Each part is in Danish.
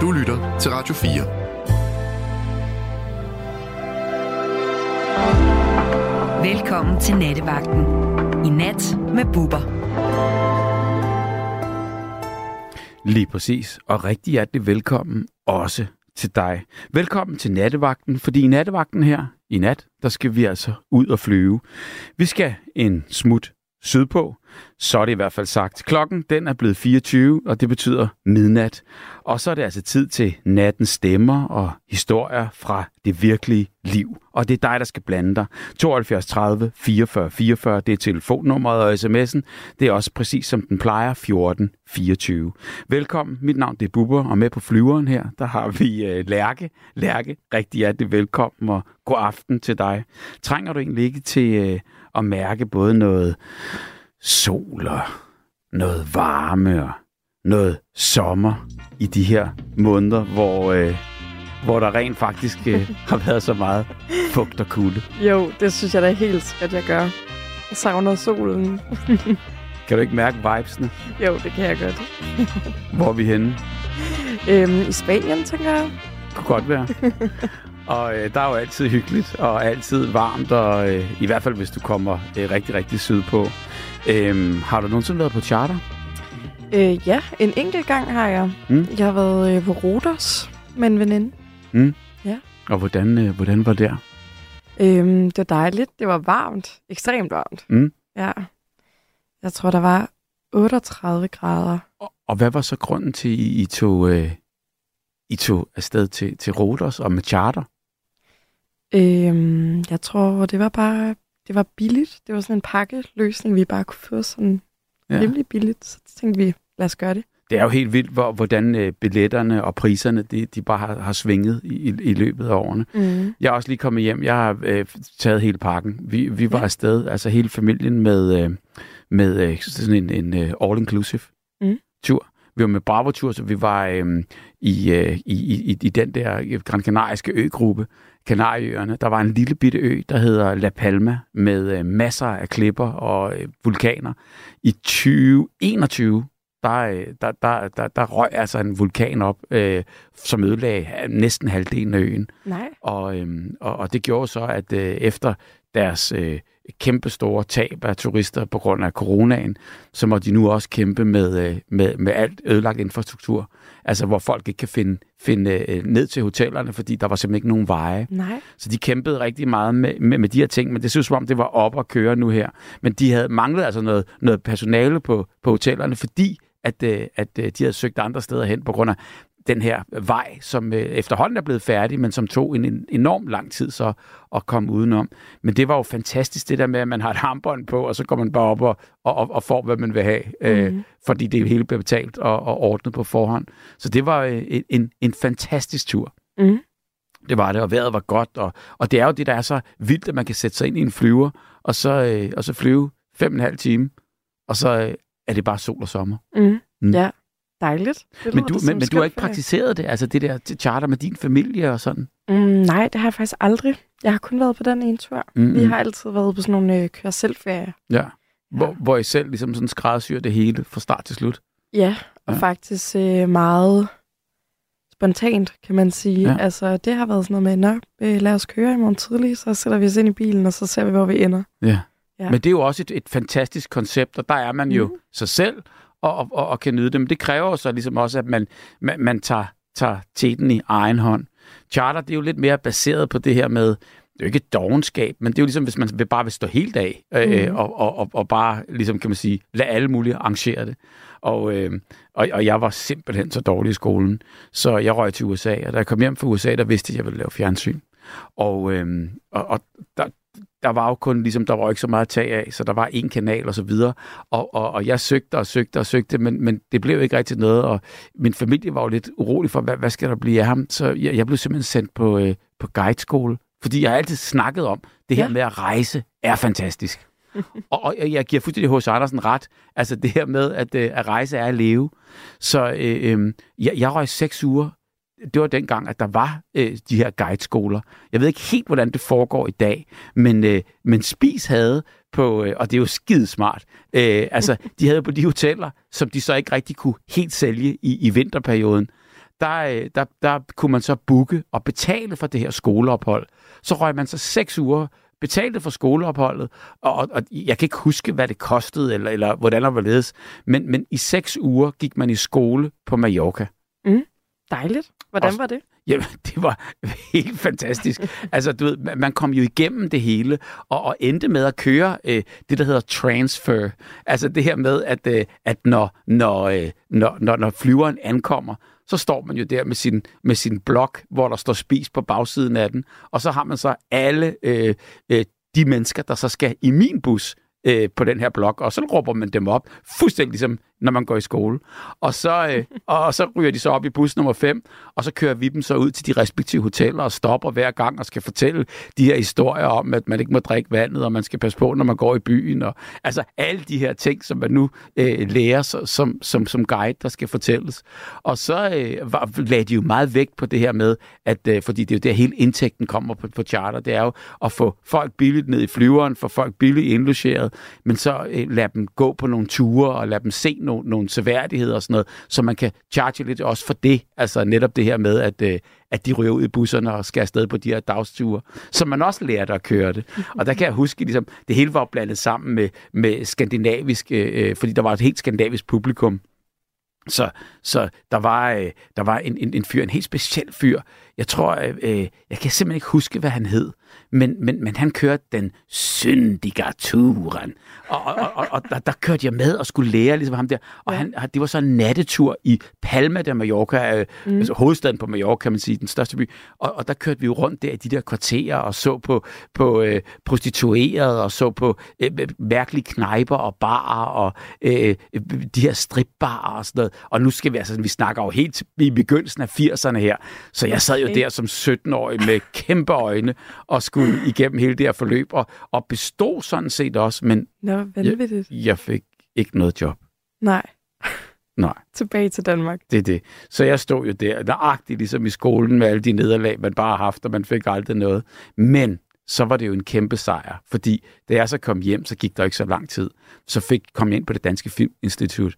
Du lytter til Radio 4. Velkommen til Nattevagten. I nat med Bubber. Lige præcis, og rigtig hjertelig velkommen også til dig. Velkommen til nattevagten, fordi i nattevagten her i nat, der skal vi altså ud og flyve. Vi skal en smut sydpå, så er det i hvert fald sagt. Klokken den er blevet 24, og det betyder midnat. Og så er det altså tid til nattens stemmer og historier fra det virkelige liv. Og det er dig, der skal blande dig. 72 30 44 44, det er telefonnummeret og sms'en. Det er også præcis som den plejer, 14 24. Velkommen, mit navn det er Bubber, og med på flyveren her, der har vi øh, Lærke. Lærke, rigtig hjertelig velkommen, og god aften til dig. Trænger du egentlig ikke til øh, at mærke både noget sol og noget varme og noget sommer i de her måneder, hvor, øh, hvor der rent faktisk øh, har været så meget fugt og kulde. Jo, det synes jeg da helt at jeg gør. Jeg savner solen. kan du ikke mærke vibesene? Jo, det kan jeg godt. hvor er vi henne? Øhm, I Spanien, tænker jeg. Det kunne godt være. Og øh, der er jo altid hyggeligt og altid varmt, og øh, i hvert fald hvis du kommer øh, rigtig, rigtig sydpå. Øh, har du nogensinde været på charter? Øh, ja, en enkelt gang har jeg. Mm. Jeg har været øh, på Rodos med en veninde. Mm. Ja. Og hvordan, øh, hvordan var det der? Øhm, det var dejligt. Det var varmt. Ekstremt varmt. Mm. Ja. Jeg tror, der var 38 grader. Og, og hvad var så grunden til, at I, I tog... Øh, i tog afsted til, til Rodos og med charter? Øhm, jeg tror, det var bare det var billigt. Det var sådan en pakkeløsning, vi bare kunne få sådan ja. rimelig billigt. Så tænkte vi, lad os gøre det. Det er jo helt vildt, hvor, hvordan øh, billetterne og priserne, de, de bare har, har svinget i, i løbet af årene. Mm. Jeg er også lige kommet hjem. Jeg har øh, taget hele pakken. Vi, vi var ja. afsted, altså hele familien med, øh, med øh, sådan en, en uh, all-inclusive mm. tur. Vi var med Bravo-tur, så vi var øh, i, øh, i, i, i den der Gran Canariske øgruppe, Kanarieøerne. Der var en lille bitte ø, der hedder La Palma, med øh, masser af klipper og øh, vulkaner. I 2021, der, øh, der, der, der, der røg altså en vulkan op, øh, som ødelagde næsten halvdelen af øen. Nej. Og, øh, og, og det gjorde så, at øh, efter deres øh, kæmpe store tab af turister på grund af coronaen, så må de nu også kæmpe med, øh, med, med alt ødelagt infrastruktur. Altså hvor folk ikke kan finde, finde øh, ned til hotellerne, fordi der var simpelthen ikke nogen veje. Nej. Så de kæmpede rigtig meget med, med, med de her ting, men det synes som om, det var op at køre nu her. Men de havde manglet altså noget, noget personale på, på hotellerne, fordi at, øh, at de havde søgt andre steder hen på grund af den her vej, som øh, efterhånden er blevet færdig, men som tog en, en enorm lang tid så at komme udenom. Men det var jo fantastisk, det der med, at man har et armbånd på, og så går man bare op og, og, og får, hvad man vil have, mm. øh, mhm. fordi det hele bliver betalt og, og ordnet på forhånd. Så det var øh, en, en fantastisk tur. Mm. Det var det, og vejret var godt, og, og det er jo det, der er så vildt, at man kan sætte sig ind i en flyver, og så, øh, og så flyve fem og en halv time, og så øh, er det bare sol og sommer. Mm. Mm. Ja, Dejligt. Det men du, men, men du har ikke praktiseret det, altså det der charter med din familie og sådan? Mm, nej, det har jeg faktisk aldrig. Jeg har kun været på den ene tur. Mm-hmm. Vi har altid været på sådan nogle øh, køre selv Ja. Hvor, ja. hvor I selv ligesom sådan skræddersyr det hele fra start til slut? Ja, og ja. faktisk øh, meget spontant, kan man sige. Ja. Altså, det har været sådan noget med, nå, øh, lad os køre i morgen tidlig, så sætter vi os ind i bilen, og så ser vi, hvor vi ender. Ja. ja. Men det er jo også et, et fantastisk koncept, og der er man jo mm. sig selv, og, og, og, kan nyde det. Men det kræver så ligesom også, at man, man, man tager, tager teten i egen hånd. Charter, det er jo lidt mere baseret på det her med, det er jo ikke dogenskab, men det er jo ligesom, hvis man bare vil stå helt af, øh, mm. og, og, og, og bare, ligesom kan man sige, lade alle mulige arrangere det. Og, øh, og, og jeg var simpelthen så dårlig i skolen, så jeg røg til USA, og da jeg kom hjem fra USA, der vidste jeg, at jeg ville lave fjernsyn. Og, øh, og, og der, der var jo kun, ligesom, der var ikke så meget tag af, så der var en kanal og så videre. Og, og, og jeg søgte og søgte og søgte, men, men det blev ikke rigtig noget, og min familie var jo lidt urolig for, hvad, hvad skal der blive af ham? Så jeg, jeg blev simpelthen sendt på, øh, på guideskole, fordi jeg har altid snakket om, det her ja. med at rejse er fantastisk. og, og jeg giver fuldstændig hos Andersen ret. Altså det her med, at, øh, at rejse er at leve. Så øh, øh, jeg, jeg røg seks uger det var dengang, at der var øh, de her guideskoler. Jeg ved ikke helt, hvordan det foregår i dag, men, øh, men Spis havde på, øh, og det er jo skide smart, øh, altså de havde på de hoteller, som de så ikke rigtig kunne helt sælge i, i vinterperioden, der, øh, der, der kunne man så booke og betale for det her skoleophold. Så røg man så seks uger betalte for skoleopholdet, og, og, og jeg kan ikke huske, hvad det kostede, eller, eller hvordan det var ledes, men, men i seks uger gik man i skole på Mallorca. Mm. Dejligt. Hvordan var det? Jamen, det var helt fantastisk. altså, du ved, man- man kom jo igennem det hele, og, og endte med at køre øh, det, der hedder transfer. Altså det her med, at, øh, at når, når, øh, når, når, når flyveren ankommer, så står man jo der med sin, med sin blok, hvor der står spis på bagsiden af den, og så har man så alle øh, øh, de mennesker, der så skal i min bus øh, på den her blok, og så råber man dem op, fuldstændig ligesom når man går i skole. Og så, øh, og så ryger de så op i bus nummer 5, og så kører vi dem så ud til de respektive hoteller og stopper hver gang og skal fortælle de her historier om, at man ikke må drikke vandet, og man skal passe på, når man går i byen. Og, altså alle de her ting, som man nu øh, lærer så- som, som, som guide, der skal fortælles. Og så øh, var, lagde de jo meget vægt på det her med, at øh, fordi det er jo der hele indtægten kommer på, på charter, det er jo at få folk billigt ned i flyveren, få folk billigt indlogeret, men så øh, lade dem gå på nogle ture og lade dem se nogle, nogle seværdigheder og sådan noget, så man kan charge lidt også for det. Altså netop det her med, at, øh, at de ryger ud i busserne og skal afsted på de her dagsture, så man også lærte at køre det. Og der kan jeg huske, ligesom, det hele var blandet sammen med, med skandinavisk, øh, fordi der var et helt skandinavisk publikum. Så, så der var, øh, der var en, en, en fyr, en helt speciel fyr. Jeg tror, øh, øh, jeg kan simpelthen ikke huske, hvad han hed, men, men, men han kørte den syndige turen. Og, og, og, og der, der kørte jeg med og skulle lære ligesom ham der. Og Ja. han, det var så en nattetur i Palma de Mallorca, øh, mm. altså hovedstaden på Mallorca, kan man sige, den største by. Og, og der kørte vi jo rundt der i de der kvarterer og så på, på øh, prostituerede og så på øh, øh, mærkelige knejper og barer og øh, øh, de her stripbarer og sådan noget. Og nu skal vi altså, vi snakker jo helt i begyndelsen af 80'erne her. Så jeg sad jo Okay. der som 17-årig med kæmpe øjne og skulle igennem hele det her forløb og, og bestod sådan set også, men Nå, vanvittigt. jeg fik ikke noget job. Nej, Nej, tilbage til Danmark. det er det. Så jeg stod jo der, nøjagtigt ligesom i skolen med alle de nederlag, man bare har haft, og man fik aldrig noget. Men så var det jo en kæmpe sejr, fordi da jeg så kom hjem, så gik der ikke så lang tid. Så fik kom jeg ind på det Danske Filminstitut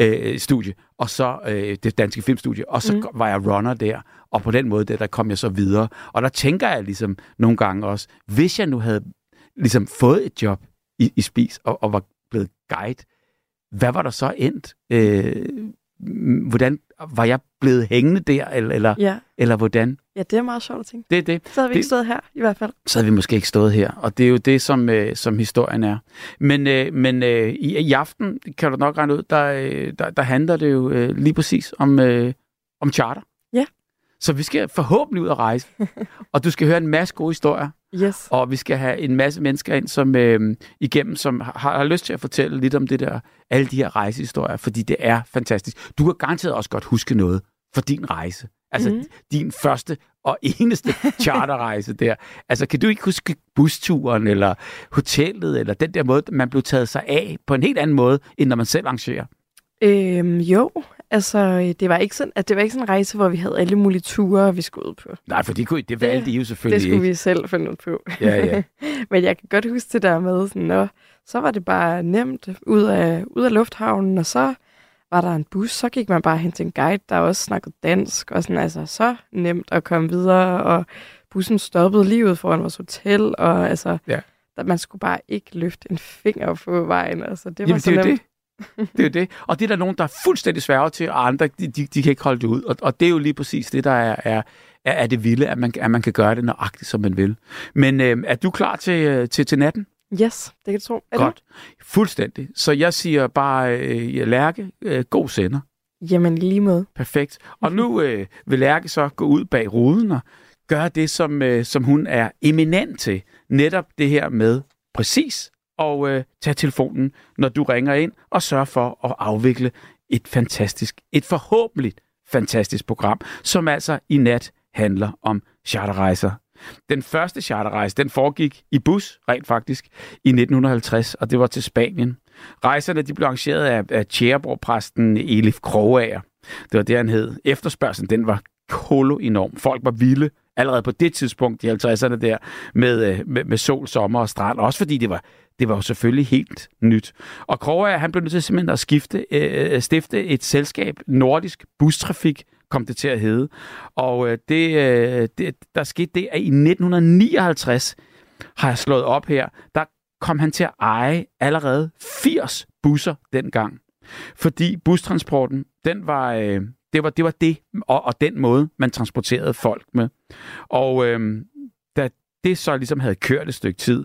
øh, studie, og så øh, det danske filmstudie, og så mm. var jeg runner der, og på den måde der, der kom jeg så videre. Og der tænker jeg ligesom nogle gange også, hvis jeg nu havde ligesom fået et job i, i Spis, og, og var blevet guide, hvad var der så endt? Øh, hvordan var jeg blevet hængende der, eller, eller, Ja. eller hvordan? Ja, det er meget sjovt at tænke. Det er det. Så havde vi ikke Det- stået her, i hvert fald. Så havde vi måske ikke stået her. Og det er jo det, som, øh, som historien er. Men, øh, men øh, i, i aften, kan du nok regne ud, der, øh, der, der handler det jo øh, lige præcis om, øh, om charter. Ja. Så vi skal forhåbentlig ud og rejse. og du skal høre en masse gode historier. Yes. Og vi skal have en masse mennesker ind, som øh, igennem, som har, har lyst til at fortælle lidt om det der, alle de her rejsehistorier, fordi det er fantastisk. Du kan garanteret også godt huske noget for din rejse. Altså mm. din første og eneste charterrejse der. Altså kan du ikke huske busturen, eller hotellet, eller den der måde, man blev taget sig af på en helt anden måde, end når man selv arrangerer? Øhm, jo, altså, det var, ikke sådan, at det var ikke sådan en rejse, hvor vi havde alle mulige ture, vi skulle ud på. Nej, for det, kunne, det valgte I jo Det selvfølgelig skulle ikke. vi selv finde ud på. Ja, ja. Men jeg kan godt huske det der med, sådan, nå, så var det bare nemt ud af, ud af lufthavnen, og så var der en bus, så gik man bare hen til en guide, der også snakkede dansk, og sådan, altså, så nemt at komme videre, og bussen stoppede lige ude foran vores hotel, og altså, Ja. der, man skulle bare ikke løfte en finger på vejen, altså, det var Jamen, så det er nemt. det. Det er jo det. Og det er der nogen, der er fuldstændig sværge til, og andre, de, de, de kan ikke holde det ud. Og, og det er jo lige præcis det, der er, er, er, er det vilde, at man, at man kan gøre det nøjagtigt, som man vil. Men øh, er du klar til, øh, til, til natten? Yes, det kan du tro. Er Godt. Fuldstændig. Så jeg siger bare, øh, Lærke, øh, god sender. Du? Jamen, lige måde. Perfekt. Og nu øh, vil Lærke så gå ud bag ruden og gøre det, som, øh, som hun er eminent til. Netop det her med præcis og øh, tage telefonen, når du ringer ind, og sørge for at afvikle et fantastisk, et forhåbentlig fantastisk program, som altså i nat handler om charterrejser. Den første charterrejse, den foregik i bus, rent faktisk, i 1950, og det var til Spanien. Rejserne de blev arrangeret af, af Tjæreborg-præsten Elif Krogager. Det var det, han hed. Efterspørgselen, den var kolo enorm. Folk var vilde allerede på det tidspunkt, i 50'erne der, med, øh, med, med sol, sommer og strand. Også fordi det var, det var jo selvfølgelig helt nyt. Og Kroger, han blev nødt til simpelthen at skifte, øh, øh stifte et selskab, Nordisk Bustrafik kom det til at hedde. Og øh, det, øh, det, der skete det, at i 1959 har jeg slået op her, der kom han til at eje allerede 80 busser dengang. Fordi bustransporten, den var, øh, det var det, var det og, og den måde, man transporterede folk med. Og øh, da det så ligesom havde kørt et stykke tid,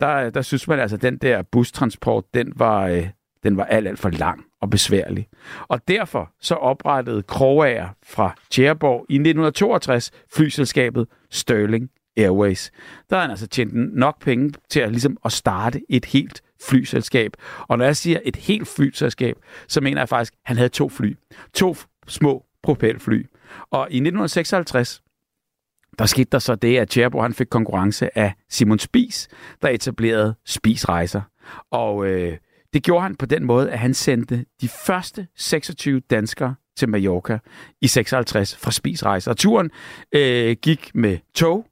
der, der synes man altså, at den der bustransport, den var, øh, den var alt, alt for lang og besværlig. Og derfor så oprettede Krogager fra Tjæreborg i 1962 flyselskabet Sterling Airways. Der har han altså tjent nok penge til at, ligesom at starte et helt flyselskab. Og når jeg siger et helt flyselskab, så mener jeg faktisk, at han havde to fly. To små propelfly. Og i 1956, der skete der så det, at Tjerbo han fik konkurrence af Simon Spis, der etablerede Spis Rejser. Og øh, det gjorde han på den måde, at han sendte de første 26 danskere til Mallorca i 56 fra spisrejser. Og turen øh, gik med tog.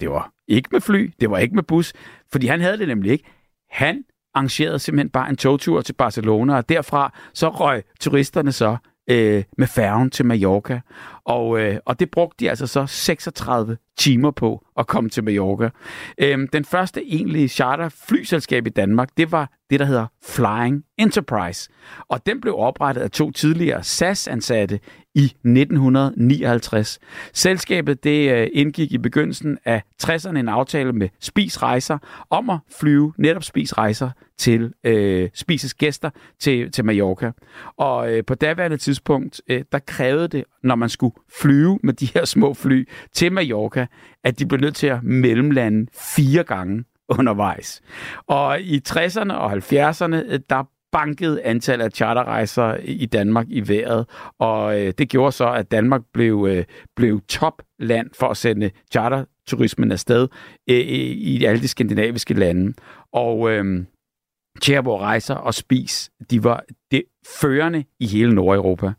Det var ikke med fly, det var ikke med bus, fordi han havde det nemlig ikke. Han arrangerede simpelthen bare en togtur til Barcelona, og derfra så røg turisterne så øh, med færgen til Mallorca. Og, øh, og det brugte de altså så 36 timer på at komme til Mallorca. Øh, den første egentlige charter flyselskab i Danmark, det var det, der hedder Flying Enterprise. Og den blev oprettet af to tidligere SAS-ansatte i 1959. Selskabet det øh, indgik i begyndelsen af 60'erne en aftale med Spis Rejser om at flyve netop Spis Rejser til øh, Spises gæster til, til Mallorca. Og øh, på daværende tidspunkt, øh, der krævede det, når man skulle flyve med de her små fly til Mallorca, at de blev nødt til at mellemlande fire gange undervejs. Og i 60'erne og 70'erne, øh, der bankede antallet af charterrejser i Danmark i vejret, og øh, det gjorde så, at Danmark blev, øh, blev topland for at sende charterturismen afsted øh, i alle de skandinaviske lande. Og øh, Tjerborg Rejser og Spis, de var det førende i hele Nordeuropa.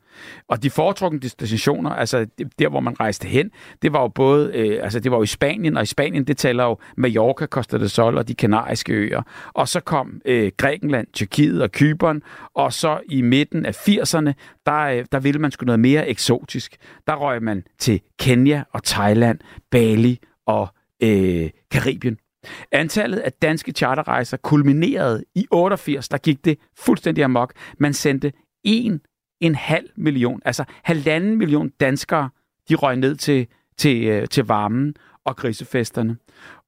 Og de foretrukne destinationer, altså der, hvor man rejste hen, det var jo både, øh, altså det var jo i Spanien, og i Spanien, det taler jo Mallorca, Costa del Sol og de kanariske øer. Og så kom øh, Grækenland, Tyrkiet og Kypern, og så i midten af 80'erne, der, øh, der ville man sgu noget mere eksotisk. Der røg man til Kenya og Thailand, Bali og øh, Karibien. Antallet af danske charterrejser kulminerede i 88, der gik det fuldstændig amok. Man sendte en en halv million, altså halvanden million danskere, de røg ned til, til, øh, til varmen og grisefesterne.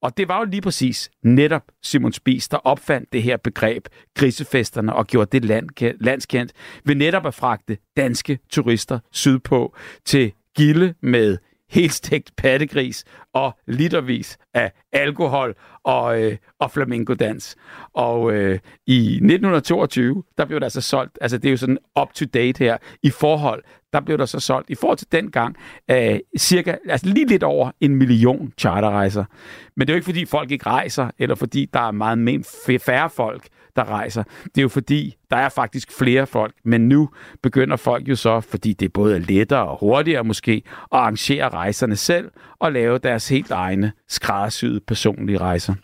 Og det var jo lige præcis netop Simon Spies, der opfandt det her begreb grisefesterne og gjorde det land, landskendt ved netop at fragte danske turister sydpå til Gilde med helt stegt pattegris og litervis af alkohol og, øh, og flamingodans. Og øh, i 1922, der blev der altså solgt, altså det er jo sådan up-to-date her, i forhold, der blev der så solgt, i forhold til dengang, øh, cirka, altså lige lidt over en million charterrejser. Men det er jo ikke fordi folk ikke rejser, eller fordi der er meget mere færre folk, der rejser. Det er jo fordi, der er faktisk flere folk, men nu begynder folk jo så, fordi det både er lettere og hurtigere måske, at arrangere rejserne selv og lave deres helt egne skræddersyede personlige rejser.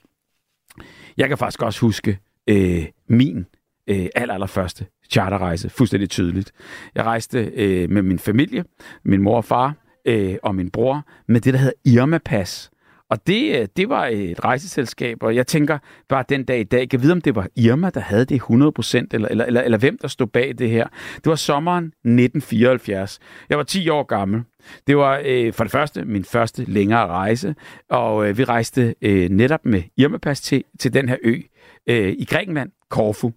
Jeg kan faktisk også huske øh, min øh, aller, allerførste charterrejse, fuldstændig tydeligt. Jeg rejste øh, med min familie, min mor og far øh, og min bror, med det, der hedder Irma-pas. Og det, øh, det var et rejseselskab, og jeg tænker bare den dag i dag, kan vide, om det var Irma, der havde det 100%, eller, eller, eller, eller hvem der stod bag det her. Det var sommeren 1974. Jeg var 10 år gammel. Det var øh, for det første min første længere rejse, og øh, vi rejste øh, netop med Irma-pas til, til den her ø øh, i Grækenland, Korfu.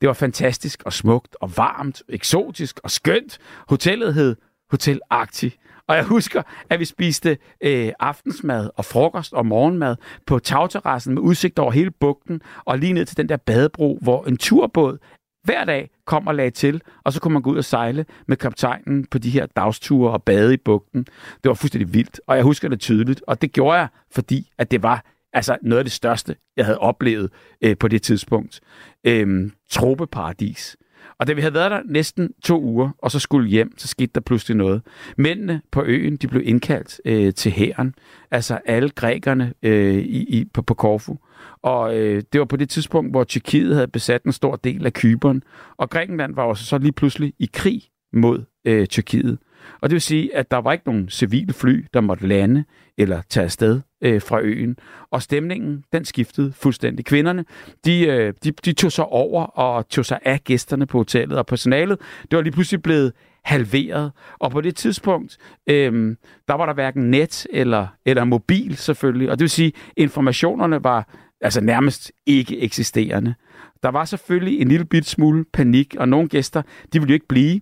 Det var fantastisk og smukt og varmt, eksotisk og skønt. Hotellet hed Hotel Arctic. Og jeg husker, at vi spiste øh, aftensmad og frokost og morgenmad på tagterrassen med udsigt over hele bugten og lige ned til den der badebro, hvor en turbåd hver dag kom og lagde til, og så kunne man gå ud og sejle med kaptajnen på de her dagsture og bade i bugten. Det var fuldstændig vildt, og jeg husker det tydeligt, og det gjorde jeg, fordi at det var altså noget af det største, jeg havde oplevet øh, på det tidspunkt. Øhm, tropeparadis. Og da vi havde været der næsten to uger, og så skulle hjem, så skete der pludselig noget. Mændene på øen, de blev indkaldt øh, til hæren. Altså alle grækerne øh, i, i, på, på Korfu. Og øh, det var på det tidspunkt, hvor Tyrkiet havde besat en stor del af Kyberen. Og Grækenland var også så lige pludselig i krig mod øh, Tyrkiet. Og det vil sige, at der var ikke nogen civile fly, der måtte lande eller tage afsted øh, fra øen. Og stemningen, den skiftede fuldstændig. Kvinderne, de, øh, de, de tog sig over og tog sig af gæsterne på hotellet og personalet. Det var lige pludselig blevet halveret. Og på det tidspunkt, øh, der var der hverken net eller, eller mobil selvfølgelig. Og det vil sige, informationerne var altså nærmest ikke eksisterende. Der var selvfølgelig en lille bit smule panik, og nogle gæster, de ville jo ikke blive.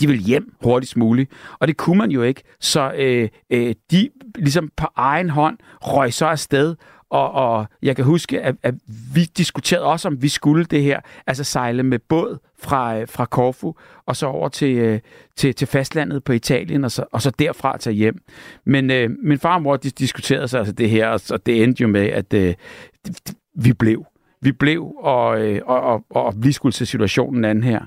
De vil hjem hurtigst muligt, og det kunne man jo ikke. Så øh, øh, de ligesom på egen hånd røg så afsted, og, og jeg kan huske, at, at vi diskuterede også, om vi skulle det her, altså sejle med båd fra, øh, fra Corfu, og så over til, øh, til, til fastlandet på Italien, og så, og så derfra tage hjem. Men øh, min far og mor de diskuterede så altså det her, og, og det endte jo med, at øh, vi blev vi blev, og, øh, og, og, og vi skulle se situationen anden her.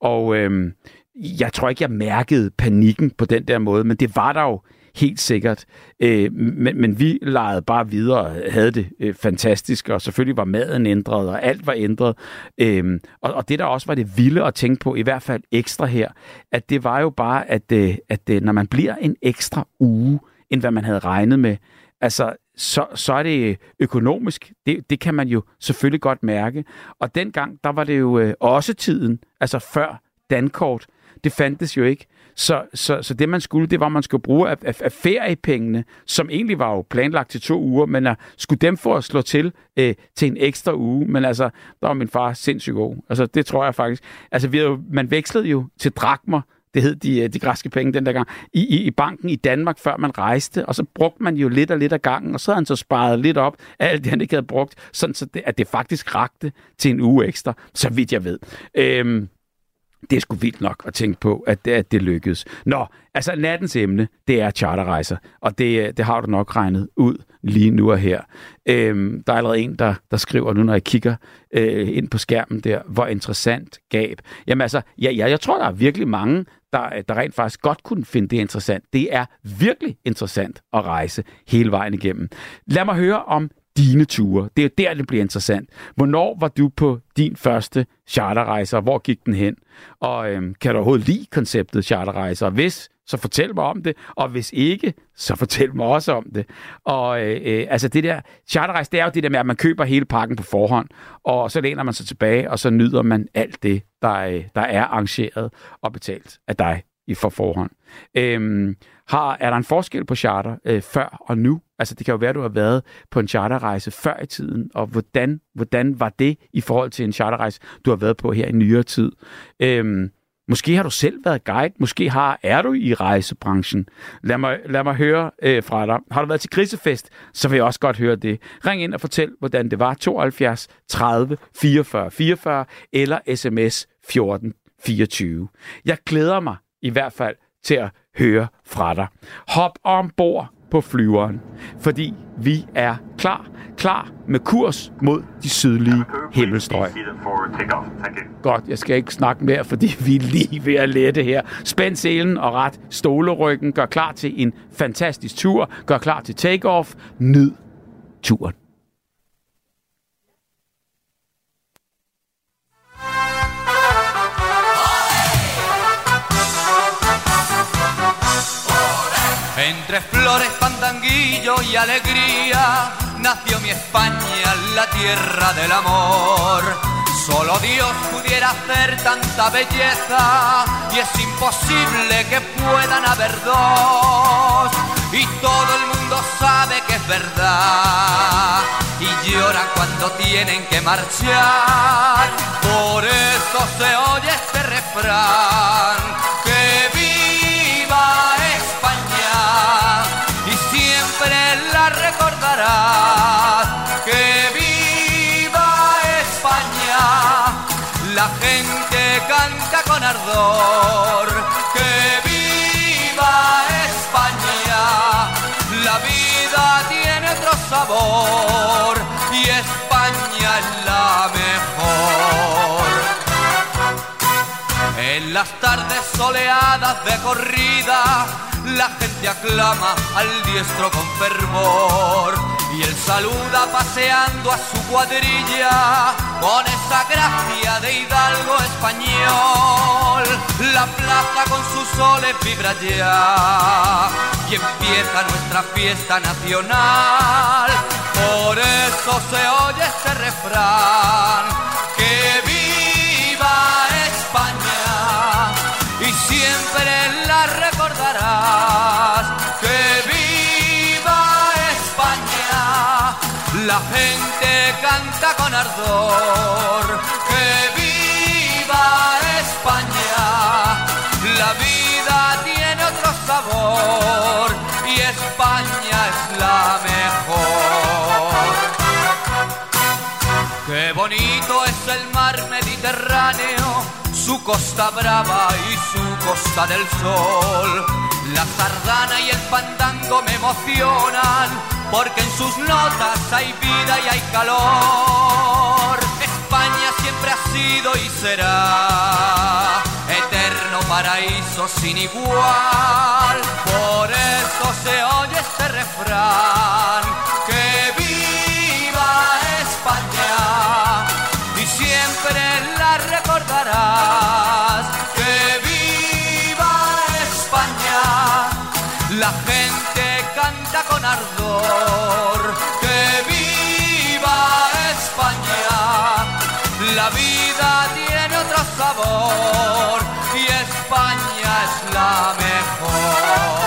Og øh, jeg tror ikke, jeg mærkede panikken på den der måde, men det var der jo helt sikkert. Øh, men, men vi legede bare videre og havde det øh, fantastisk, og selvfølgelig var maden ændret, og alt var ændret. Øh, og, og det, der også var det vilde at tænke på, i hvert fald ekstra her, at det var jo bare, at, øh, at øh, når man bliver en ekstra uge, end hvad man havde regnet med, altså så, så er det økonomisk. Det, det kan man jo selvfølgelig godt mærke. Og dengang, der var det jo øh, også tiden, altså før Dankort, det fandtes jo ikke. Så, så, så det, man skulle, det var, at man skulle bruge af, af, af feriepengene, som egentlig var jo planlagt til to uger, men at skulle dem få at slå til øh, til en ekstra uge. Men altså, der var min far sindssygt god. Altså, det tror jeg faktisk. Altså, vi jo, man vekslede jo til drakmer, det hed de, øh, de græske penge den der gang, i, i, i banken i Danmark, før man rejste, og så brugte man jo lidt og lidt af gangen, og så havde han så sparet lidt op af alt det, han ikke havde brugt, sådan så det, at det faktisk rakte til en uge ekstra, så vidt jeg ved. Øhm, det er sgu vildt nok at tænke på, at det, at det lykkedes. Nå, altså nattens emne, det er charterrejser, og det, det har du nok regnet ud lige nu og her. Øhm, der er allerede en, der, der skriver nu, når jeg kigger øh, ind på skærmen der, hvor interessant gab. Jamen altså, ja, ja, jeg tror, der er virkelig mange, der, der rent faktisk godt kunne finde det interessant. Det er virkelig interessant at rejse hele vejen igennem. Lad mig høre om dine ture. Det er jo der, det bliver interessant. Hvornår var du på din første charterrejse, og hvor gik den hen? Og øhm, kan du overhovedet lide konceptet charterrejser? Hvis, så fortæl mig om det. Og hvis ikke, så fortæl mig også om det. Og øh, øh, altså det der charterrejse, det er jo det der med, at man køber hele pakken på forhånd, og så læner man sig tilbage, og så nyder man alt det, der, øh, der er arrangeret og betalt af dig i for forhånd. Øhm, har, er der en forskel på charter øh, før og nu? Altså det kan jo være, at du har været på en charterrejse før i tiden, og hvordan, hvordan var det i forhold til en charterrejse, du har været på her i nyere tid? Øhm, Måske har du selv været guide, måske har, er du i rejsebranchen. Lad mig, lad mig høre øh, fra dig. Har du været til krisefest, så vil jeg også godt høre det. Ring ind og fortæl, hvordan det var. 72 30 44 44 eller sms 14 24. Jeg glæder mig i hvert fald til at høre fra dig. Hop ombord på flyveren, fordi vi er klar, klar med kurs mod de sydlige himmelstrøg. Godt, jeg skal ikke snakke mere, fordi vi er lige ved at lette her. Spænd selen og ret stoleryggen. Gør klar til en fantastisk tur. Gør klar til takeoff. Nyd turen. Entre flores, pandanguillo y alegría nació mi España, la tierra del amor. Solo Dios pudiera hacer tanta belleza y es imposible que puedan haber dos. Y todo el mundo sabe que es verdad y lloran cuando tienen que marchar. Por eso se oye este refrán que viva España, la gente canta con ardor, que viva España, la vida tiene otro sabor y España es la mejor. En las tardes soleadas de corrida, la gente aclama al diestro con fervor y él saluda paseando a su cuadrilla con esa gracia de hidalgo español. La plaza con sus soles vibra ya y empieza nuestra fiesta nacional. Por eso se oye este refrán, que viva España y siempre Que viva España, la gente canta con ardor. Que viva España, la vida tiene otro sabor y España es la mejor. Qué bonito es el mar Mediterráneo, su costa brava y su costa del sol. La sardana y el fandango me emocionan, porque en sus notas hay vida y hay calor. España siempre ha sido y será eterno paraíso sin igual. Por eso se oye este refrán, que con ardor. Que viva España, la vida tiene otro sabor y España es la mejor.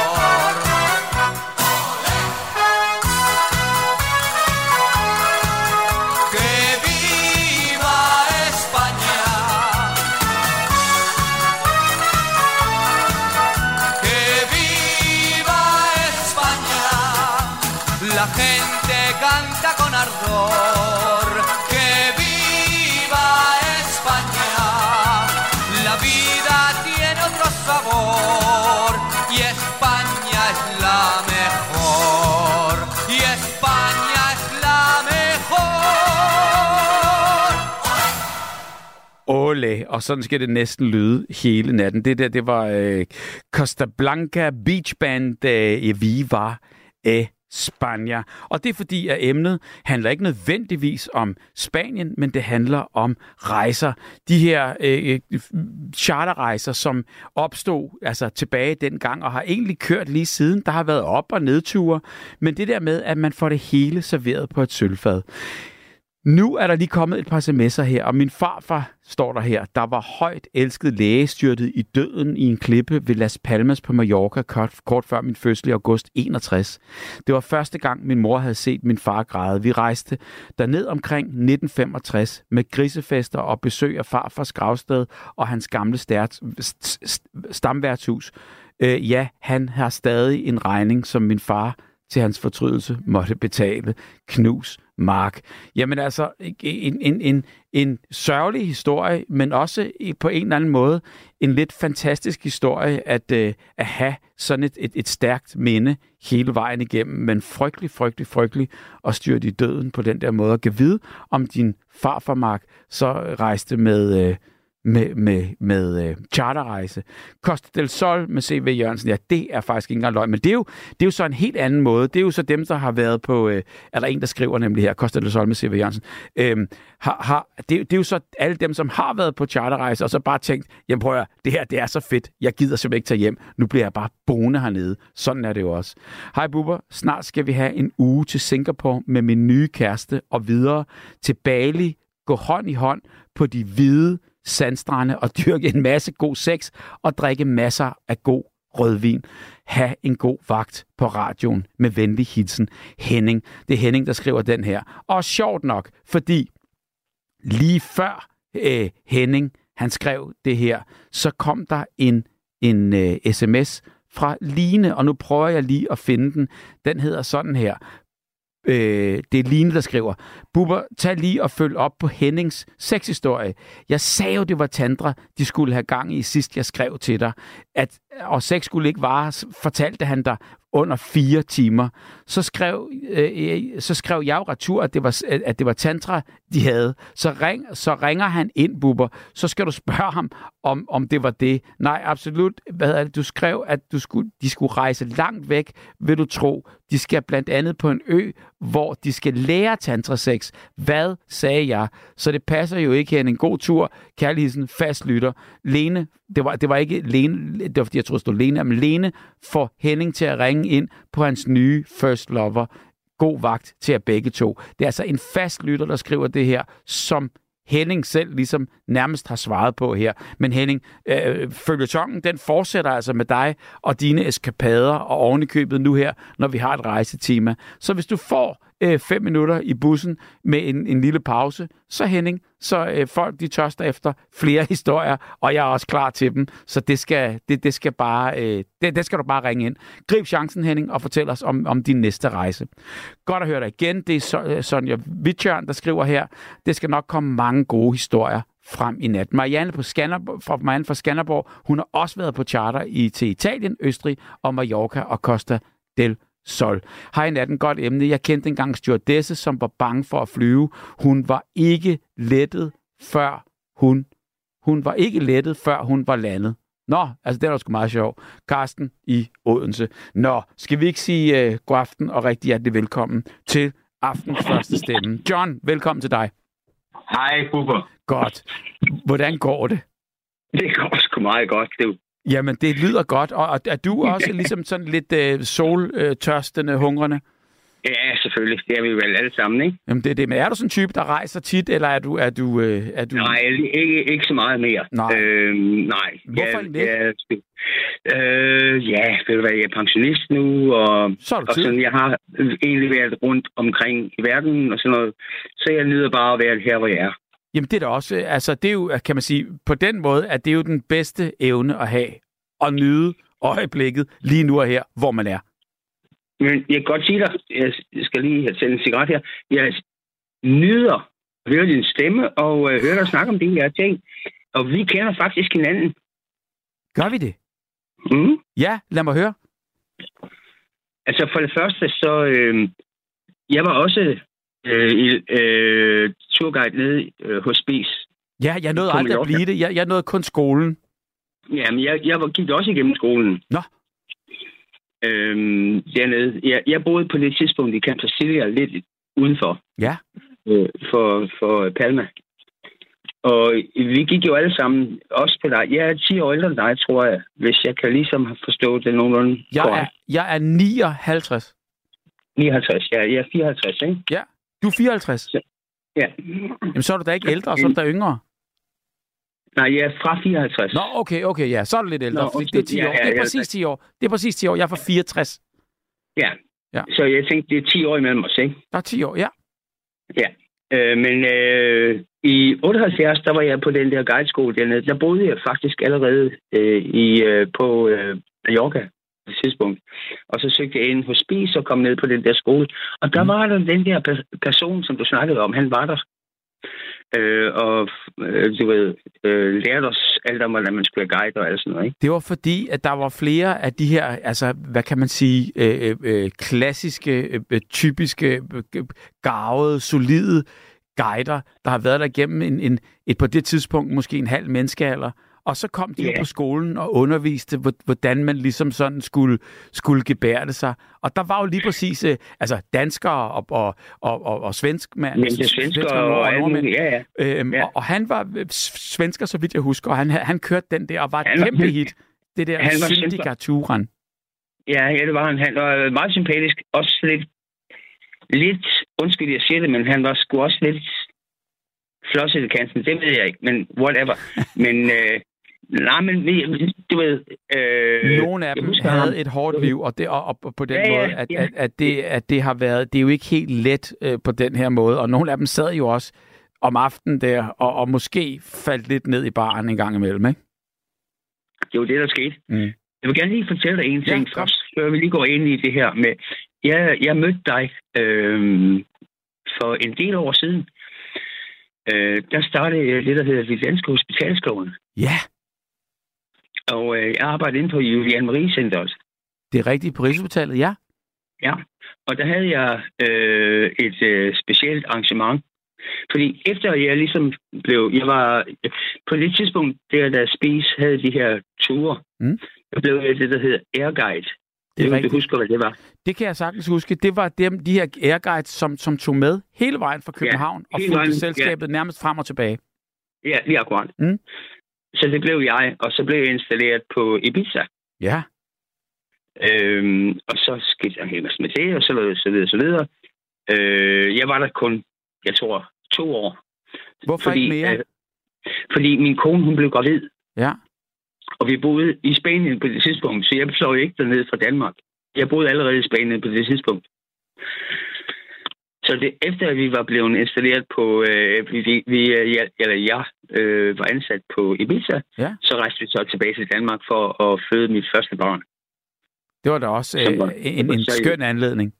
Ole, og sådan skal det næsten lyde hele natten. Det der, det var øh, Costa Blanca Beach Band øh, Viva e Spania. Og det er fordi, at emnet handler ikke nødvendigvis om Spanien, men det handler om rejser. De her øh, øh charterrejser, som opstod altså tilbage dengang og har egentlig kørt lige siden. Der har været op- og nedture, men det der med, at man får det hele serveret på et sølvfad. Nu er der lige kommet et par sms'er her, og min farfar står der her. Der var højt elsket lægestyrtet i døden i en klippe ved Las Palmas på Mallorca kort, kort før min fødsel i august 61. Det var første gang, min mor havde set min far græde. Vi rejste derned omkring 1965 med grisefester og besøg af farfars gravsted og hans gamle stært, st- st- stamværtshus. Øh, ja, han har stadig en regning, som min far til hans fortrydelse måtte betale. Knus Mark. Jamen altså, en, en, en, en sørgelig historie, men også på en eller anden måde en lidt fantastisk historie at, øh, at have sådan et, et, et stærkt minde hele vejen igennem, men frygtelig, frygtelig, frygtelig at styre i døden på den der måde. Og kan vide, om din farfar Mark så rejste med... Øh, med, med, med øh, charterrejse. Costa del Sol med C.V. Jørgensen, ja, det er faktisk ikke engang løgn, men det er, jo, det er jo så en helt anden måde. Det er jo så dem, der har været på, øh, er der en, der skriver nemlig her, Costa del Sol med C.V. Jørgensen, øh, har, har, det, det er jo så alle dem, som har været på charterrejse, og så bare tænkt, jamen prøv at, det her, det er så fedt, jeg gider simpelthen ikke tage hjem, nu bliver jeg bare boende hernede. Sådan er det jo også. Hej Bubber, snart skal vi have en uge til Singapore med min nye kæreste, og videre til Bali, gå hånd i hånd på de hvide sandstrande og dyrke en masse god sex og drikke masser af god rødvin. Ha' en god vagt på radioen med venlig hilsen Henning. Det er Henning, der skriver den her. Og sjovt nok, fordi lige før øh, Henning han skrev det her, så kom der en, en øh, sms fra Line, og nu prøver jeg lige at finde den. Den hedder sådan her. Øh, det er Line, der skriver, Bubber, tag lige og følg op på Hennings sexhistorie. Jeg sagde jo, det var Tandra, de skulle have gang i sidst, jeg skrev til dig. At, og sex skulle ikke vare, fortalte han dig under fire timer. Så skrev, øh, øh, så skrev jeg jo retur, at det, var, øh, at det var tantra, de havde. Så, ring, så ringer han ind, Bubber. Så skal du spørge ham, om, om det var det. Nej, absolut. Hvad er det? Du skrev, at du skulle, de skulle rejse langt væk, vil du tro. De skal blandt andet på en ø, hvor de skal lære tantrasex. Hvad sagde jeg? Så det passer jo ikke hen. En god tur. Kærligheden fast lytter. Lene, det var, det var ikke Lene, det var fordi jeg troede, det stod Lene, men Lene får Henning til at ringe ind på hans nye first lover. God vagt til at begge to. Det er altså en fast lytter, der skriver det her, som Henning selv ligesom nærmest har svaret på her. Men Henning, øh, følgetongen, den fortsætter altså med dig og dine eskapader og ovenikøbet nu her, når vi har et rejsetema. Så hvis du får øh, fem minutter i bussen med en, en lille pause, så Henning, så øh, folk de tørster efter flere historier, og jeg er også klar til dem, så det skal, det, det skal, bare, øh, det, det skal du bare ringe ind. Grib chancen, Henning, og fortæl os om, om din næste rejse. Godt at høre dig igen. Det er øh, Sonja Vitjørn, der skriver her. Det skal nok komme mange gode historier frem i nat. Marianne, på Skanderborg, fra Marianne fra Skanderborg, hun har også været på charter i, til Italien, Østrig og Mallorca og Costa del Sol. Hej natten, godt emne. Jeg kendte engang stewardesse, som var bange for at flyve. Hun var ikke lettet, før hun... Hun var ikke lettet, før hun var landet. Nå, altså det er sgu meget sjovt. Karsten i Odense. Nå, skal vi ikke sige uh, god aften og rigtig hjertelig velkommen til aftens første stemme. John, velkommen til dig. Hej, Bubber. Godt. Hvordan går det? Det går sgu meget godt. Det er jo Jamen, det lyder godt. Og er du også ligesom sådan lidt øh, soltørstende, hungrende? Ja, selvfølgelig. Det er vi vel alle sammen, ikke? Jamen, det er det. Men er du sådan en type, der rejser tit, eller er du... Er du, øh, er du... Nej, ikke, ikke så meget mere. Nej. Øhm, nej. Hvorfor jeg, ikke? Jeg, øh, ja, ved du hvad, jeg er pensionist nu, og, Så og tid. sådan, jeg har egentlig været rundt omkring i verden og sådan noget. Så jeg nyder bare at være her, hvor jeg er. Jamen, det er da også... Altså, det er jo, kan man sige, på den måde, at det er jo den bedste evne at have. At nyde øjeblikket lige nu og her, hvor man er. Men jeg kan godt sige dig, jeg skal lige have tændt en cigaret her. Jeg nyder at høre din stemme og øh, høre dig snakke om de her ting. Og vi kender faktisk hinanden. Gør vi det? Mm. Ja, lad mig høre. Altså for det første, så øh, jeg var også øh, øh, turguide nede øh, hos Spis. Ja, jeg nåede aldrig at blive det. Jeg, jeg nåede kun skolen. Jamen, jeg, jeg var, gik også igennem skolen. Nå. Øhm, dernede. Jeg, jeg boede på det tidspunkt i Camp Cecilia lidt udenfor. Ja. øh, for, for Palma. Og vi gik jo alle sammen, også på dig. Jeg er 10 år ældre end dig, tror jeg, hvis jeg kan ligesom have forstået det nogenlunde Jeg er, jeg er 59. 59, ja. Jeg er 54, ikke? Du er 54. Ja. Jamen, så er du da ikke ældre, så er du da yngre. Nej, jeg er fra 54. Nå, okay, okay, ja. Så er du lidt ældre. Nå, fordi det er 10 ja, år. ja, Det er ja. præcis 10 år. Det er præcis 10 år. Jeg er fra 64. Ja. Ja. Så jeg tænkte, det er 10 år imellem os, ikke? Der er 10 år, ja. Øh, men øh, i 78, der var jeg på den der guideskole dernede. Der boede jeg faktisk allerede øh, i, øh, på øh, Mallorca det tidspunkt. Og så søgte jeg ind hos Spis og kom ned på den der skole. Og der Mm. var der den der pe- person, som du snakkede om. Han var der. Øh, og øh, du ved, øh, lærte os alt om, hvordan man skulle guide og alt sådan noget. Ikke? Det var fordi, at der var flere af de her, altså, hvad kan man sige, øh, øh, øh, klassiske, øh, typiske, øh, garvede, solide guider, der har været der igennem en, en, et på det tidspunkt måske en halv menneskealder. Og så kom de yeah. På skolen og underviste, hvor- hvordan man ligesom sådan skulle, skulle gebærde sig. Og der var jo lige præcis, øh, altså danskere og, og, og, og, og svensk, Men det svensker og alt muligt. Ja, ja. Øhm, Ja. og, og han var øh, svensker, så vidt jeg husker, og han, han kørte den der og var et kæmpe hit. Det der syndikaturen. Ja, ja, det var han. Han var meget sympatisk. Også lidt, lidt undskyld, jeg siger det, men han var sgu også lidt flosset i kanten. Det ved jeg ikke, men whatever. men, øh, nej, men du ved... Øh, Nogle af dem husker havde et hårdt liv, og, det, og, og på den Ja, ja, måde, at, ja. at, at, det, at det har været, det er jo ikke helt let øh, på den her måde, og nogle af dem sad jo også om aftenen der, og, og måske faldt lidt ned i baren en gang imellem, ikke? Det var det, der skete. Mm. Jeg vil gerne lige fortælle dig en Ja, ting godt. først, før vi lige går ind i det her med... Jeg, jeg mødte dig øh, for en del år siden. Øh, der startede det, der hedder de danske hospitalskolen. Ja, Og øh, jeg arbejdede inde på Julian Marie Centeret. Det er rigtigt på Rigshospitalet, ja. Ja, og der havde jeg øh, et øh, specielt arrangement. Fordi efter jeg ligesom blev, jeg var på det tidspunkt, der da Spis havde de her ture, Mm. der blev jeg det, der hedder Air Guide. Det er Det du rigtigt. husker, hvad det var. Det kan jeg sagtens huske. Det var dem, de her airguides, som, som tog med hele vejen fra København og hele fulgte vejen, selskabet nærmest frem og tilbage. Ja, lige akkurat. Mm. Så det blev jeg, og så blev jeg installeret på Ibiza. Ja, Øhm, og så skete der en hel masse med det, og så videre, så videre, så videre. Øh, jeg var der kun, jeg tror, to år. hvorfor ikke mere? Øh, fordi min kone, hun blev gravid, Ja, og vi boede i Spanien på det tidspunkt, så jeg fløj ikke derned fra Danmark. Jeg boede allerede i Spanien på det tidspunkt. Så det, efter at vi var blevet installeret på, øh, vi, vi, øh, ja, eller jeg øh, var ansat på Ibiza, Ja. så rejste vi så tilbage til Danmark for at føde mit første barn. det var da også Som var- øh, en, en skøn anledning.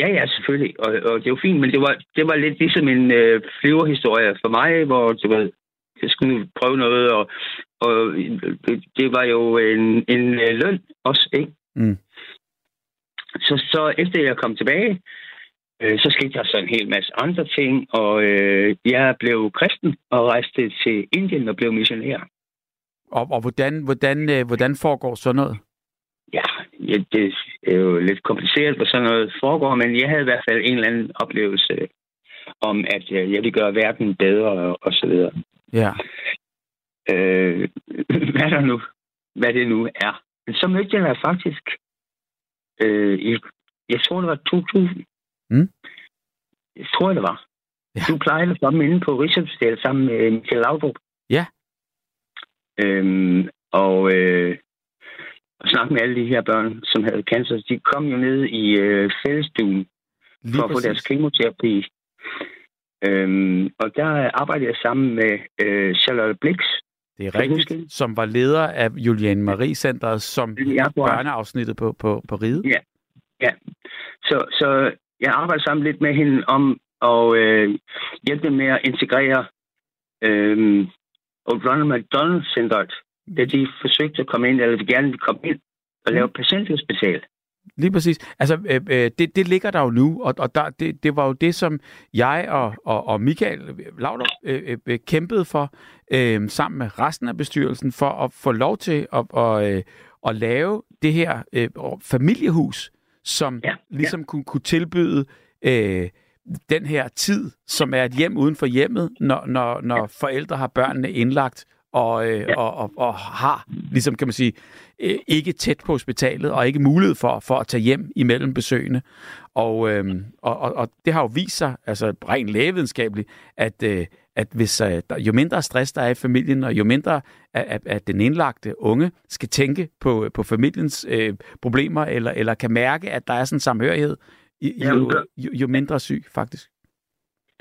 Ja, ja, selvfølgelig. Og, og det var fint, men det var, det var lidt ligesom en øh, flyverhistorie for mig, hvor du ved, jeg skulle prøve noget, og, og det, det var jo en, en øh, løn også, ikke? Mm. Så, så efter jeg kom tilbage, øh, så skete der så en hel masse andre ting, og øh, jeg blev kristen og rejste til Indien og blev missionær. Og, og hvordan, hvordan, øh, hvordan foregår sådan noget? Ja, ja, det er jo lidt kompliceret, hvor sådan noget foregår, men jeg havde i hvert fald en eller anden oplevelse om, at øh, jeg vil gøre verden bedre og, så videre. Ja, Øh, hvad der nu, hvad det nu er. Men så mødte jeg faktisk, øh, i, jeg tror det var 2000. Mm. Jeg tror det var. Ja. Du plejede at komme inde på Rigshospitalet sammen med Michael Laudrup. Ja. Øhm, og, øh, og snakke med alle de her børn, som havde cancer. De kom jo ned i øh, fællesstuen lige for at få deres kemoterapi. Øhm, og der arbejdede jeg sammen med øh, Charlotte Blix. Det er rigtigt. Som var leder af Juliane Marie Centeret, som Ja, børneafsnittet på, på, på Ride. Ja. Så, så jeg arbejder sammen lidt med hende om at øh, hjælpe med at integrere øh, og Ronald McDonald Centeret, da de forsøgte at komme ind, eller de gerne ville komme ind og lave patienthospital. Lige præcis. Altså, øh, øh, det, det ligger der jo nu, og, og der, det, det var jo det, som jeg og, og, og Michael Laudrup øh, øh, kæmpede for, øh, sammen med resten af bestyrelsen, for at få lov til at, at, øh, at lave det her øh, familiehus, som Ja, ligesom ja. kunne, kunne tilbyde øh, den her tid, som er et hjem uden for hjemmet, når, når, når ja. forældre har børnene indlagt og, øh, ja. og, og, og har, ligesom kan man sige, øh, ikke tæt på hospitalet og ikke mulighed for, for at tage hjem imellem besøgende. Og, øh, og, og, og det har jo vist sig, altså rent lægevidenskabeligt, at, øh, at hvis, øh, der, jo mindre stress der er i familien, og jo mindre at, at, den indlagte unge skal tænke på, på familiens øh, problemer, eller, eller kan mærke, at der er sådan en samhørighed, jo, jo, jo, mindre syg faktisk.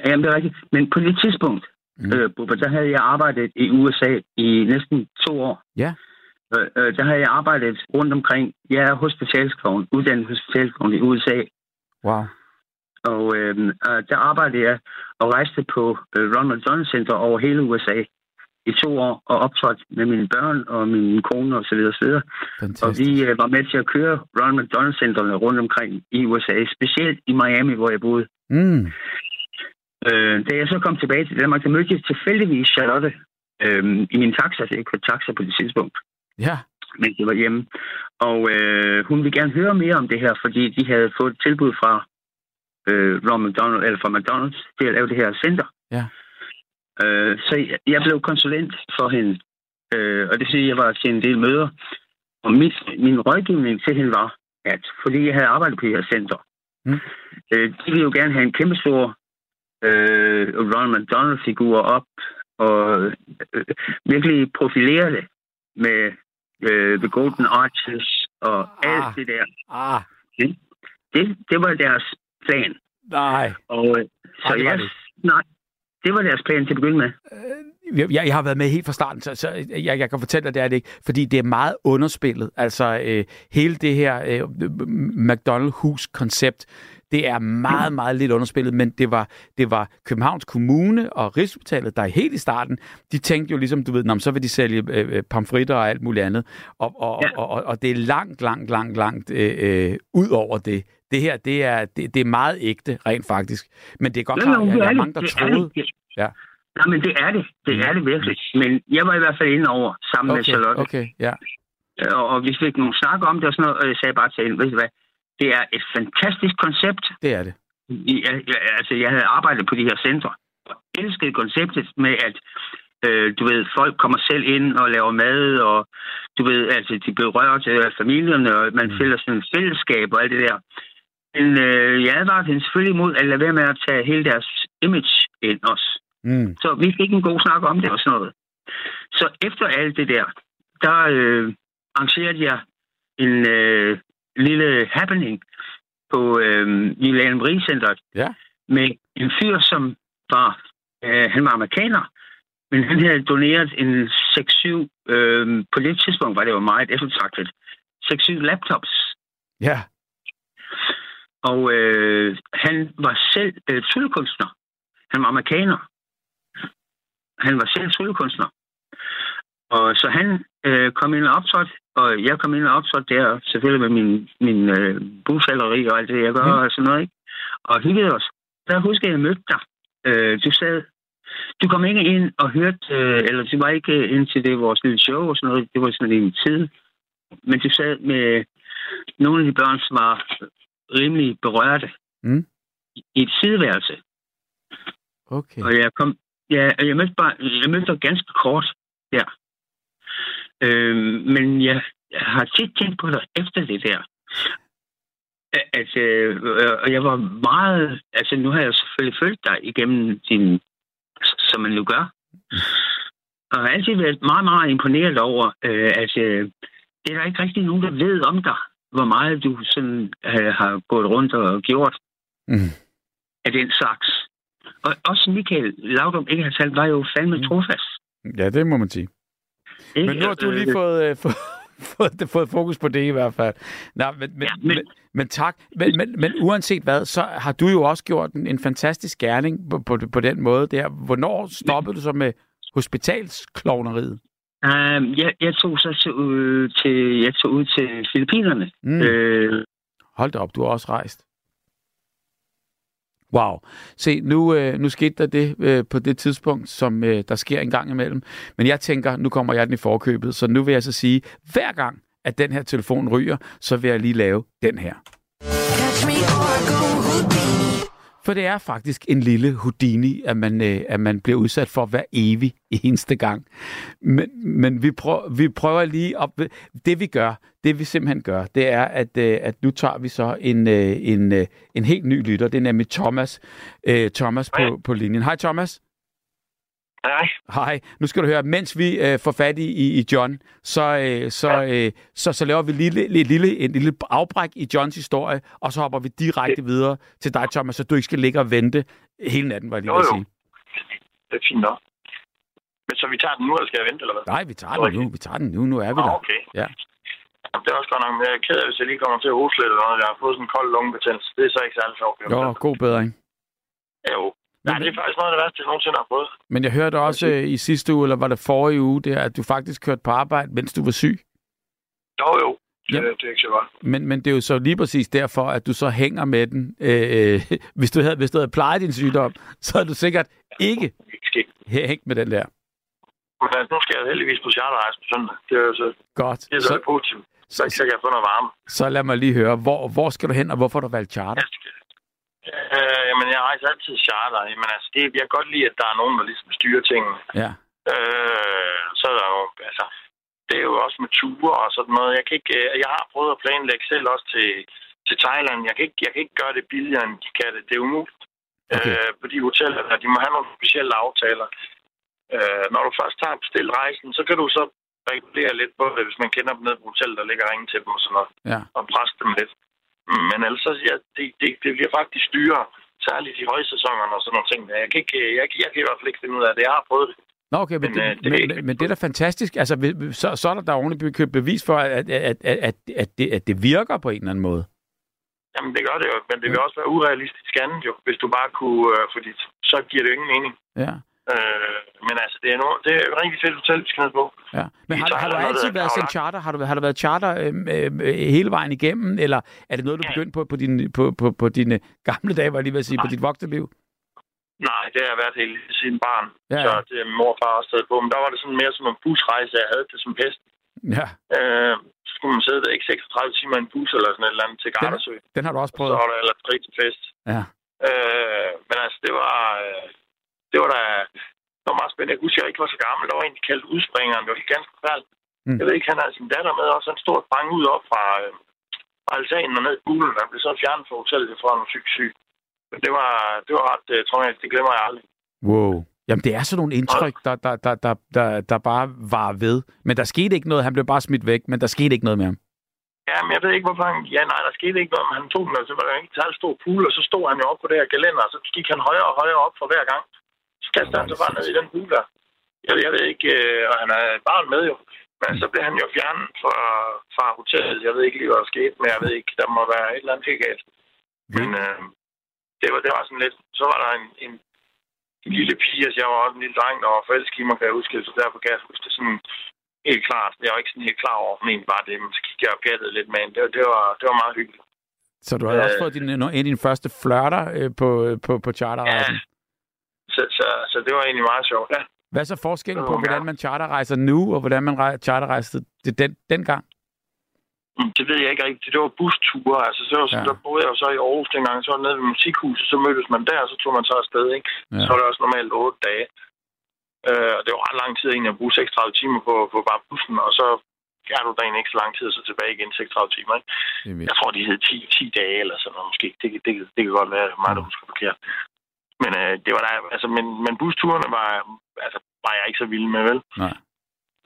Jamen, det er rigtigt. Men på det tidspunkt, mm. øh, Bubba, der havde jeg arbejdet i USA i næsten to år. Ja. Øh, øh, der havde jeg arbejdet rundt omkring. Jeg er hospitalskloven, uddannet hospitalskloven i USA. Wow. Og øh, der arbejdede jeg og rejste på øh, Ronald McDonald Center over hele USA i to år og optrådte med mine børn og min kone og så videre, så videre. Og vi øh, var med til at køre Ronald McDonald Centerne rundt omkring i USA, specielt i Miami, hvor jeg boede. Mm. Øh, da jeg så kom tilbage til Danmark, der mødte jeg tilfældigvis Charlotte øh, i min taxa, så jeg kørte taxa på det tidspunkt, Ja. mens jeg var hjemme. Og øh, hun ville gerne høre mere om det her, fordi de havde fået et tilbud fra øh, Ron McDonald, eller fra McDonald's til at lave det her center. Ja. Øh, så jeg, jeg blev konsulent for hende, øh, og det vil sige, at jeg var til en del møder. Og mit, min rådgivning til hende var, at fordi jeg havde arbejdet på det her center, Mm. øh, de ville jo gerne have en kæmpe stor øh, Ronald McDonald-figur op, og øh, virkelig profilere det med øh, The Golden Arches og Ah. alt det der. Ah, Det, det var deres plan. nej. Og, øh, så det var jeg, det. nej, det var deres plan til at begynde med. Jeg, jeg har været med helt fra starten, så, så jeg, jeg kan fortælle dig, det er det ikke, fordi det er meget underspillet. Altså øh, hele det her øh, McDonald-hus-koncept, det er meget, meget lidt underspillet, men det var, det var Københavns Kommune og Rigshospitalet, der helt i starten, de tænkte jo ligesom, du ved, Nå, så vil de sælge øh, øh, pomfritter og alt muligt andet, og, og, Ja. og, og, og det er langt, langt, langt, langt øh, øh, ud over det. Det her, det er, det, det er meget ægte, rent faktisk. Men det er godt klart, at der er mange, der Det er troede... det. Ja. Nej, men det er det. Det er det virkelig. Men jeg var i hvert fald inde over sammen med Okay, Charlotte. okay, ja. Og, og vi fik nogle snak om det og sådan noget, og jeg sagde bare til hende, ved du hvad, det er et fantastisk koncept. Det er det. Jeg, jeg, altså, jeg havde arbejdet på de her centre, og elskede konceptet med, at øh, du ved, folk kommer selv ind og laver mad, og du ved, altså, de berører til familierne, og man mm. føler sådan et fællesskab og alt det der. Men øh, jeg advarede hende selvfølgelig imod at lade være med at tage hele deres image ind også. Mm. Så vi fik en god snak om det og sådan noget. Så efter alt det der, der øh, arrangerede jeg en øh, lille happening på øh, i Lane Marie Centeret Ja. med en fyr, som var, øh, han var amerikaner, men han havde doneret en 6-7, øh, på det tidspunkt var det jo meget eftertragtet, 6-7 laptops. Ja. Og øh, han var selv øh, tryllekunstner. Han var amerikaner. Han var selv tryllekunstner. Og så han øh, kom ind og optrådte, og jeg kom ind og optrådte der, selvfølgelig med min, min øh, busalleri og alt det, jeg gør mm. og sådan noget, ikke? Og hyggede os. Der husker jeg, jeg mødte dig. Øh, du sad, du kom ikke ind og hørte, øh, eller du var ikke ind til det vores lille show og sådan noget, det var sådan en tid. Men du sad med nogle af de børn, som var rimelig berørte Mm. i et sideværelse. Okay. Og jeg kom, ja, jeg mødte bare, jeg mødte ganske kort der. Øhm, men jeg, jeg har tit tænkt på dig efter det der. At, øh, øh, og jeg var meget, altså nu har jeg selvfølgelig følt dig igennem din, som man nu gør. Og jeg har altid været meget, meget imponeret over, øh, at øh, det er der ikke rigtig nogen, der ved om dig. Hvor meget du sådan øh, har gået rundt og gjort Mm. af den slags. Og også Michael Laudrup ikke har talt, var jo fandme Mm. trofast. Ja, det må man sige. Ikke? Men nu har du lige Øh, fået, øh, fået, fået, fået fokus på det i hvert fald. Nej, men, men, Ja, men, men- men, men tak. Men, men, men uanset hvad, så har du jo også gjort en, en fantastisk gerning på, på, på den måde der. Hvornår stoppede du så med hospitalsklovneriet? Uh, jeg, jeg tog så til, øh, til, jeg tog ud til Filippinerne. Mm. Øh, Hold da op, du har også rejst. Wow. Se, nu, øh, nu skete der det øh, på det tidspunkt, som øh, der sker en gang imellem. Men jeg tænker, nu kommer jeg den i forkøbet, så nu vil jeg så sige, hver gang, at den her telefon ryger, så vil jeg lige lave den her. For det er faktisk en lille Houdini, at man, øh, at man bliver udsat for hver evig eneste gang. Men, men vi, prøver, vi prøver lige op. Det vi gør, det vi simpelthen gør, det er, at, øh, at nu tager vi så en, øh, en, øh, en helt ny lytter. Det er nemlig Thomas, øh, Thomas på, på linjen. Hej Thomas. Nej, Hej. Nu skal du høre, mens vi øh, får fat i, i John, så, øh, så, øh, så, så laver vi lille, lille, lille, en lille afbræk i Johns historie, og så hopper vi direkte videre til dig, Thomas, så du ikke skal ligge og vente hele natten, var jeg lige Jo, at jo. sige. det er fint nok. Men så vi tager den nu, eller skal jeg vente, eller hvad? Nej, vi tager den nu. Vi tager den nu. Nu er vi Ah, der. okay. Ja. Det er også godt nok, men jeg er ked af, hvis jeg lige kommer til at hoste lidt eller noget. Jeg har fået sådan en kold lungebetændelse. Det er så ikke særlig sjovt. Jo, god bedring. Jo. Nej, det er faktisk noget af det værste, jeg nogensinde har fået. Men jeg hørte også øh, i sidste uge, eller var det forrige uge, der, at du faktisk kørte på arbejde, mens du var syg. Jo, jo. Det, Ja. det er ikke så godt. Men, men det er jo så lige præcis derfor, at du så hænger med den. Øh, hvis, du havde, hvis du havde plejet din sygdom, så havde du sikkert ikke hængt med den der. Men altså, nu skal jeg heldigvis på charterrejse på søndag. Det er jo så, Godt. det er så, Så, positivt. Så, så, kan jeg få noget varme. så lad mig lige høre, hvor, hvor skal du hen, og hvorfor har du valgt charter? Jeg øh, jamen, jeg rejser altid charter. Jamen, altså, det, jeg kan godt lide, at der er nogen, der ligesom styrer tingene. Ja. Øh, så er der jo, altså, det er jo også med ture og sådan noget. Jeg, kan ikke, øh, jeg har prøvet at planlægge selv også til, til Thailand. Jeg kan, ikke, jeg kan ikke gøre det billigere, end de kan det. Det er umuligt. Okay. Okay. Øh, på de hoteller, der, de må have nogle specielle aftaler. Øh, når du først har bestilt rejsen, så kan du så regulere lidt på det, hvis man kender dem ned på hotellet, der ligger ringe til dem og sådan noget, Ja. og presse dem lidt. Men ellers, så, ja, det, det, det bliver faktisk styre, særligt i højsæsonerne og sådan nogle ting. Jeg kan, ikke, jeg, jeg kan i hvert fald ikke finde ud af det. Jeg har prøvet det. Nå, okay, men, Men, det, øh, er men, men, men det er da fantastisk. Altså, så, så er der der ordentligt bevis for, at, at, at, at, at, at, det, at det virker på en eller anden måde. Jamen, det gør det jo, men det vil også være urealistisk andet jo, hvis du bare kunne, øh, fordi så giver det jo ingen mening. Ja. Øh, men altså, det er, no, det er rigtig fedt hotel, vi skal ned på. Ja. Men har, har du noget, altid været sendt charter? Har du, har du været charter øh, øh, hele vejen igennem, eller er det noget, du Ja. begyndte på på, din, på, på, på dine gamle dage, var jeg lige ved at sige, på dit voksne liv? Nej, det har jeg været hele siden barn. Ja. Så det er mor og far også på. Men der var det sådan mere som en busrejse, jeg havde det som pest. Ja, Øh, så skulle man sidde der ikke 36 timer i en bus eller sådan et eller andet til Gardasø. den har du også Så prøvet. var der ellers rigtig fest. Ja. Øh, men altså, det var... Øh, det var da... Det var meget spændende. Jeg husker, jeg ikke var så gammel. Der var en, de kaldte udspringeren. Det var helt ganske forfærdeligt. Mm. Jeg ved ikke, han havde sin datter med, og så en stor sprang ud op fra, øh, fra altanen og ned i bulen. Han blev så fjernet fra hotellet, for han var syg syg. Men det var, det var ret øh, traumatisk. Det glemmer jeg aldrig. Wow. Jamen, det er sådan nogle indtryk, der, der, der, der, der, der bare var ved. Men der skete ikke noget. Han blev bare smidt væk, men der skete ikke noget med ham. Ja, men jeg ved ikke, hvorfor han... Ja, nej, der skete ikke noget, men han tog den, og så var der særlig stor pool, og så stod han jo op på det her gelænder, og så gik han højere og højere op for hver gang. Så kastede han sig bare ned i den pool der. Jeg, jeg ved ikke, øh, og han er barn med jo. Men så blev han jo fjernet fra, fra hotellet. Jeg ved ikke lige, hvad der skete, men jeg ved ikke, der må være et eller andet helt galt. Men øh, det, var, det var sådan lidt... Så var der en, en, en lille pige, altså jeg var også en lille dreng, der var forelsket i mig, kan jeg huske, så derfor kan jeg huske det sådan helt klart. Jeg var ikke sådan helt klar over, egentlig var det, men så kiggede jeg og gættede lidt med hende. Det, var- det, var, det var meget hyggeligt. Så du havde også Øh. fået din, en af dine første flørter øh, på, på, på charterrejsen. Ja. Så, så, så det var egentlig meget sjovt. Ja. Hvad er så forskellen Det på, hvordan man charterrejser nu, og hvordan man rej- charterrejste det den, dengang? Mm, Det ved jeg ikke rigtigt. Det var busture. Altså, så var, Ja. der boede jeg jo så i Aarhus dengang. Så var nede ved musikhuset, så mødtes man der, og så tog man så afsted. Ikke? Ja. Så var det også normalt 8 dage. Øh, og det var ret lang tid egentlig at bruge 36 timer på, på bare bussen, og så er du der ikke så lang tid, og så tilbage igen 36 timer. Ikke? Det. Jeg tror, de hed 10, 10 dage eller sådan noget måske. Det, det, det kan godt være, det er mig, der husker forkert. Men øh, det var der, altså, men, men busturene var, altså, var jeg ikke så vild med, vel? Nej.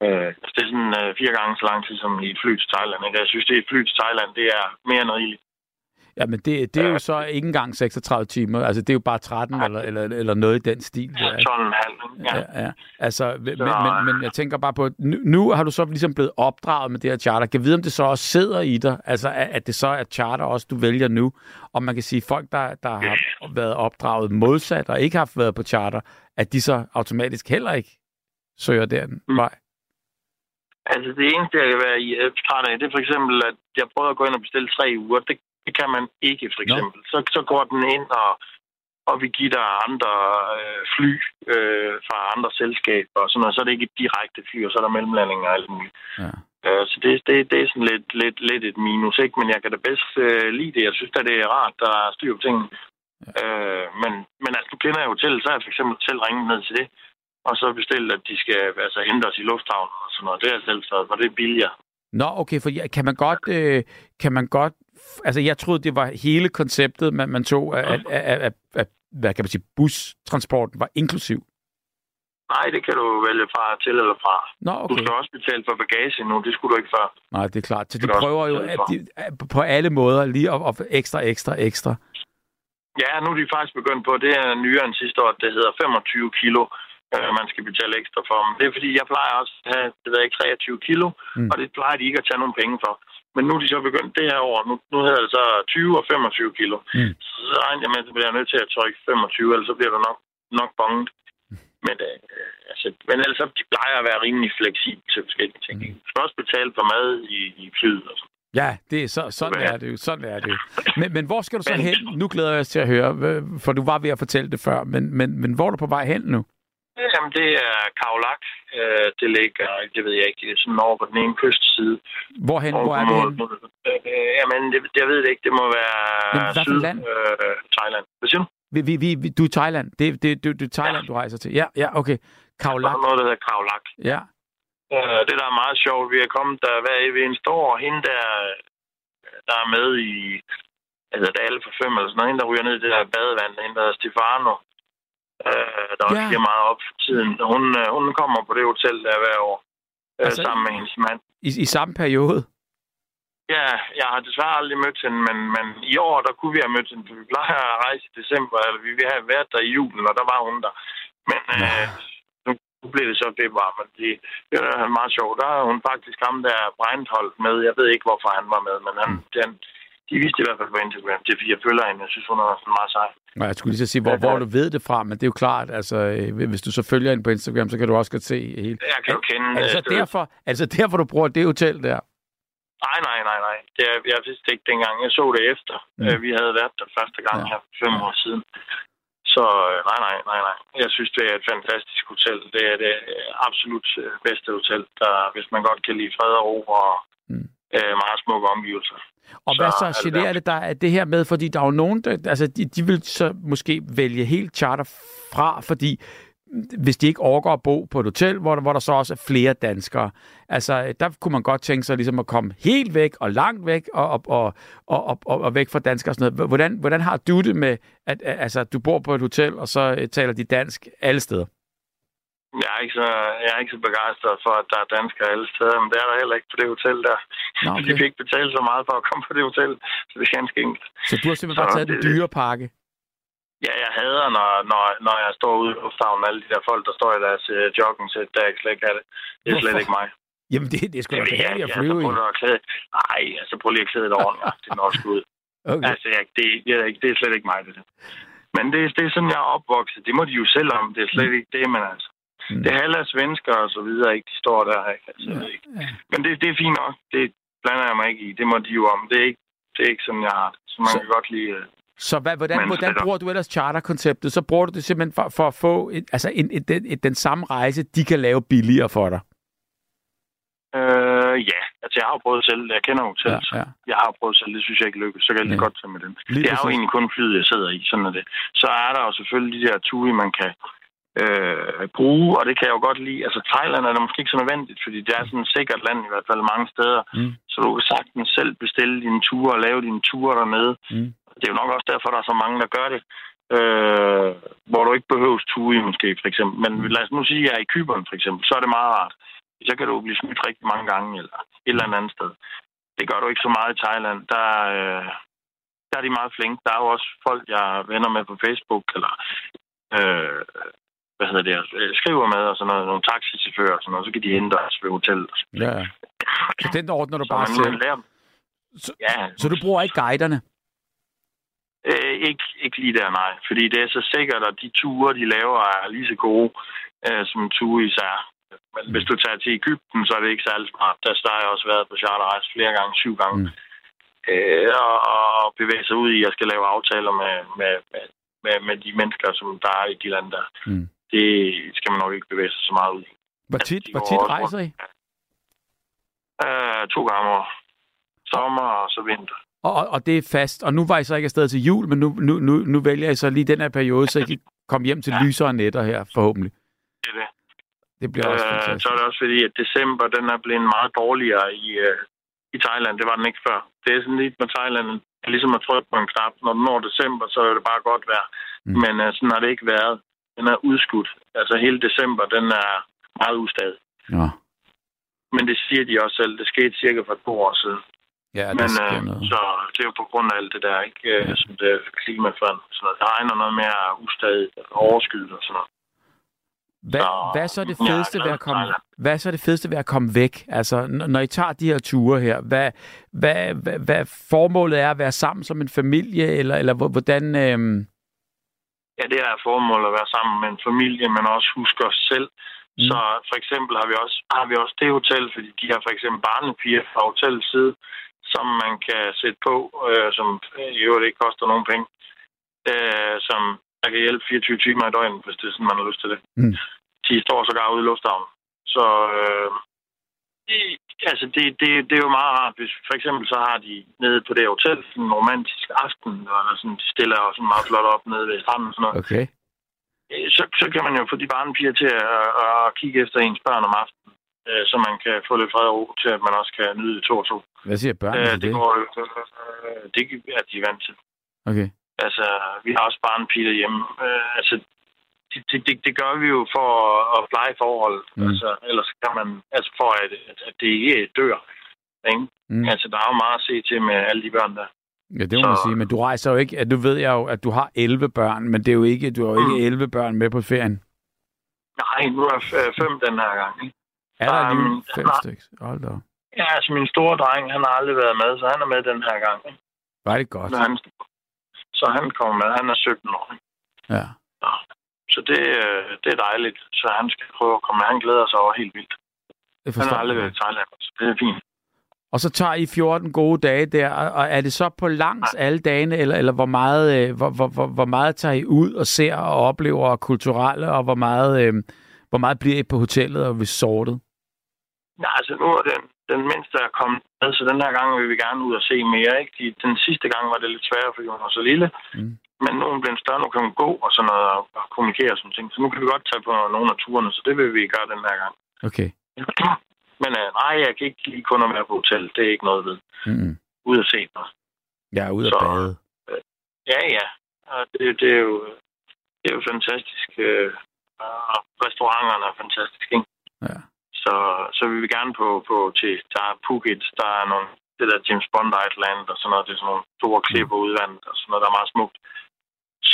Øh, altså, det er sådan øh, fire gange så lang tid som i et fly til Thailand. Ikke? Jeg synes, det er et fly til Thailand, det er mere end rigeligt. Ja, men det, det er jo så ikke engang 36 timer. Altså, det er jo bare 13 eller, eller, eller noget i den stil. Ikke? 12,5. Ja. Ja, ja. Altså, men, Så- men, men jeg tænker bare på, nu, nu har du så ligesom blevet opdraget med det her charter. Kan vide, om det så også sidder i dig? Altså, at, det så er charter også, du vælger nu? Og man kan sige, folk, der, der har været opdraget modsat og ikke har været på charter, at de så automatisk heller ikke søger den Mm. vej. Altså, det eneste, jeg kan være i træt af, det er for eksempel, at jeg prøver at gå ind og bestille tre uger. Det, det kan man ikke, for eksempel. Så, så går den ind og, og vi giver dig andre øh, fly øh, fra andre selskaber og sådan noget. Så er det ikke et direkte fly, og så er der mellemlandinger og alt muligt. Ja. Øh, så det, det, det er sådan lidt, lidt, lidt et minus, ikke? Men jeg kan da bedst øh, lide det. Jeg synes da, det er rart, der er styr på tingene. Øh, men, men altså, du kender jo hotellet, så har jeg for eksempel selv ringet ned til det. Og så bestilt, at de skal altså, hente os i lufthavnen og sådan noget. Det er jeg selv taget, for det er billigere. Nå, okay, for kan man godt, øh, kan man godt, altså jeg troede, det var hele konceptet, man, man tog, at, at, at, at, at, hvad kan man sige, bustransporten var inklusiv. Nej, det kan du vælge fra til eller fra. Nå, Du okay. skal også betale for bagage nu, det skulle du ikke før. Nej, det er klart. Så de er prøver jo at de, på alle måder lige at, at ekstra, ekstra, ekstra. Ja, nu er de faktisk begyndt på, det er nyere end sidste år, det hedder 25 kilo, øh, man skal betale ekstra for. Men det er fordi, jeg plejer også at have, det ved jeg ikke, 23 kilo, Mm. og det plejer de ikke at tage nogen penge for. Men nu er de så begyndt det her år, nu, nu hedder det så 20 og 25 kilo. Mm. Så regner jeg med, at det bliver nødt til at trykke 25, ellers så bliver du nok, nok bonget. Men, øh, altså, men ellers så de plejer at være rimelig fleksible til forskellige ting. Mm. Du skal også betale for mad i, i flyet og sådan. Ja, det er så, sådan er det jo. Sådan er det. Men, men hvor skal du så hen? Nu glæder jeg os til at høre, for du var ved at fortælle det før, men, men, men hvor er du på vej hen nu? Jamen, det er Kaolak. Øh, det ligger, det ved jeg ikke, det er sådan over på den ene kystside. Hvorhen, Over hvor er mod- hen? Øh, jamen, det, jeg ved det ikke. Det må være syd, land? Øh, Thailand. Hvad siger du? Vi, vi, vi, du er Thailand. Det, det, det, det er Thailand, du rejser til. Ja, ja, okay. Der Kaolak. er noget, der hedder Kaolak. Ja. Øh, det, der er meget sjovt, vi er kommet der hver evig eneste år, og hende der, der er med i, altså det er alle for fem eller sådan noget, hende der ryger ned i det der badevand, hende der hedder Stefano, øh, der også Ja. meget op for tiden. Hun, øh, hun kommer på det hotel der hver år, øh, Altså, sammen med hendes mand. I, I samme periode. Ja, jeg har desværre aldrig mødt hende, men, men i år, der kunne vi have mødt hende, for vi plejer at rejse i december, eller vi ville have været der i julen, og der var hun der. Men øh, nu blev det så februar, men det, det var meget sjovt. Der har hun faktisk ham der Breinholt med. Jeg ved ikke, hvorfor han var med, men han, mm. han, de viste i hvert fald på Instagram. Det er fordi, jeg følger hende. Jeg synes, hun er meget sej. Og jeg skulle lige så sige, hvor, hvor du ved det fra, men det er jo klart, altså, øh, hvis du så følger hende på Instagram, så kan du også godt se helt... Jeg kan jo kende... Er det så øh, derfor, altså derfor, du bruger det hotel der? Nej, nej, nej, nej. Det er, jeg vidste ikke dengang. Jeg så det efter. Mm. Mm. Vi havde været der første gang Ja. her for fem år siden. Så øh, nej, nej, nej, nej. Jeg synes, det er et fantastisk hotel. Det er det absolut øh, bedste hotel, der, hvis man godt kan lide fred og ro og Mm. Øh, meget smukke omgivelser. Og Så hvad så er generer der. det dig, at det her med, fordi der er jo nogen, der, altså de, de vil så måske vælge helt charter fra, fordi hvis de ikke overgår at bo på et hotel, hvor, der- hvor der så også er flere danskere. Altså, der kunne man godt tænke sig ligesom at komme helt væk og langt væk og, og, og, og, og, og, væk fra danskere og sådan noget. Hvordan, hvordan har du det med, at, at altså, du bor på et hotel, og så øh, taler de dansk alle steder? Jeg er, ikke så, jeg er ikke så begejstret for, at der er danskere alle steder, men det er der heller ikke på det hotel der. Nå, Okay. De fik ikke betalt så meget for at komme på det hotel, så det er ganske enkelt. Så du har simpelthen bare Så taget den det- dyre pakke? Ja, jeg hader, når, når, når jeg står ude i lufthavnen, alle de der folk, der står i deres uh, jogging-sæt, der jeg slet ikke have det. Det er slet ikke mig. Jamen, det, det er sgu da behageligt at flyve i. Nej, altså prøv lige at klæde det ordentligt. Det er nok sgu ud. Okay. Altså, jeg, det, er, ikke- det er slet ikke mig, det der. Men det, det er sådan, jeg er opvokset. Det må de jo selv om. Det er slet ikke det, men altså. Mm. Det er halve svensker og så videre, ikke? De står der, ikke? Altså, ved ikke. Ja. Men det, det er fint nok. Det blander jeg mig ikke i. Det må de jo om. Det er ikke, det er ikke sådan, jeg har det. Så man Så- kan godt lide... øh, Så hvad, hvordan, Men hvordan bruger du ellers charterkonceptet? Så bruger du det simpelthen for, for at få et, altså en, et, den, et, den samme rejse, de kan lave billigere for dig. Øh, ja, altså jeg har jo prøvet selv. Jeg kender hotellet. Ja, ja. Jeg har prøvet selv. Det synes jeg ikke lykkes. Så kan jeg lige Ja. godt tage med den. Lige det er jo egentlig kun flyet, jeg sidder i. Sådan er det. Så er der jo selvfølgelig de der ture, man kan øh, bruge, og det kan jeg jo godt lide. Altså Thailand er det måske ikke så nødvendigt, fordi det er sådan et sikkert land i hvert fald mange steder. Mm. Så du kan sagtens selv bestille dine ture og lave dine ture dernede. Mm. Det er jo nok også derfor, der er så mange, der gør det. Øh, hvor du ikke behøves tue i måske, for eksempel. Men lad os nu sige, at jeg er i Kyberen, for eksempel. Så er det meget rart. Så kan du blive snydt rigtig mange gange, eller et eller andet andet sted. Det gør du ikke så meget i Thailand. Der, øh, der er de meget flinke. Der er jo også folk, jeg er venner med på Facebook, eller øh, hvad hedder det, øh, skriver med, og sådan noget, nogle taxichauffører og sådan noget, så kan de hente os ved hotellet. Ja. Så den ordner du Så bare selv. lærer Så, Ja, så du bruger ikke guiderne? Øh, ikke, ikke lige der, nej. Fordi det er så sikkert, at de ture, de laver, er lige så gode, øh, som ture især. Men Mm. hvis du tager til Ægypten, så er det ikke særlig smart. Der har jeg også været på charterrejse flere gange, syv gange. Mm. Øh, og, og bevæge sig ud i, at jeg skal lave aftaler med, med, med, med, med de mennesker, som der er i de lande der. Mm. Det skal man nok ikke bevæge sig så meget ud. Hvor tit, hvor tit rejser I? Øh, to gange om året. Sommer og så vinter. Og, og, og det er fast. Og nu var I så ikke afsted til jul, men nu, nu, nu, nu vælger I så lige den her periode, så I kan komme hjem til Ja. lysere nætter her, forhåbentlig. Det er det. Det bliver også Øh, fantastisk. så er det også fordi, at december den er blevet meget dårligere i, øh, i Thailand. Det var den ikke før. Det er sådan lidt med Thailand, ligesom at trykke på en knap. Når du når december, så er det bare godt vejr. Mm. Men øh, sådan har det ikke været. Den er udskudt. Altså hele december, den er meget ustadig. Ja, Men det siger de også selv. Det skete cirka for to år siden. ja Men øh, noget. så det er jo på grund af alt det der, ikke? Øh, Ja. Som det klimaforand. Så der regner noget mere ustadigt og overskyet og sådan noget. Hvad, så- hvad er så det fedeste ved at komme, hvad er så det fedeste ved at komme væk? Altså, når I tager de her ture her, hvad, hvad, hvad, hvad formålet er at være sammen som en familie, eller, eller hvor- hvordan... Øhm, Ja, det er formålet at være sammen med en familie, men også huske os selv. Mm. Så for eksempel har vi, også, har vi også det hotel, fordi de har for eksempel barnepiger fra hotellets side, som man kan sætte på, øh, som i øvrigt ikke koster nogen penge, øh, som der kan hjælpe 24 timer i døgnet, hvis det er sådan, man har lyst til det. Mm. De står sågar ude i lufthavnen. Så øh, i- altså det, det, det er jo meget rart, hvis for eksempel så har de nede på det hotel en romantisk aften, og sådan, de stiller jo sådan meget flot op nede ved stranden og sådan noget. okay. Øh, så, så kan man jo få de barnepiger til at, at kigge efter ens børn om aftenen, øh, så man kan få lidt fred og ro til, at man også kan nyde det to og to. Hvad siger børnene Øh, det det? går jo, øh, det er de vant til. Okay. Altså, vi har også barnepiger hjemme. Øh, altså, det, det, det, gør vi jo for at, at pleje forholdet. Mm. Mm. Altså, ellers kan man, altså for at, at, det ikke dør. Ikke? Mm. Altså, der er jo meget at se til med alle de børn der. Ja, det må man så- sige. Men du rejser jo ikke... At du ved jeg jo, at du har 11 børn, men det er jo ikke, du har jo ikke 11 børn med på ferien. Nej, nu er jeg f- fem den her gang. Ikke? Er der Um, fem nej. stykker? Hold da. Ja, altså min store dreng, han har aldrig været med, så han er med den her gang. Ikke? Var det godt. Så han, så han kommer med. Han er 17 år. ikke? Ja. Så det, øh, det er dejligt. Så han skal prøve at komme med. Han glæder sig over helt vildt. Det Han har aldrig været i Thailand, så det er fint. Og så tager I 14 gode dage der, og og er det så på langs alle dagene, eller, eller hvor, meget, øh, hvor, hvor, hvor, hvor meget tager I ud og ser og oplever og kulturelle, og hvor meget, øh, hvor meget bliver I på hotellet og resortet? Ja, altså nu er den, den mindste er kommet med, så den her gang vil vi gerne ud og se mere. Ikke? De, den sidste gang var det lidt sværere, hun var så lille. Mm. Men nu er hun blevet større, nu kan hun gå og sådan noget og, og kommunikere og sådan ting. Så nu kan vi godt tage på nogle af turene, så det vil vi gøre den her gang. Okay. Men øh, nej, jeg kan ikke lige kun at være på hotel. Det er ikke noget ved. Mm-hmm. Ud at se noget. Jeg er ude at Så- bade. Ja, ja. Og det, det, er jo, det er jo fantastisk. Øh, og restauranterne er fantastiske, ikke? Ja. Så, så vil vi gerne på, på til, der er Phuket, der er nogle, det der James Bond Island og sådan noget, det er sådan nogle store klipper udvandet og sådan noget, der er meget smukt.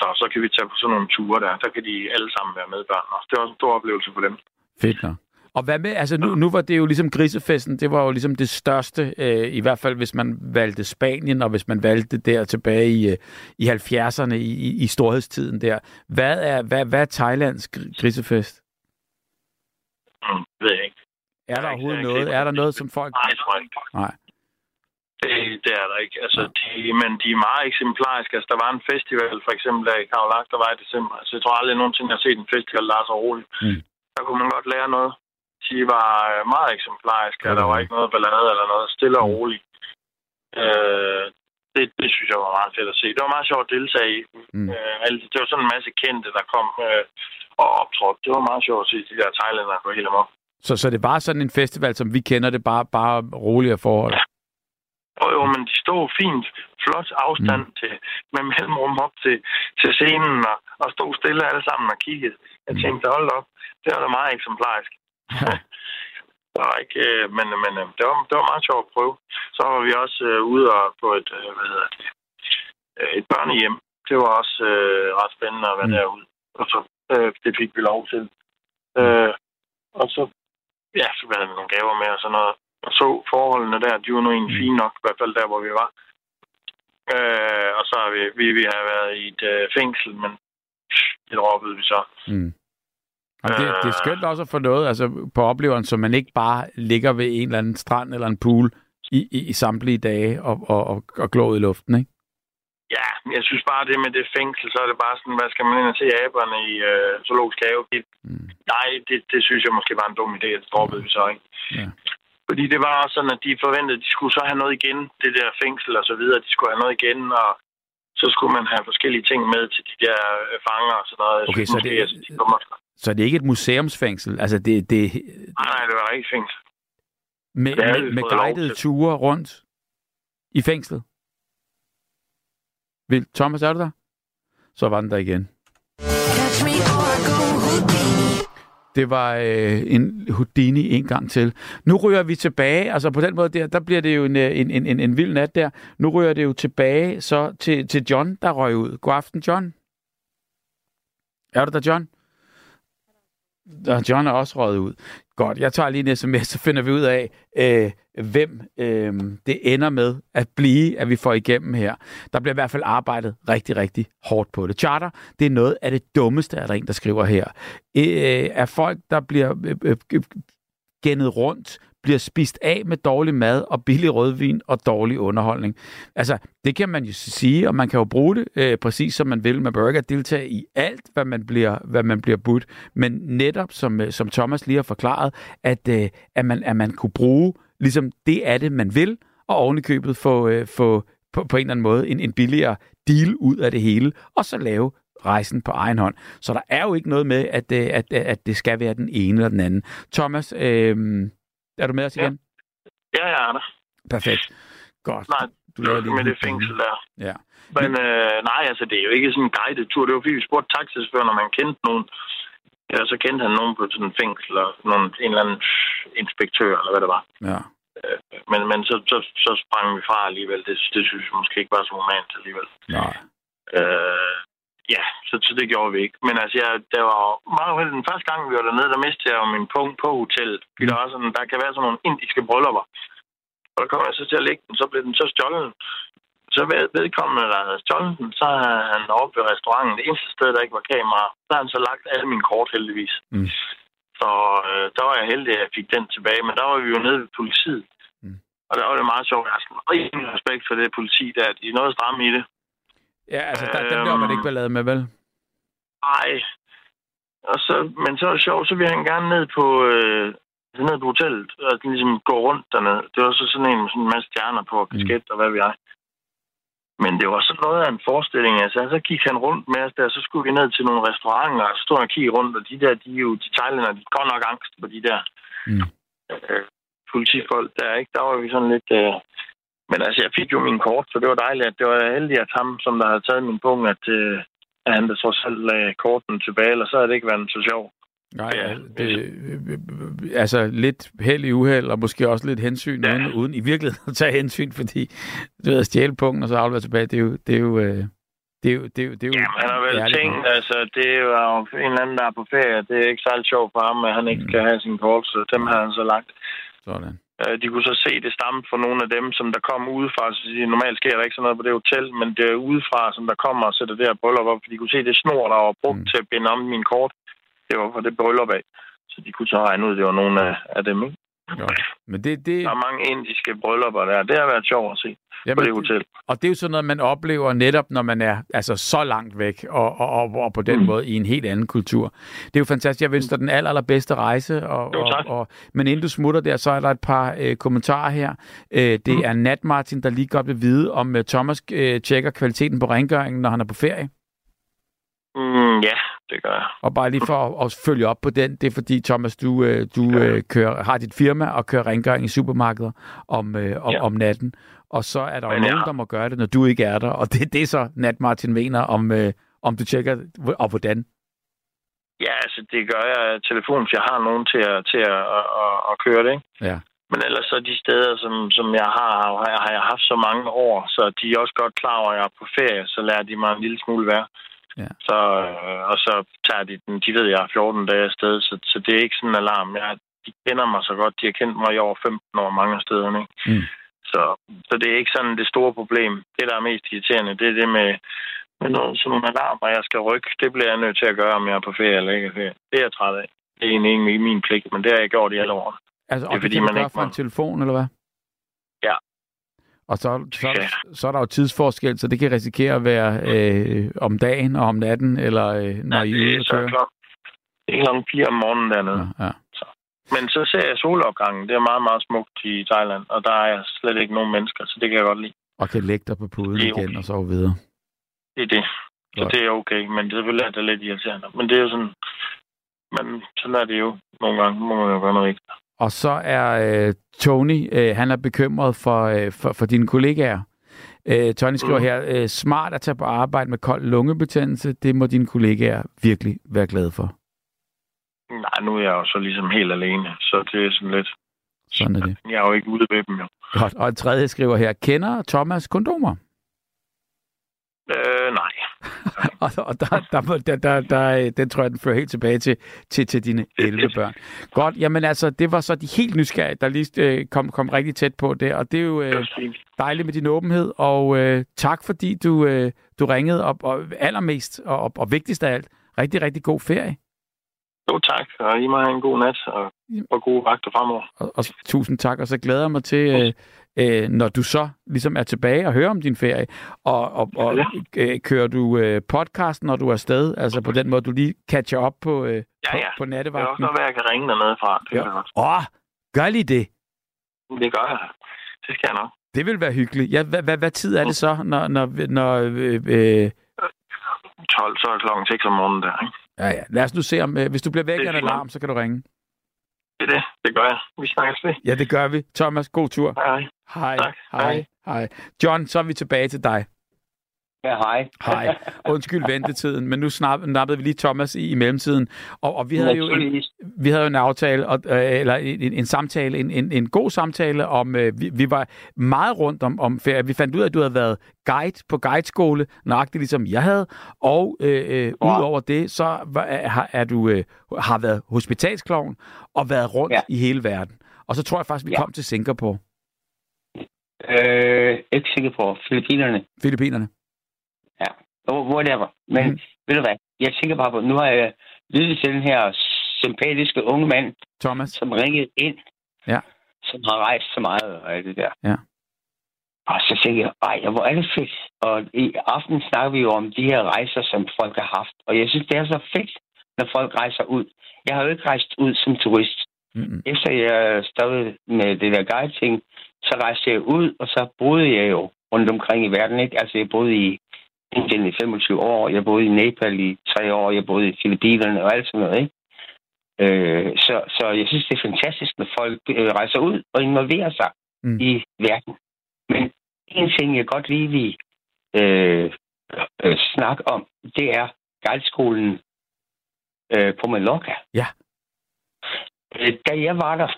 Så, så kan vi tage på sådan nogle ture der, der kan de alle sammen være med børn. også. Det er også en stor oplevelse for dem. Fedt nok. Og hvad med, altså nu, nu var det jo ligesom grisefesten, det var jo ligesom det største, øh, i hvert fald hvis man valgte Spanien, og hvis man valgte der tilbage i, øh, i 70'erne, i, i, storhedstiden der. Hvad er, hvad, hvad er Thailands gr- grisefest? Mm, ved jeg ikke. Er der er overhovedet noget? Er der noget, som folk... Nej, tror jeg ikke. Nej. Det, det er der ikke. Altså, de, men de er meget eksemplariske. Altså, der var en festival, for eksempel, der i Kaolak, der var i december. Altså, jeg tror aldrig nogensinde, jeg har set en festival, der er så rolig. Mm. Der kunne man godt lære noget. De var øh, meget eksemplariske, Ja, og der var ikke noget ballade eller noget. Stille og Mm. roligt. Øh, det, det synes jeg var meget fedt at se. Det var meget sjovt at deltage i. Mm. Øh, alle- det var sådan en masse kendte, der kom øh, og optrådte. Det var meget sjovt at se de der thailændere gå helt amok. Så, så det var sådan en festival, som vi kender det, bare, bare roligere forhold. Jo, jo, men de stod fint, flot afstand mm. til, med mellemrum op til, til scenen, og, og stod stille alle sammen og kiggede. Jeg Mm. tænkte, hold op, det var da meget eksemplarisk. Der var ikke, øh, men, men øh, det, var, det var meget sjovt at prøve. Så var vi også øh, ude og på et, øh, hvad hedder det, øh, et børnehjem. Det var også øh, ret spændende at være Mm. mm. derude. Og så, øh, det fik vi lov til. Øh, og så, ja, så havde vi nogle gaver med og sådan noget. Og så forholdene der, de var nu egentlig Mm. fine nok, i hvert fald der, hvor vi var. Øh, og så har vi, vi, vi har været i et øh, fængsel, men det droppede vi så. Mm. Og det, det er skønt også at få noget altså, på opleveren, så man ikke bare ligger ved en eller anden strand eller en pool i, i, i samtlige dage og, og, og, og glår i luften, ikke? Ja, jeg synes bare, det med det fængsel, så er det bare sådan, hvad skal man ind og se aberne i øh, zoologisk have? Det, Mm. nej, det, det synes jeg måske var en dum idé, at det droppede vi så, ikke? Ja. Fordi det var også sådan, at de forventede, at de skulle så have noget igen, det der fængsel og så videre. De skulle have noget igen, og så skulle man have forskellige ting med til de der øh, fanger og sådan noget. Okay, så måske, det- at de kommer... Så det er ikke et museumsfængsel, altså det, det Nej, nej, det var ikke fængsel. med, Det med, med guidede ture rundt i fængslet. Vil, Thomas, er du der? Så var den der igen. Det var øh, en Houdini en gang til. Nu ryger vi tilbage, altså på den måde der, der bliver det jo en, øh, en, en, en, en vild nat der. Nu ryger det jo tilbage så til, til John, der røg ud. God aften, John. Er du der, John? Og John er også røget ud. Godt, jeg tager lige en sms, så finder vi ud af, øh, hvem øh, det ender med at blive, at vi får igennem her. Der bliver i hvert fald arbejdet rigtig, rigtig hårdt på det. Charter, det er noget af det dummeste, er der en, der skriver her. Øh, er folk, der bliver øh, øh, gennet rundt, bliver spist af med dårlig mad og billig rødvin og dårlig underholdning. Altså, det kan man jo sige, og man kan jo bruge det øh, præcis som man vil. Man burger, ikke at deltage i alt, hvad man bliver, hvad man bliver budt. Men netop, som, øh, som Thomas lige har forklaret, at, øh, at, man, at man kunne bruge, ligesom det er det, man vil, og ovenikøbet få, øh, få på, på en eller anden måde en, en billigere deal ud af det hele, og så lave rejsen på egen hånd. Så der er jo ikke noget med, at, øh, at, at det skal være den ene eller den anden. Thomas, øh, er du med os Ja. igen? Ja, jeg er der. Perfekt. Godt. Nej, du laver lige med det fængsel der. Ja. Men øh, nej, altså det er jo ikke sådan en guided tur. Det var fordi, vi spurgte taxichaufføren, om man kendte nogen. Ja, så kendte han nogen på sådan en fængsel, og nogen, en eller anden inspektør, eller hvad det var. Ja. Men, men så, så, så sprang vi fra alligevel. Det, det synes vi måske ikke var så humant alligevel. Nej. Øh, ja, så, så det gjorde vi ikke. Men altså, jeg, der var meget uheldigt. Den første gang, vi var dernede, der mistede jeg jo min punkt på hotellet. Fordi der, var sådan, der kan være sådan nogle indiske bryllupper. Og der kom jeg så til at lægge den, så blev den så stjålet. Så ved, vedkommende, der havde stjålet den, så havde han oppe ved restauranten, det eneste sted, der ikke var kamera, der har han så lagt alle mine kort heldigvis. Mm. Så øh, der var jeg heldig, at jeg fik den tilbage, men der var vi jo nede ved politiet. Mm. Og der var det meget sjovt. Jeg har sådan respekt for det politi der. De er noget stramme i det. Ja, altså, der, dem bliver man Øhm. ikke ballade med, vel? Ej. Og så, men så er det sjovt, så vil han gerne ned på, øh, ned på hotellet, og ligesom gå rundt dernede. Det var så sådan en med sådan en masse stjerner på, kasket og hvad ved jeg. Men det var sådan noget af en forestilling. Altså, så gik han rundt med os der, så skulle vi ned til nogle restauranter, og så stod og kiggede rundt, og de der, de er jo, de thailænder, de godt nok angst på de der Mm. øh, politifolk der, ikke? Der var vi sådan lidt... Øh... Men altså, jeg fik jo min kort, så det var dejligt, at det var heldigt, at ham, som der havde taget min punkt, at, øh, at han da trods alt lagde korten tilbage, eller så havde det ikke været så sjovt. Nej, Ja, det, altså lidt held i uheld, og måske også lidt hensyn, ja. Uden, uden i virkeligheden at tage hensyn, fordi du ved, at stjæle punkten og så aflevere tilbage, det er jo, det er jo, øh, det er jo, det er jo, det er jo Jamen, han har vel tænkt, altså, det var jo en eller anden, der er på ferie. Det er ikke særlig sjovt for ham, at han ikke skal have sin kort, så dem har han så lagt. Sådan. Øh, De kunne så se det stamme for nogle af dem, som der kom udefra. Så de, normalt sker der ikke sådan noget på det hotel, men det er udefra, som der kommer og sætter det her bryllup op. For de kunne se det snor, der var brugt Mm. mm. til at binde om min kort. Det var for det bryllup af. Så de kunne så regne ud, det var nogle af, af dem. Ikke? Jo. Men det, det, Der er mange indiske bryllupper der. Det har været sjovt at se på jamen, det hotel. og det er jo sådan noget, man oplever netop, når man er altså, så langt væk, og, og, og, og på den mm. Mm. måde i en helt anden kultur. Det er jo fantastisk. Jeg ønsker den aller, allerbedste rejse. Og, Jo, og, tak. og, men inden du smutter der, så er der et par øh, kommentarer her. Øh, det Mm. er Nat Martin, der lige godt vil vide, om øh, Thomas øh, tjekker kvaliteten på rengøringen, når han er på ferie. Mm, ja, det gør jeg. Og bare lige for at, at følge op på den, det er fordi, Thomas, du, øh, du øh, kører, har dit firma og kører rengøring i supermarkeder om, øh, om, Ja. om natten. Og så er der jo Men nogen, har- der må gøre det, når du ikke er der. Og det er det så, Nat Martin mener, om, øh, om du tjekker, og hvordan. Ja, altså det gør jeg telefon, for jeg har nogen til at, til at, at, at, at køre det. Ikke? Ja. Men ellers så de steder, som, som jeg har, har, har jeg haft så mange år, så de er også godt klar over, at jeg er på ferie, så lærer de mig en lille smule værd. Ja. Så, øh, og så tager de den, de ved, jeg er 14 dage afsted, så, så det er ikke sådan en alarm. Jeg, de kender mig så godt, de har kendt mig i over 15 år mange af stederne. Ikke? Mm. Så, så det er ikke sådan det store problem. Det, der er mest irriterende, det er det med, med noget, sådan nogle alarmer, jeg skal rykke. Det bliver jeg nødt til at gøre, om jeg er på ferie eller ikke er ferie. Det er jeg træt af. Det er egentlig ikke min pligt, men det har jeg gjort i alle år. Altså, Det er og det fordi, du man ikke fra en telefon, eller hvad? Ja. Og så, så, der, Ja. så er der jo tidsforskel, så det kan risikere at være øh, om dagen og om natten, eller øh, når Ja, I er ude så køre. klokken. Det er klokken 4 om morgenen dernede. Ja, ja. Men så ser jeg solopgangen. Det er meget, meget smukt i Thailand, og der er slet ikke nogen mennesker, så det kan jeg godt lide. Og kan lægge dig på puden er igen, okay. og sove videre. Det er det. Så Godt. det er okay, men det selvfølgelig er det lidt irriterende. Men det er jo sådan... Men sådan er det jo nogle gange. Må man jo gøre noget rigtigt. Og så er øh, Tony, øh, han er bekymret for, øh, for, for dine kollegaer. Øh, Tony skriver Mm. her, øh, smart at tage på arbejde med kold lungebetændelse, det må dine kollegaer virkelig være glade for. Nej, nu er jeg jo så ligesom helt alene, så det er sådan lidt... Sådan er det. Jeg er jo ikke ude ved dem, jo. Godt. Og en tredje skriver her, kender Thomas kondomer? Øh. Og, og der, der, der, der, der, den tror jeg, den fører helt tilbage til, til, til dine 11 børn. Godt, jamen altså, det var så de helt nysgerrige, der lige øh, kom, kom rigtig tæt på det, og det er jo øh, dejligt med din åbenhed, og øh, tak fordi du, øh, du ringede op, og allermest, og, og, og vigtigst af alt, rigtig, rigtig god ferie. Jo, tak. Og I må have en god nat, og, og gode vagter fremover. Og, og tusind tak, og så glæder jeg mig til, øh, øh, når du så ligesom er tilbage og hører om din ferie, og, og, og øh, kører du øh, podcast, når du er afsted, altså på den måde, du lige catcher op på, øh, Ja, på, ja. på Det er også nattevagten. noget, jeg kan ringe dernede fra. Det, Ja. Åh, gør lige det. det gør jeg. Det skal jeg nok. Det vil være hyggeligt. Ja, hvad, hvad, hvad tid er det så, når... når, når øh, øh, 12, så er klokken 6 om morgenen der, ikke? ja, ja. Lad os nu se, om øh, hvis du bliver væk af en alarm, så kan du ringe. Det det. Det gør jeg. Vi snakkes ved. Ja, det gør vi. Thomas, god tur. Hej. Hej. Hej. Hej. Hej. John, så er vi tilbage til dig. Ja, hej. Hej. Undskyld ventetiden, men nu snap, nappede vi lige Thomas i, i mellemtiden. Og, og vi havde jo en, vi havde jo en aftale, og, øh, eller en, en, en samtale, en, en, en god samtale om, øh, vi, vi var meget rundt om, om ferie. Vi fandt ud af, at du havde været guide på guideskole, nøjagtigt ligesom jeg havde, og øh, øh, Ja. udover det, så var, er, er du øh, har været hospitalsklovn og været rundt Ja. i hele verden. Og så tror jeg faktisk, vi Ja. kom til Singapore. Øh, ikke på. Filippinerne. Filippinerne. Whatever. Men Mm. ved du hvad? Jeg tænker bare på, nu har jeg lyttet til den her sympatiske unge mand, Thomas. som ringede ind. Ja. Som har rejst så meget og alt det der. Ja. Og så tænker jeg, ej, hvor er det fedt. Og i aften snakker vi jo om de her rejser, som folk har haft. Og jeg synes, det er så fedt, når folk rejser ud. Jeg har jo ikke rejst ud som turist. Mm-mm. Efter jeg stoppede med det der guide-ting, så rejste jeg ud, og så boede jeg jo rundt omkring i verden. Ikke? Altså, jeg boede i Indien i 25 år, jeg boede i Nepal i 3 år, jeg boede i Filippinerne og alt sådan noget. Ikke? Øh, så, så jeg synes, det er fantastisk, når folk øh, rejser ud og involverer sig Mm. i verden. Men en ting, jeg godt lige vil øh, øh, snakke om, det er guideskolen øh, på Mallorca. Ja. Øh, da jeg var der,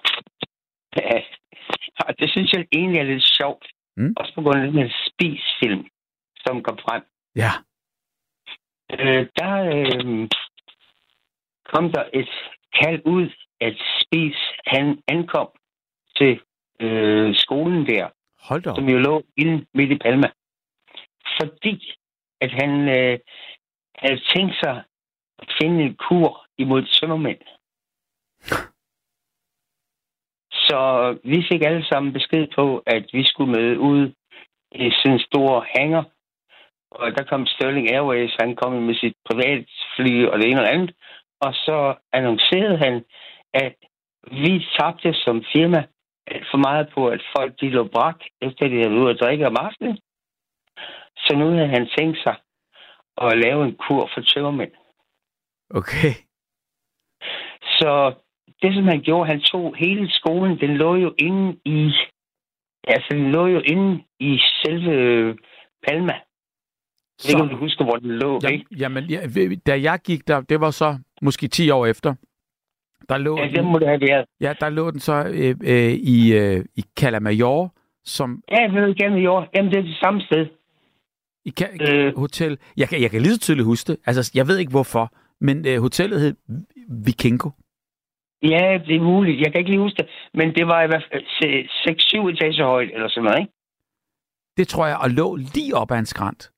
det synes jeg egentlig er lidt sjovt, Mm. også på grund af den her spisfilm, som kom frem. Ja. Øh, der øh, kom der et kald ud, at Spis, han ankom til øh, skolen der, Hold da som jo lå inde midt i Palma. Fordi at han øh, havde tænkt sig at finde en kur imod tømmermænd. Så vi fik alle sammen besked på, at vi skulle møde ud i sådan en stor hangar. Og der kom Sterling Airways, han kom med sit privatfly og det ene og andet. Og så annoncerede han, at vi tabte som firma alt for meget på, at folk de lå brak, efter de havde ude at drikke om aftenen. Så nu havde han tænkt sig at lave en kur for tømmermænd. Okay. Så det, som han gjorde, han tog hele skolen, den lå jo inde i, altså den lå jo inde i selve øh, Palma. Jeg ved ikke, husker, hvor den lå, ikke? jamen, ja, da jeg gik der, det var så måske 10 år efter, der lå, Ja, det den, må det have været. ja, der lå den så øh, øh, i, øh, i Calamajor, som Ja, ved jo. Jamen, det er det samme sted. i Ka- Øh. hotel. Jeg kan, jeg kan lige så tydeligt huske det. Altså, jeg ved ikke hvorfor, men øh, hotellet hed Vikingo. Ja, det er muligt. Jeg kan ikke lige huske det. Men det var i hvert fald 6-7 etager højt, eller sådan noget, ikke? Det tror jeg, og lå lige op ad en skrant.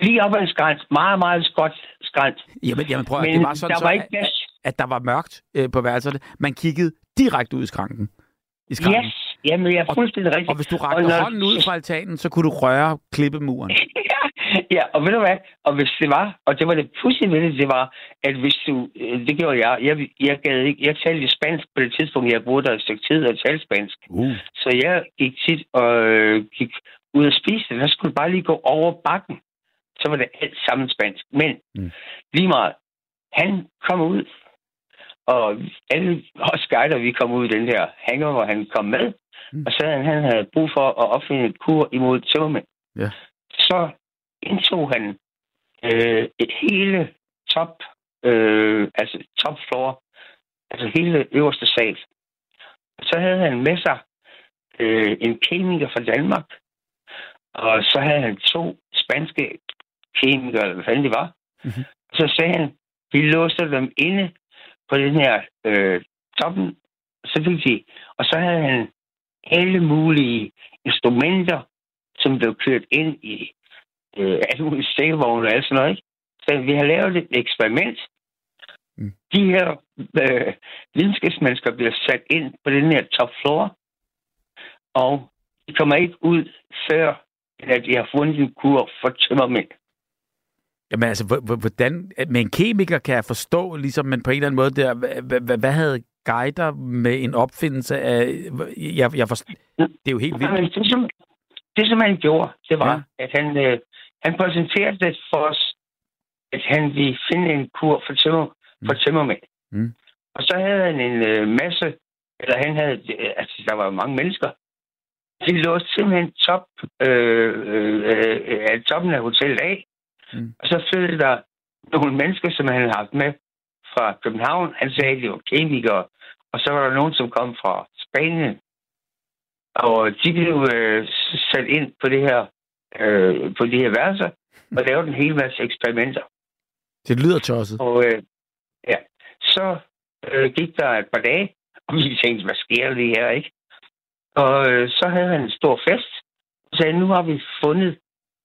Lige op ad en skrænt. Meget, meget skråt skrænt. Jamen, jamen prøv at, Men det var sådan, der så, var ikke at, plads. at der var mørkt øh, på værelserne. Man kiggede direkte ud i skranken. I skranken. Yes, jamen, jeg er fuldstændig rigtig. Og hvis du Og rakte når- hånden ud fra altanen, så kunne du røre klippemuren. ja, ja, og ved du hvad? Og hvis det var, og det var det pudsige ved det, det var, at hvis du, øh, det gjorde jeg, jeg, jeg, gad ikke, jeg talte spansk på det tidspunkt, jeg boede der et stykke tid og talte spansk. Uh. Så jeg gik tit og øh, gik ud og spiste, der skulle bare lige gå over bakken. Så var det alt sammen spansk. Men Mm. lige meget, han kom ud, og alle os guider, vi kom ud i den der hangar, hvor han kom med, Mm. og så han, havde brug for at opfinde et kur imod tømmermænd. Ja. Så indtog han øh, et hele top, øh, altså top floor, altså hele øverste sal. Så havde han med sig øh, en kemiker fra Danmark, og så havde han to spanske kemikere, eller hvad fanden det var. Mhm. Så sagde han, vi låste dem inde på den her øh, toppen, så fik de, og så havde han alle mulige instrumenter, som blev kørt ind i øh, alle mulige stikkevogne og alt sådan noget. Ikke? Så vi har lavet et eksperiment. Mm. De her øh, videnskabsmennesker bliver sat ind på den her top floor, og de kommer ikke ud før, at de har fundet en kur for tømmermænd. Jamen altså, hvor- hvor- hvordan... Med en kemiker kan jeg forstå, ligesom, men på en eller anden måde der, hvad, hvad, havde guider med en opfindelse af... Jeg, jeg forst... Det er jo helt vildt. Det, som, det, som han gjorde, det var, Ja. at han, øh, han præsenterede det for os, at han ville finde en kur for, tømmer, for Mm. tømmermænd. Mm. Og så havde han en øh, masse, eller han havde, øh, altså der var mange mennesker. De lå simpelthen top, øh, øh, øh, af toppen af hotellet af. Mm. Og så følte der nogle mennesker, som han havde haft med fra København. Han sagde, at de var kemikere. Og så var der nogen, som kom fra Spanien. Og de blev øh, sat ind på det her, øh, på de her værelser og lavede en hel masse eksperimenter. Det lyder tosset. Og øh, ja, så øh, gik der et par dage, og vi tænkte, hvad sker lige her, ikke? Og øh, så havde han en stor fest, og sagde, nu har vi fundet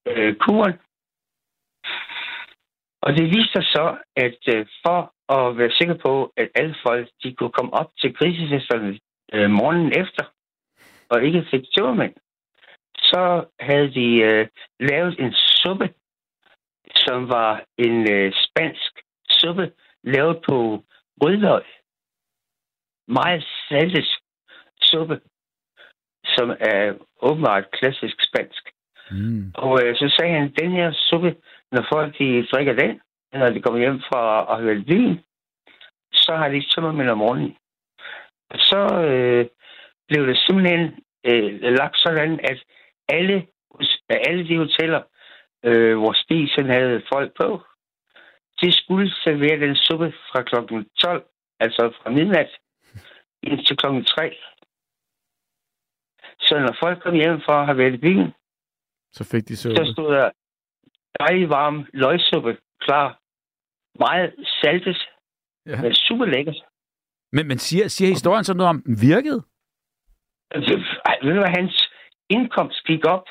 øh, kuren. Og det viste sig så, at øh, for at være sikker på, at alle folk de kunne komme op til grisefesterne øh, morgenen efter, og ikke fik tømmermænd, så havde de øh, lavet en suppe, som var en øh, spansk suppe, lavet på rødløg. Meget saltet suppe, som er åbenbart klassisk spansk. Mm. Og øh, så sagde han, den her suppe, når folk de drikker den, når de kommer hjem fra at høre vin, så har de ikke tømmermænd om morgenen. Og så øh, blev det simpelthen øh, lagt sådan, at alle, alle de hoteller, øh, hvor spisen havde folk på, de skulle servere den suppe fra klokken 12, altså fra midnat, indtil klokken 3. Så når folk kom hjem fra at have været i byen, Så fik de så suppe. stod der dejlig varm løgsuppe klar. Meget saltet, Ja. men super lækkert. Men, men siger, siger historien så noget om, den virkede? Altså, ej, ved du hvad, hans indkomst gik op,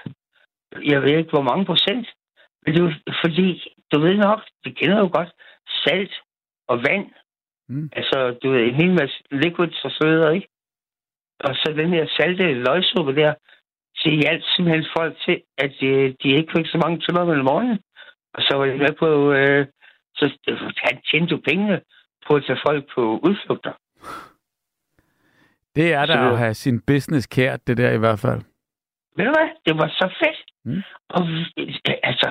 jeg ved ikke hvor mange procent, men det var fordi, du ved nok, det kender jo godt, salt og vand. Mm. Altså, du ved, en hel masse liquids og så videre, ikke? Og så den her salte løgsuppe der, så hjalp simpelthen folk til, at de, de ikke fik så mange tømmer om morgenen. Og så var de med på, øh, så han tjente jo pengene på at tage folk på udflugter. Det er da Så- at have sin business kært, det der i hvert fald. Ved du hvad? Det var så fedt. Mm. Og, øh, altså,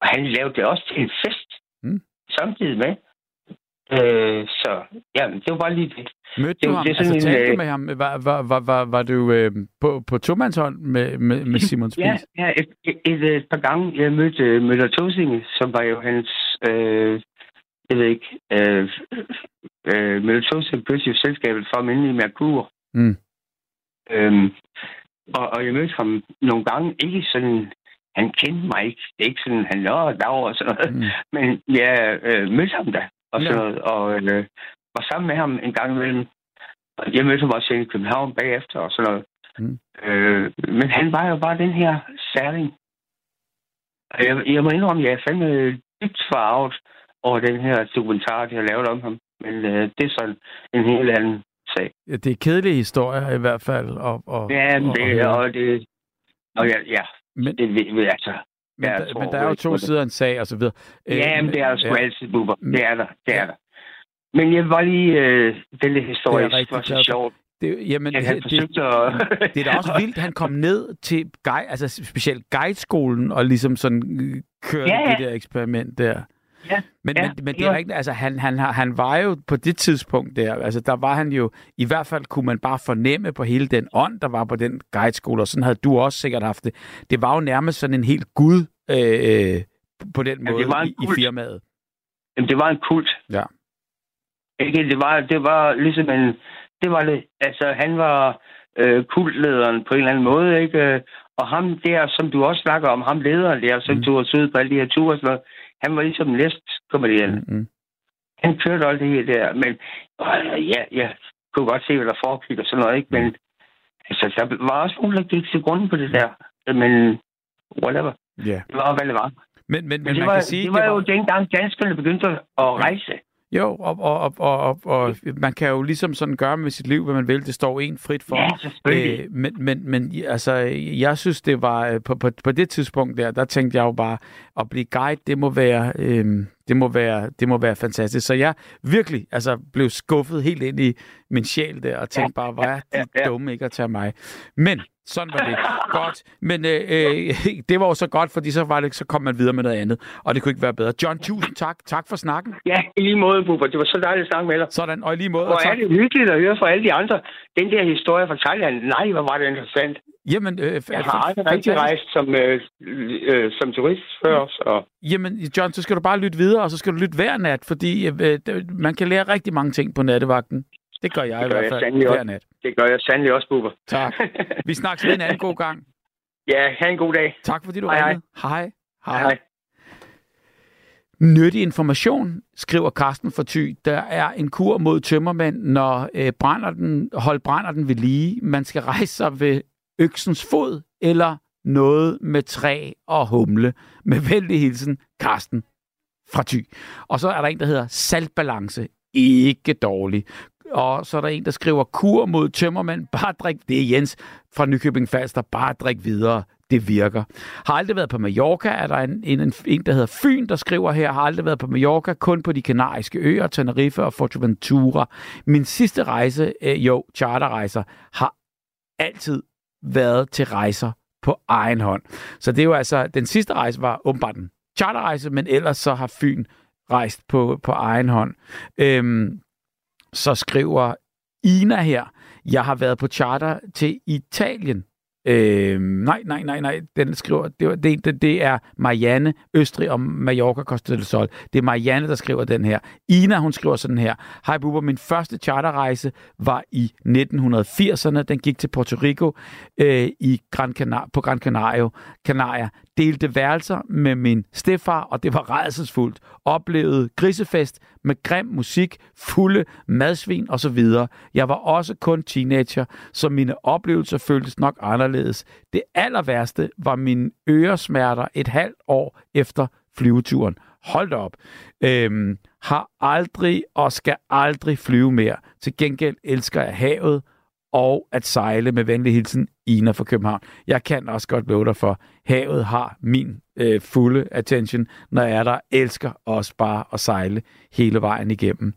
og han lavede det også til en fest. Mm. Samtidig med. Øh, så ja, det var bare lige det. Mødte Det du ham? det er Altså, sådan en, talte du øh, med ham? Var, var, var, var, var du øh, på, på tomandshånd med, med, med Simon Spies? Ja, ja et, et, et, et par gange. Jeg mødte øh, Møller Tosinge, som var jo hans... Øh, jeg ved ikke... Øh, øh, Møller Tosinge jo selskabet for ham inde i Merkur. Mm. Øhm, og, og jeg mødte ham nogle gange. Ikke sådan... Han kendte mig ikke. Det er ikke sådan, han lå dag og sådan noget. Mm. Men jeg øh, mødte ham da, og, sådan Ja. og øh, var sammen med ham en gang imellem. Og jeg mødte ham også i København bagefter og sådan noget. Mm. Øh, men han var jo bare den her særling. Og Jeg, jeg må indrømme, at jeg er fandme dybt farvet over den her dokumentar, de har lavet om ham. Men øh, det er sådan en helt anden sag. Ja, det er kedelige historier i hvert fald. Og, og, Ja, og, det, og, og det... Og ja, ja men, det altså... men, jeg der, men der er jo ikke to det. sider af en sag, og så videre. Øh, Ja, men det er der sgu ja. Det er der, det er der. Men jeg var lige... Øh, den der historie Det er var så sjovt, Det, jamen, han det, forsøgte at... det er da også vildt, han kom ned til guide, altså specielt guideskolen og ligesom sådan øh, kørte Ja, ja. det der eksperiment der. Ja, Men, ja, men, men det det er rigtigt, altså han, han, han var jo på det tidspunkt der, altså der var han jo, i hvert fald kunne man bare fornemme på hele den ånd, der var på den guideskole, og sådan havde du også sikkert haft det. Det var jo nærmest sådan en helt gud øh, øh, på den måde var en i, i firmaet. Jamen, det var en kult. Ja. Ikke, det var, det var ligesom en... Det var det. Altså, han var øh, kultlederen på en eller anden måde, ikke? Og ham der, som du også snakker om, ham lederen der, som Mm. mm. tog os ud på alle de her ture og sådan noget, han var ligesom næstkommanderende. Mm, mm. Han kørte alt det her der, men øh, ja, jeg kunne godt se, hvad der foregik og sådan noget, ikke? Men altså, der var også nogen, der gik til grunden på det der. Men whatever. Ja, Det var, hvad det var. men, men, men, Men man det var, kan sige, det var jo dengang danskerne begyndte at rejse. Jo, og, og, og, og, og, man kan jo ligesom sådan gøre med sit liv, hvad man vil. Det står en frit for. Ja, selvfølgelig. Øh, men, men, men altså, jeg synes, det var øh, på, på, på det tidspunkt der, der tænkte jeg jo bare, at blive guide, det må være, øh, det må være, det må være fantastisk. Så jeg virkelig altså, blev skuffet helt ind i min sjæl der, og tænkte bare, hvor er de ja, ja. dumme ikke at tage mig. Men sådan var det. Godt. Men øh, øh, det var jo så godt, fordi så, var det, så kom man videre med noget andet, og det kunne ikke være bedre. John, tusind tak. Tak for snakken. Ja, i lige måde, Bubber. Det var så dejligt at snakke med dig. Sådan, og i lige måde. Og er det hyggeligt at høre fra alle de andre. Den der historie fra Thailand, nej, hvor var det interessant. Jamen, øh, Jeg har aldrig rigtig rejst som, øh, øh, som turist før, så Jamen, John, så skal du bare lytte videre, og så skal du lytte hver nat, fordi øh, det- man kan lære rigtig mange ting på nattevagten. Det gør jeg Det i gør hvert jeg fald sandelig hver også. nat. det gør jeg sandelig også, Bubber. Tak. Vi snakkes ved en anden god gang. ja, have en god dag. Tak fordi du Hej, hej. ringede. Hej. Hej, hej. Nyttig information, skriver Carsten for Thy. Der er en kur mod tømmermænd, når øh, brænder den, hold brænder den ved lige. Man skal rejse sig ved øksens fod eller noget med træ og humle. Med vældig hilsen, Karsten fra Thy. Og så er der en, der hedder saltbalance. Ikke dårlig. Og så er der en, der skriver kur mod tømmermænd. Bare drik. Det er Jens fra Nykøbing Falster. Bare drik videre. Det virker. Har aldrig været på Mallorca. Er der en, en, en, en der hedder Fyn, der skriver her. Har aldrig været på Mallorca. Kun på de kanariske øer, Tenerife og Forteventura. Min sidste rejse, øh, jo, charterrejser, har altid været til rejser på egen hånd. Så det er jo altså, den sidste rejse var åbenbart en charterrejse, men ellers så har Fyn rejst på, på egen hånd. Øhm, så skriver Ina her, jeg har været på charter til Italien. Øh, nej, nej, nej, nej. Den skriver, det, det, det, det er Marianne, Østrig og Mallorca Costa del Sol. Det er Marianne, der skriver den her. Ina, hun skriver sådan her. Hej Bubber, min første charterrejse var i 1980'erne. Den gik til Puerto Rico øh, i Gran Canar- på Gran Canaria. Canaria. Delte værelser med min stefar, og det var redselsfuldt. Oplevede grisefest med grim musik, fulde madsvin osv. Jeg var også kun teenager, så mine oplevelser føltes nok anderledes. Det aller værste var mine øresmerter et halvt år efter flyveturen. Hold da op. Øhm, har aldrig og skal aldrig flyve mere. Til gengæld elsker jeg havet og at sejle med venlig hilsen Ina fra København. Jeg kan også godt love dig for, havet har min øh, fulde attention, når jeg er der. Elsker også bare at sejle hele vejen igennem.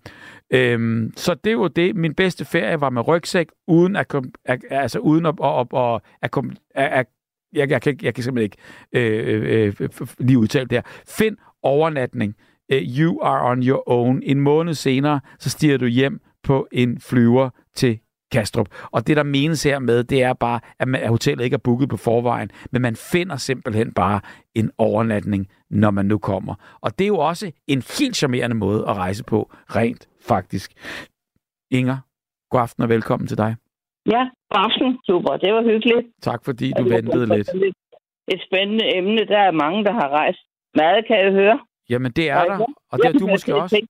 Øhm, så det var det. Min bedste ferie var med rygsæk, uden at, kom, at altså uden at, at, at, at, kom, at, at jeg, jeg, kan, jeg kan simpelthen ikke øh, øh, lige udtale det her. Find overnatning. Øh, you are on your own. En måned senere, så stiger du hjem på en flyver til Kastrup. Og det, der menes her med, det er bare, at, man, at hotellet ikke er booket på forvejen, men man finder simpelthen bare en overnatning, når man nu kommer. Og det er jo også en helt charmerende måde at rejse på, rent faktisk. Inger, god aften og velkommen til dig. Ja, god aften. Super, det var hyggeligt. Tak fordi du ventede lidt. Et spændende emne. Der er mange, der har rejst meget, kan jeg høre. Jamen, det er der, og det er du måske også.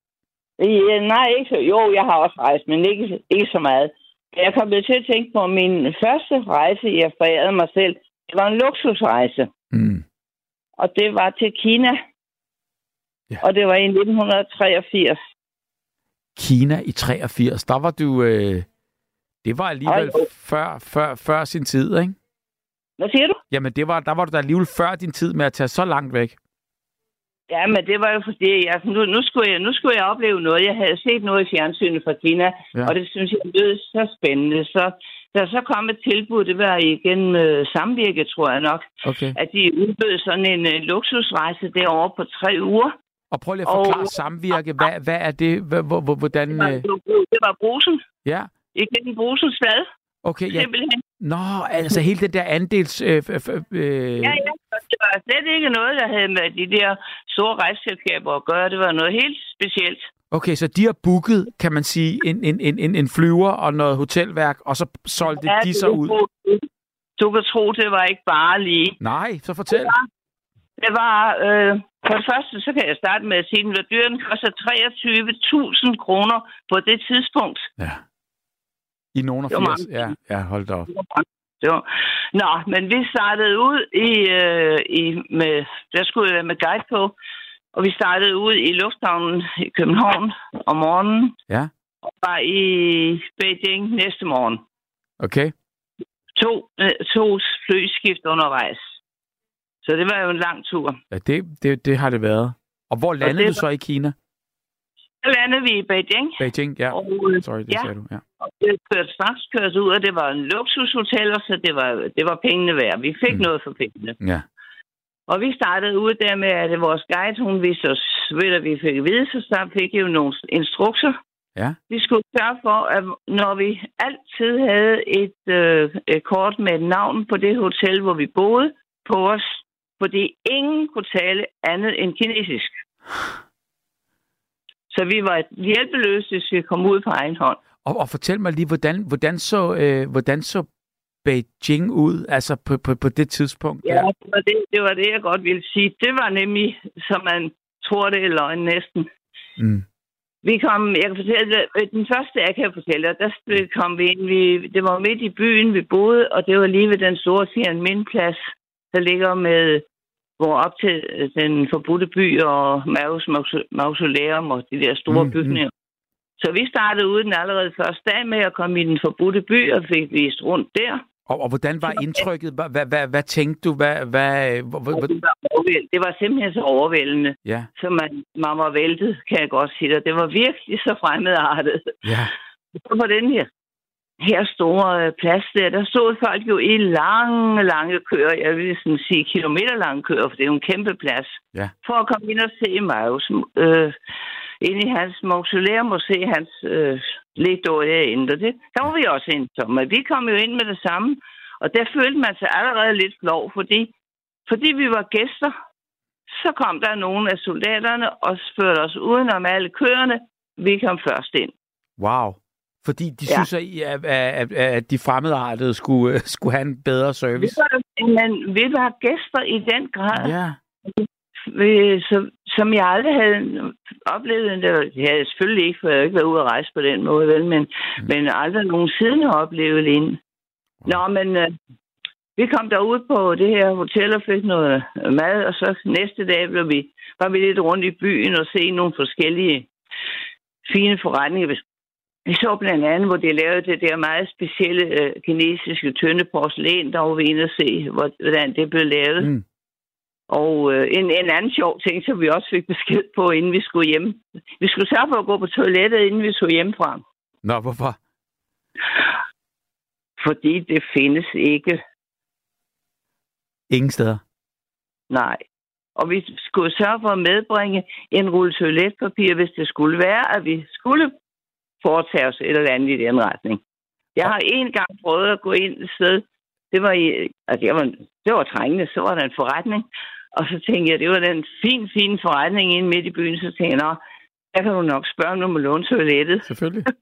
Ja, nej, ikke så. Jo, jeg har også rejst, men ikke, ikke så meget. Jeg kom til at tænke på min første rejse, jeg forærede mig selv. Det var en luksusrejse. Mm. Og det var til Kina. Ja. Og det var i 1983. Kina i 83, der var du... Øh, det var alligevel Ej, før, før, før sin tid, ikke? Hvad siger du? Jamen, det var, der var du da alligevel før din tid med at tage så langt væk. Ja, men det var jo fordi, jeg, nu, nu, skulle jeg, nu skulle jeg opleve noget. Jeg havde set noget i fjernsynet fra Kina, Ja. og det synes jeg lød så spændende. Så der så kom et tilbud, det var igen øh, samvirke, tror jeg nok, Okay. at de udbød sådan en øh, luksusrejse derovre på tre uger. Og prøv lige at forklare Og- samvirke. Hvad, hvad er det? Hvordan... Det var, Øh, det var brusen. ja, Igen brusens flad, okay. Ja. simpelthen. Nå, altså hele den der andels... Øh, f- øh, Ja, ja. Det var slet ikke noget, der havde med de der store rejseselskaber at gøre. Det var noget helt specielt. Okay, så de har booket, kan man sige, en, en, en, en, flyver og noget hotelværk, og så solgte Ja, de så ud. tro- Du kan tro, det var ikke bare lige. Nej, så fortæl. Det var, øh, for det første, så kan jeg starte med at sige, at dyren koster 23.000 kroner på det tidspunkt. Ja. I nogen af Det var 80. Ja, ja, hold da op. Det var. Nå, men vi startede ud i, øh, i med, der skulle jeg være med guide på, og vi startede ud i lufthavnen i København om morgenen, Ja, og var i Beijing næste morgen. okay. To, øh, to flyskift undervejs. Så det var jo en lang tur. Ja, det, det, det har det været. Og hvor landede det du så i Kina? Landede vi i Beijing, Beijing, ja. og øh, Sorry, det ja. sagde du. Ja. Og det kørte straks kørt ud, og det var en luksushotel, så det var, det var pengene værd. Vi fik Mm. noget for pengene. ja. Og vi startede ud der med, at vores guide, hun viste os, ved at vi fik at vide, så der fik jo nogle instrukser. Ja. Vi skulle sørge for, at når vi altid havde et, øh, et kort med et navn på det hotel, hvor vi boede, på os, fordi ingen kunne tale andet end kinesisk. Så vi var hjælpeløse, hvis vi kom ud på egen hånd. Og, og fortæl mig lige, hvordan, hvordan, så, øh, hvordan så Beijing ud, altså på, på, på det tidspunkt? Ja, det var det, det var det, jeg godt ville sige. Det var nemlig, som man tror det er løgn næsten. Mm. Vi kom, jeg kan fortælle øh, den første, jeg kan fortælle, der kom vi ind, vi, det var midt i byen, vi boede, og det var lige ved den store Tiananmen-plads. der ligger med hvor op til øh, den forbudte by og Maus Maus- mausoleum og de der store Mm, mm, bygninger. Så vi startede ud den allerede første dag med at komme i den forbudte by og fik vist rundt der. Og, og hvordan var indtrykket? Hvad, hvad, hvad, hvad tænkte du? Hvad, hvad, Og det, var det var simpelthen så overvældende, ja, så man, man var væltet, kan jeg godt sige dig. Det var virkelig så fremmedartet. ja. Så på den her, her store øh, plads der, der stod folk jo i lange, lange køer. Jeg vil sådan sige kilometer lange køer, for det er jo en kæmpe plads. Ja. For at komme ind og se Marius. Øh, ind i hans mausoleum og se hans øh, derinde. Og det, der var vi også ind som. Men vi kom jo ind med det samme. Og der følte man sig allerede lidt flov, fordi, fordi vi var gæster, så kom der nogle af soldaterne og førte os udenom alle køerne. Vi kom først ind. Wow. Fordi de Ja. synes, at, at, at, de fremmedartede skulle, øh, skulle have en bedre Vi service. var, men vi var gæster i den grad, Ja. øh, så, som jeg aldrig havde oplevet. Det havde jeg selvfølgelig ikke, for jeg har ikke været ude at rejse på den måde, vel, men, mm. men aldrig nogensinde har oplevet lignende. Nå, men øh, vi kom derud på det her hotel og fik noget mad, og så næste dag blev vi, var vi lidt rundt i byen og se nogle forskellige fine forretninger. Vi- så blandt andet, hvor de lavede det der meget specielle øh, kinesiske tynde porcelæn, der var vi inde og se, hvor- hvordan det blev lavet. Mm. Og øh, en, en anden sjov ting, som vi også fik besked på, inden vi skulle hjem. Vi skulle sørge for at gå på toilettet, inden vi så hjemmefra. Nå, hvorfor? Fordi det findes ikke. Ingen steder. Nej. Og vi skulle sørge for at medbringe en rulle toiletpapir, hvis det skulle være, at vi skulle foretage os et eller andet i den retning. Jeg har en gang prøvet at gå ind et sted. Det var, i, altså det var, det var trængende. Så var der en forretning. Og så tænkte jeg, det var den fin, fin forretning inde midt i byen. Så tænkte jeg, der kan du nok spørge, om du må låne toilettet. Selvfølgelig.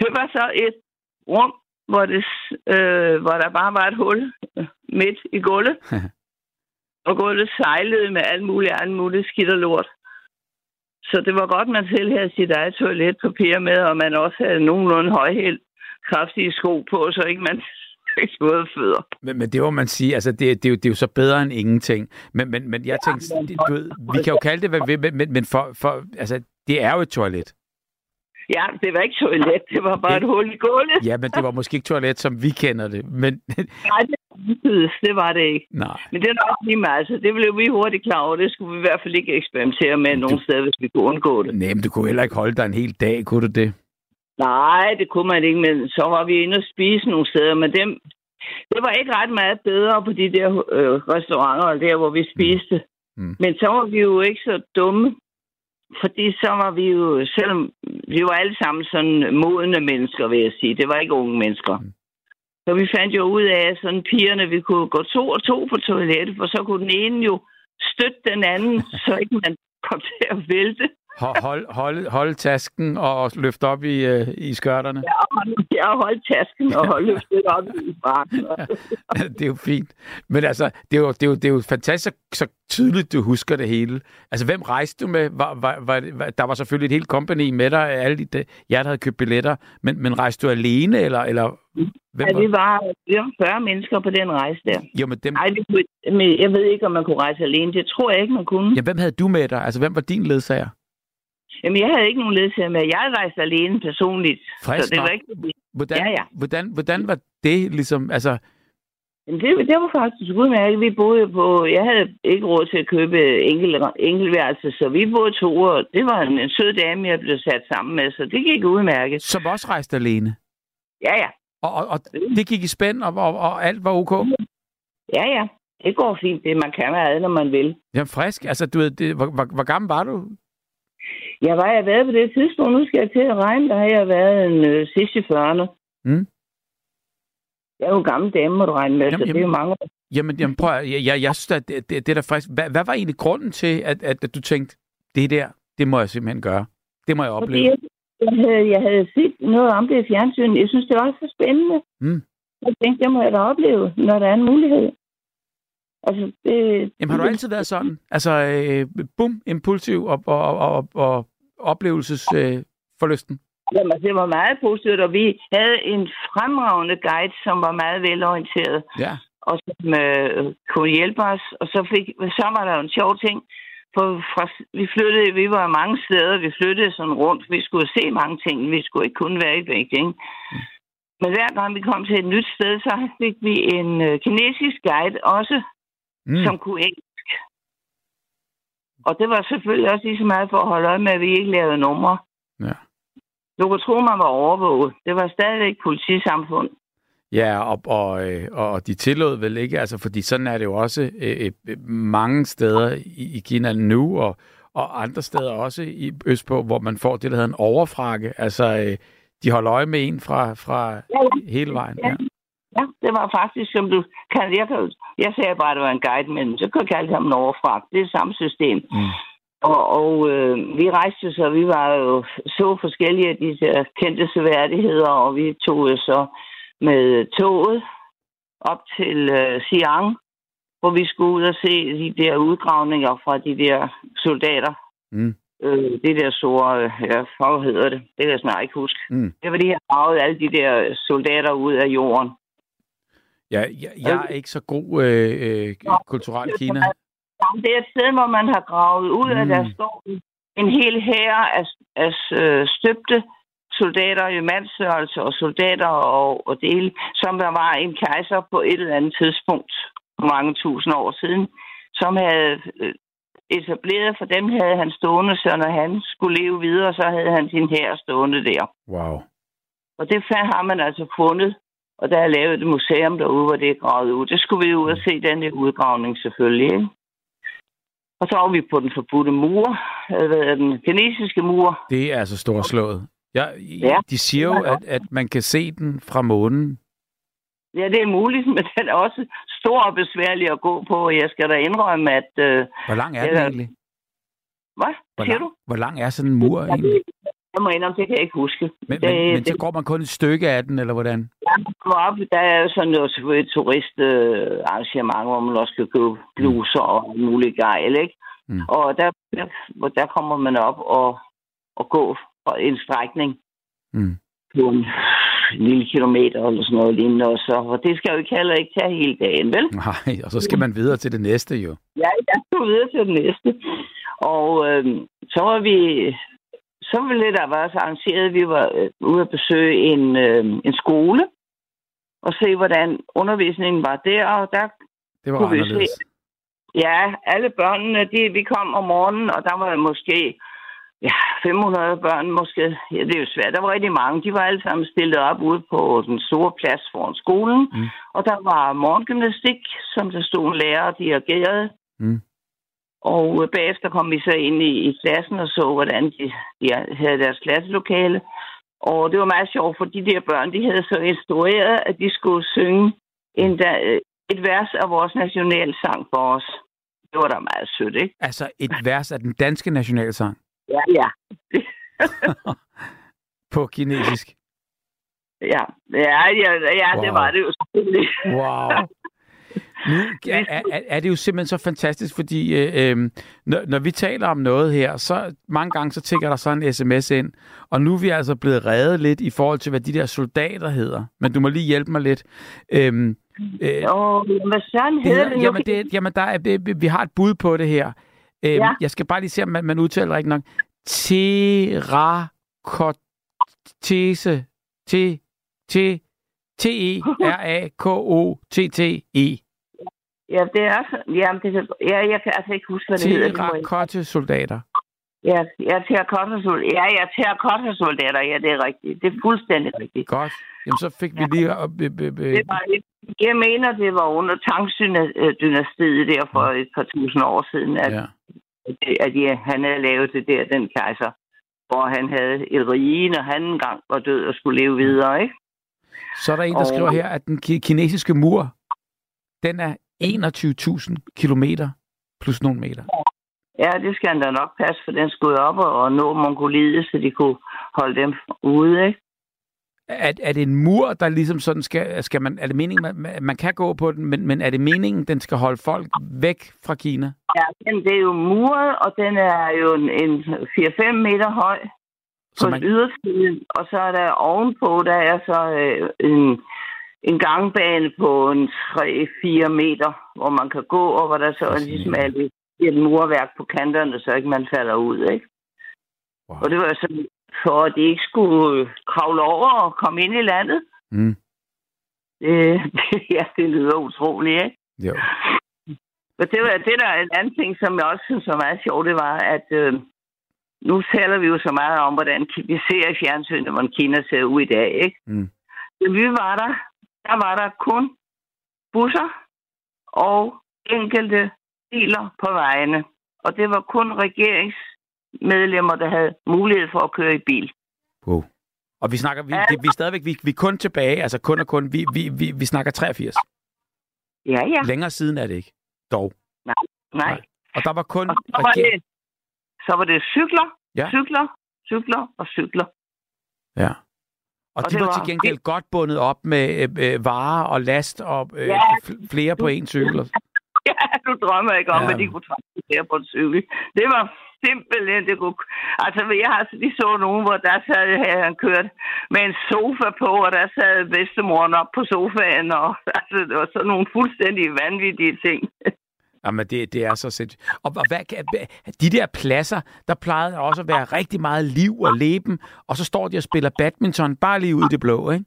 Det var så et rum, hvor, det, øh, hvor der bare var et hul midt i gulvet. og gulvet sejlede med alt muligt, alt muligt skidt og lort. Så det var godt, man selv havde sit eget toiletpapir med, og man også havde nogenlunde højhæld kraftige sko på, så ikke man våde fødder. Men, men det må man sige, altså det, det, er jo, det er jo så bedre end ingenting. Men, men, men jeg tænkte, det, du ved, vi kan jo kalde det, hvad vi men, men for, for, altså, det er jo et toilet. Ja, det var ikke toilet, det var bare et hul i gulvet. Ja, men det var måske ikke toilet, som vi kender det. Men Nej, det var, det var det ikke. nej, Men det er nok lige meget, så det blev vi hurtigt klar over. Det skulle vi i hvert fald ikke eksperimentere med nogen steder, hvis vi kunne undgå det. nej, men du kunne heller ikke holde dig en hel dag, kunne du det? Nej, det kunne man ikke, men så var vi inde og spise nogle steder, men dem, det var ikke ret meget bedre på de der øh, restauranter, der hvor vi spiste. Mm. Men så var vi jo ikke så dumme, fordi så var vi jo, selvom vi var alle sammen sådan modne mennesker, vil jeg sige. Det var ikke unge mennesker. Mm. Så vi fandt jo ud af, at sådan pigerne, vi kunne gå to og to på toilettet, for så kunne den ene jo støtte den anden, så ikke man kom til at vælte. Hold, hold, hold, hold tasken og løft op i, øh, i skørterne. Jeg har holdt tasken og holdt løftet op i bakken. det er jo fint. Men altså, det er jo, det er jo, det er jo fantastisk, så, tydeligt du husker det hele. Altså, hvem rejste du med? Var, var, var, der var selvfølgelig et helt company med dig, alle de, de, jer, der havde købt billetter. Men, men rejste du alene, eller, eller hvem Ja, var? vi var, vi var 40 mennesker på den rejse der. Jo, men, dem, Nej, det kunne, men jeg ved ikke, om man kunne rejse alene. Det tror jeg ikke, man kunne. ja, hvem havde du med dig? Altså, hvem var din ledsager? Jamen, jeg havde ikke nogen ledsager med. Jeg rejste alene personligt. Frisk så det var ikke... Hvordan, Ja, ja. Hvordan, hvordan var det ligesom? Altså, Jamen, det, det var faktisk udmærket. Vi boede på... Jeg havde ikke råd til at købe enkel, enkeltværelse, så vi boede to, og det var en, en sød dame, jeg blev sat sammen med, så det gik udmærket. som også rejste alene? Ja, ja. Og, og, og det gik i spænd, og, og, og alt var ok? Ja, ja. Det går fint. Det man kan være, når man vil. Jamen, frisk. Altså, du ved, det, hvor, hvor, hvor gammel var du? Jeg var jeg været på det tidspunkt. Nu skal jeg til at regne. Der har jeg været en øh, sidste i 40'erne. Mm. Jeg er jo en gammel dame, må du regne med, Jamen, så det er jo mange år. Jamen, jamen prøv at, jeg, jeg, jeg synes, at det, det, det er da frisk. Hvad, hvad var egentlig grunden til, at, at, at du tænkte, det der, det må jeg simpelthen gøre? Det må jeg Fordi opleve. jeg, jeg, havde, jeg havde set noget om det i fjernsynet. Jeg synes, det var så spændende. Mm. Jeg tænkte, det må jeg da opleve, når der er en mulighed. Altså, det, Jamen, har du altid været sådan? Altså, øh, bum, impulsiv og, og, og, og oplevelsesforlysten? Øh? Jamen, det var meget positivt, og vi havde en fremragende guide, som var meget velorienteret. ja. og som øh, kunne hjælpe os. Og så, fik, så var der en sjov ting. For fra, vi flyttede, vi var mange steder, vi flyttede sådan rundt. Vi skulle se mange ting, vi skulle ikke kun være i Beijing. Men hver gang vi kom til et nyt sted, så fik vi en øh, kinesisk guide også, Mm. som kunne engelsk. Og det var selvfølgelig også lige så meget for at holde øje med, at vi ikke lavede numre. Ja. Du kunne tro, man var overvåget. Det var stadigvæk politisamfund. Ja, og, og, øh, og de tillod vel ikke, altså fordi sådan er det jo også øh, øh, mange steder i, i Kina nu, og, og andre steder også i Østpå, hvor man får det, der hedder en overfrakke. Altså, øh, de holder øje med en fra, fra hele vejen. Ja. Ja, det var faktisk, som du kan. Jeg, kan, jeg sagde bare, at det var en guide, men så kunne jeg kalde ham en overfragt. Det er samme system. Mm. Og, og øh, vi rejste så, vi var jo så forskellige af de der kendte seværdigheder, og vi tog jo så med toget op til øh, Xi'an, hvor vi skulle ud og se de der udgravninger fra de der soldater. Mm. Øh, det der store, øh, ja, hvad hedder det? Det kan jeg snart ikke huske. Mm. Det var de her gravet alle de der soldater ud af jorden. Ja, jeg, jeg er ikke så god øh, øh, kulturel Kina. Det er et sted, hvor man har gravet ud af, Mm. der står en hel hær af, af øh, støbte soldater i mandsstørrelse og soldater og, og dele, som der var en kejser på et eller andet tidspunkt for mange tusind år siden, som havde øh, etableret, for dem havde han stående, så når han skulle leve videre, så havde han sin hær stående der. Wow. Og det har man altså fundet, og der er lavet et museum derude, hvor det er gravet ud. Det skulle vi ud og se, den udgravning selvfølgelig. Ikke? Og så var vi på den forbudte mur, øh, hvad er den kinesiske mur. Det er altså storslået. Ja, Ja. de siger jo, at, at man kan se den fra månen. Ja, det er muligt, men den er også stor og besværlig at gå på, jeg skal da indrømme, at... Øh, Hvor lang er den egentlig? hvad Hvor siger du? hvor lang er sådan en mur egentlig? Jeg må indrømme, det kan jeg ikke huske. Men, det, men, men så det, går man kun et stykke af den, eller hvordan? man kommer op, der er jo sådan noget selvfølgelig turistarrangement, hvor man også kan købe bluser og alt muligt gejl, ikke? Mm. Og der, der, der kommer man op og, og gå for en strækning Mm. på en, lille kilometer eller sådan noget lignende. Og, så, og det skal jo ikke heller ikke tage hele dagen, vel? Nej, og så skal man videre til det næste jo. Ja, jeg skal videre til den næste. Og øh, så var vi... Så ville der være så arrangeret, at vi var øh, ude at besøge en, øh, en skole og se, hvordan undervisningen var der. Og der Det var Kunne vi anderledes. Ja, alle børnene, de, vi kom om morgenen, og der var måske ja, 500 børn måske. Ja, det er jo svært. Der var rigtig mange. De var alle sammen stillet op ude på den store plads foran skolen. Mm. Og der var morgengymnastik, som der stod en lærer og dirigerede. Mm. Og øh, bagefter kom vi så ind i, i klassen og så, hvordan de, de havde deres klasselokale. Og det var meget sjovt, for de der børn, de havde så instrueret, at de skulle synge en øh, et vers af vores nationalsang for os. Det var da meget sødt, ikke? Altså et vers af den danske nationalsang Ja, ja. på kinesisk. Ja, ja, ja, ja Wow. det var det jo selvfølgelig. Wow. Nu er, er, er det jo simpelthen så fantastisk, fordi øh, øh, når, når vi taler om noget her, så mange gange så tigger der så en sms ind, og nu er vi altså blevet reddet lidt i forhold til, hvad de der soldater hedder. Men du må lige hjælpe mig lidt. Øhm, øh, Åh, hvad sådan det hedder det jamen, det, jamen der er, vi- vi har et bud på det her. Øhm, Ja. Jeg skal bare lige se, om man, man udtaler rigtigt nok. Terakotese. T, T, T-E-R-A-K-O-T-T-E. Ja, det er. Jamen, det, kan- ja, jeg kan altså ikke huske, hvad det hedder. Det må jeg- Terrakotte-soldater. Ja, ja, terrakotta-soldater. Ja, ja, terrakotta-soldater. Ja, det er rigtigt. Det er fuldstændig rigtigt. Godt. Jamen, så fik vi lige... Øh, øh, øh, Det var, jeg mener, det var under Tang-dynastiet der for et par tusind år siden, at, ja. at ja, han havde lavet det der, den kejser, hvor han havde et rige, når han engang var død og skulle leve videre, ikke? Så er der en, der Og- skriver her, at den ki- kinesiske mur, den er 21.000 kilometer plus nogle meter. Ja, det skal han da nok passe, for den skulle op og, nå Mongoliet, så de kunne holde dem ude, ikke? Er, er det en mur, der ligesom sådan skal... skal man, er det meningen, man, man kan gå på den, men, men er det meningen, den skal holde folk væk fra Kina? Ja, den det er jo muret, og den er jo en, en 4-5 meter høj Så på man, ydersiden, og så er der ovenpå, der er så øh, en, en gangbane på en 3-4 meter, hvor man kan gå, og hvor der så er ligesom er lidt, et murværk på kanterne, så ikke man falder ud, ikke? Wow. Og det var sådan, for at de ikke skulle kravle over og komme ind i landet. Mm. Det, ja, det lyder utroligt, ikke? Jo. Og det, var, det der er en anden ting, som jeg også synes var meget sjovt, det var, at øh, nu taler vi jo så meget om, hvordan vi ser i fjernsynet, hvordan Kina ser ud i dag, ikke? Mm. Da vi var der, der var der kun busser og enkelte biler på vejene. Og det var kun regeringsmedlemmer, der havde mulighed for at køre i bil. Wow. Og vi snakker, vi, det, vi er stadigvæk, vi, vi er kun tilbage, altså kun og kun, vi, vi, vi, vi snakker 83. Ja, ja. Længere siden er det ikke, dog. Nej. Og der var kun Og så var det, så var det cykler, Ja. cykler, cykler og cykler. Ja. Og, Og de det var, var- til gengæld godt bundet op med øh, øh, varer og last og øh, Ja. fl- flere på en cykel. Ja, du drømmer ikke om, ja. at de kunne transportere på en cykel. Det var simpelthen, det kunne... Altså, jeg har lige så nogen, hvor der sad havde han kørt med en sofa på, og der sad bedstemoren op på sofaen, og altså, det var sådan nogle fuldstændig vanvittige ting. Jamen, det, det er så sindssygt. Og, og hvad, de der pladser, der plejede også at være rigtig meget liv og leben, og så står de og spiller badminton bare lige ud i det blå, ikke?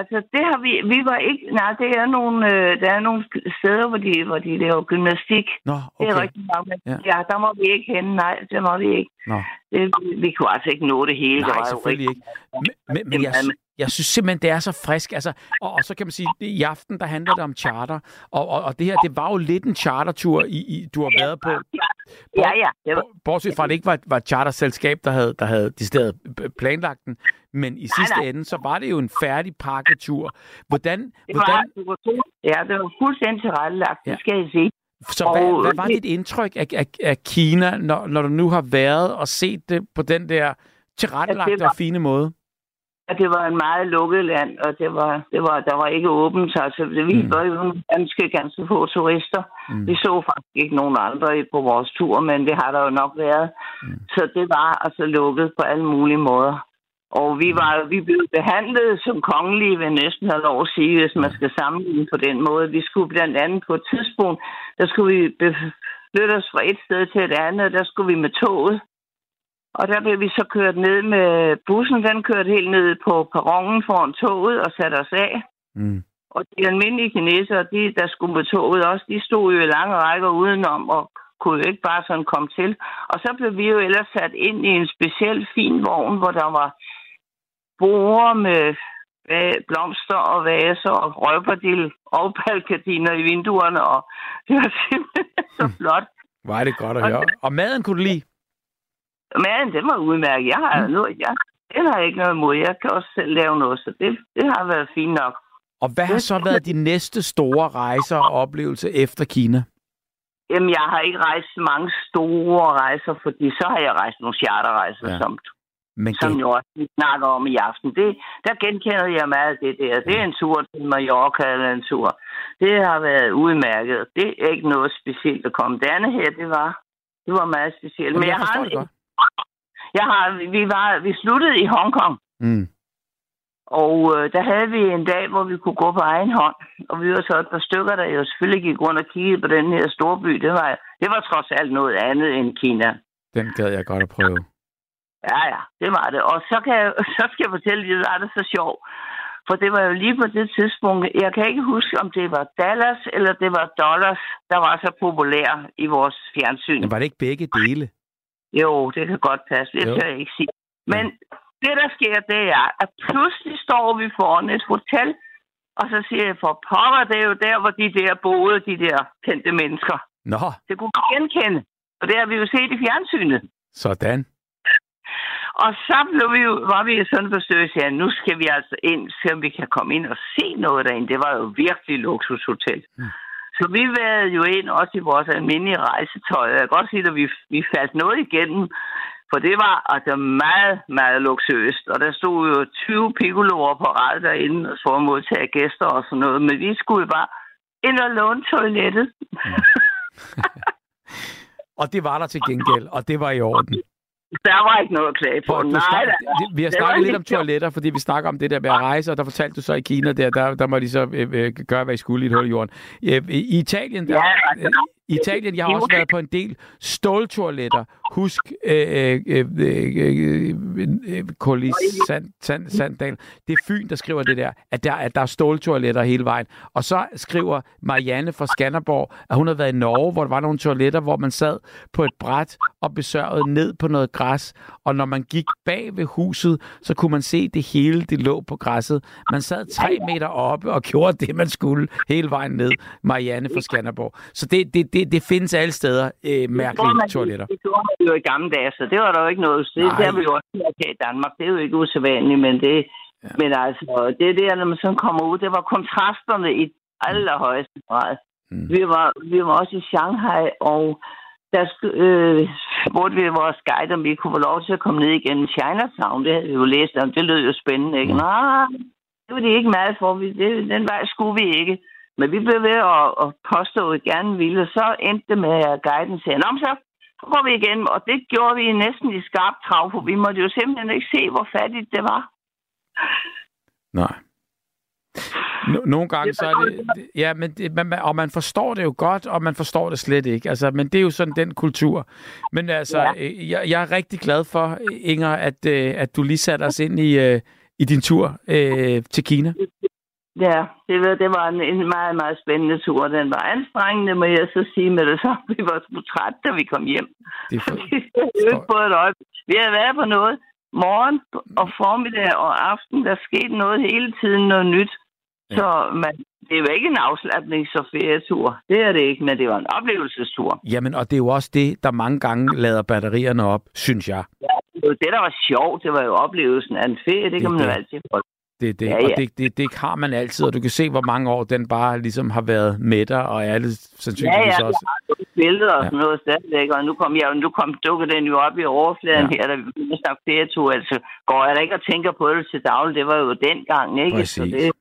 Altså, det har vi... Vi var ikke... Nej, det er nogle, øh, der er nogle steder, hvor de, hvor de laver gymnastik. Nå, Det okay. er rigtig men Ja. ja. der må vi ikke hen. Nej, det må vi ikke. Nå. Det, vi kunne altså ikke nå det hele. Nej, selvfølgelig ikke. Men, men, men jeg. Jeg synes simpelthen, det er så frisk. Altså, og, og så kan man sige, det, i aften, der handler det om charter. Og, og, og det her, det var jo lidt en chartertur, i, i, du har været på. Ja, ja. Det var, Bor- Bortset fra, at det ikke var, var et charterselskab, der havde, der havde decideret planlagt den. Men i sidste nej. ende, så var det jo en færdig pakketur. Hvordan, det var, hvordan, det var, ja, det var fuldstændig tilrettelagt, Ja. det skal jeg sige. så hvad, og hvad var dit indtryk af, af, af Kina, når, når du nu har været og set det på den der tilrettelagte var- og fine måde? At det var en meget lukket land, og det var, det var, der var ikke åbent. Altså, vi Mm. mm. var jo ganske, ganske få turister. Mm. Mm. Vi så faktisk ikke nogen andre på vores tur, men det har der jo nok været. Mm. Mm. Så det var altså lukket på alle mulige måder. Og vi, var, vi blev behandlet som kongelige, vil næsten have lov at sige, hvis man skal sammenligne på den måde. Vi skulle blandt andet på et tidspunkt, der skulle vi flytte os fra et sted til et andet, og der skulle vi med toget. Og der blev vi så kørt ned med bussen. Den kørte helt ned på perronen foran toget og satte os af. Mm. Og de almindelige kinesere, de, der skulle med toget også, de stod jo i lange rækker udenom og kunne jo ikke bare sådan komme til. Og så blev vi jo ellers sat ind i en speciel fin vogn, hvor der var borer med blomster og vaser og røgbardil og balkardiner i vinduerne. Og det var simpelthen så flot. Var det godt at Og høre. Og maden kunne du lide? Men den var udmærket. Jeg har, nu, jeg, den har jeg ikke noget imod. Jeg kan også selv lave noget, så det, det har været fint nok. Og hvad har så været de næste store rejser og oplevelser efter Kina? Jamen, jeg har ikke rejst mange store rejser, fordi så har jeg rejst nogle charterrejser, Ja. som, Men som det, jo også vi snakker om i aften. Det, der genkender jeg meget af det der. Det er en tur til Mallorca eller en tur. Det har været udmærket. Det er ikke noget specielt at komme. Det andet her, det var, det var meget specielt. Jamen, jeg har, forstår det godt. Jeg har, vi, var, vi sluttede i Hongkong. Mm. Og øh, der havde vi en dag, hvor vi kunne gå på egen hånd. Og vi var så et par stykker, der jo selvfølgelig gik rundt og kiggede på den her store by. Det var, det var trods alt noget andet end Kina. Den gad jeg godt at prøve. Ja, ja, det var det. Og så, kan jeg, så skal jeg fortælle, at det var det så sjovt. For det var jo lige på det tidspunkt, jeg kan ikke huske, om det var Dallas eller det var dollars, der var så populær i vores fjernsyn. Men var det ikke begge dele? Jo, det kan godt passe. Det tør jeg ikke sige. Men det, der sker, det er, at pludselig står vi foran et hotel, og så siger jeg, for pokker, det er jo der, hvor de der boede, de der kendte mennesker. Nå, Det kunne vi genkende. Og det har vi jo set i fjernsynet. sådan. Og så blev vi jo, var vi sådan forsøg, at nu skal vi altså ind, så vi kan komme ind og se noget derinde. Det var jo virkelig luksushotel. Mm. Så vi været jo ind også i vores almindelige rejsetøj. Jeg kan godt sige, at vi, vi faldt noget igennem, for det var altså meget, meget luksøst. Og der stod jo 20 piccoloer på rad derinde for at modtage gæster og sådan noget. Men vi skulle jo bare ind og låne toilettet. Mm. Og det var der til gengæld, og det var i orden. Der var ikke noget at klage på. Nej, snak, vi har snakket lidt om toiletter, fordi vi snakker om det der med at rejse, og der fortalte du så i Kina, der, der, der må de så øh, øh, gøre, hvad I skulle i et hul i jorden. Øh, I Italien, der, Ja, altså, Italien, jeg har også været på en del ståltoiletter. Husk, øh, øh, øh, øh, øh, Kolis Sand, Sand, Sanddal. Det er Fyn, der skriver det der, at der, at der er ståltoiletter hele vejen. Og så skriver Marianne fra Skanderborg, at hun har været i Norge, hvor der var nogle toiletter, hvor man sad på et bræt og besørgede ned på noget græs. Og når man gik bag ved huset, så kunne man se det hele, det lå på græsset. Man sad tre meter oppe og gjorde det, man skulle hele vejen ned. Marianne fra Skanderborg. Så det, det, det, det findes alle steder, øh, Det mærkelige man- toiletter. Det gjorde man jo i gamle dage, så det var der jo ikke noget. Det, Nej. det har vi jo også her i Danmark. Det er jo ikke usædvanligt, men det... Ja. Men altså, det der, når man sådan kommer ud, det var kontrasterne i allerhøjeste grad. Mm. Vi, var, vi var også i Shanghai, og der øh, spurgte vi vores guide, om vi kunne få lov til at komme ned igennem Chinatown. Det havde vi jo læst om. Det lød jo spændende, ikke? Mm. Nej, det var de ikke meget for. Vi, det, den vej skulle vi ikke. Men vi blev ved at, at påstå, at vi gerne ville. Og så endte det med, at guiden sagde, Nå, så går vi igen. Og det gjorde vi næsten i skarp trav, for vi måtte jo simpelthen ikke se, hvor fattigt det var. Nej. No, nogle gange så er det... Ja, men det, man, man- og man forstår det jo godt, og man forstår det slet ikke. Altså, men det er jo sådan den kultur. Men altså, Ja. øh, jeg, jeg er rigtig glad for, Inger, at, øh, at du lige satte os ind i, øh, i din tur øh, til Kina. Ja, det var, det var en, en meget, meget spændende tur. Den var anstrengende, må jeg så sige med det samme. Vi var sgu trætte, da vi kom hjem. Det for, Vi havde jo ikke fået et øje. Vi havde været på noget morgen og formiddag og aften. Der skete noget hele tiden, noget nyt. Ja. Så man, det var ikke en afslappnings- og ferietur. Det er det ikke, men det var en oplevelsestur. jamen, og det er jo også det, der mange gange lader batterierne op, synes jeg. Det var det, der var sjovt. Det var jo oplevelsen af en ferie. Det, Det kan man jo altid få. Det, det. Ja, Og ja. det, det, det har man altid, og du kan se, hvor mange år den bare ligesom har været med dig, og er Ja, sandsynligvis ja, også. jeg har billeder og Ja. sådan noget stadigvæk, og nu kom, jeg, nu kom dukker den jo op i overfladen Ja. her, da vi begyndte at snakke ferietur. Altså, går jeg da ikke og tænker på det til daglig, det var jo dengang, ikke? Så Præcis. det,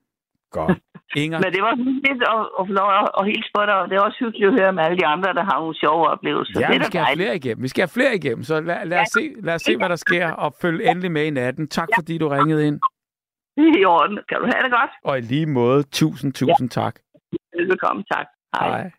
Godt. Inger, men det var hyggeligt at, at få lov at, at hilse på dig, og det er også hyggeligt at høre med alle de andre, der har nogle sjove oplevelser. Ja, det er vi skal have flere igennem. Vi skal have flere igennem, så lad, lad, os, se, lad os se, hvad der sker, og følg endelig med i natten. Tak, fordi du ringede ind. Det er i orden. Kan du have det godt? Og i lige måde, tusind, tusind ja. tak. Velbekomme, tak. Hej. Hej.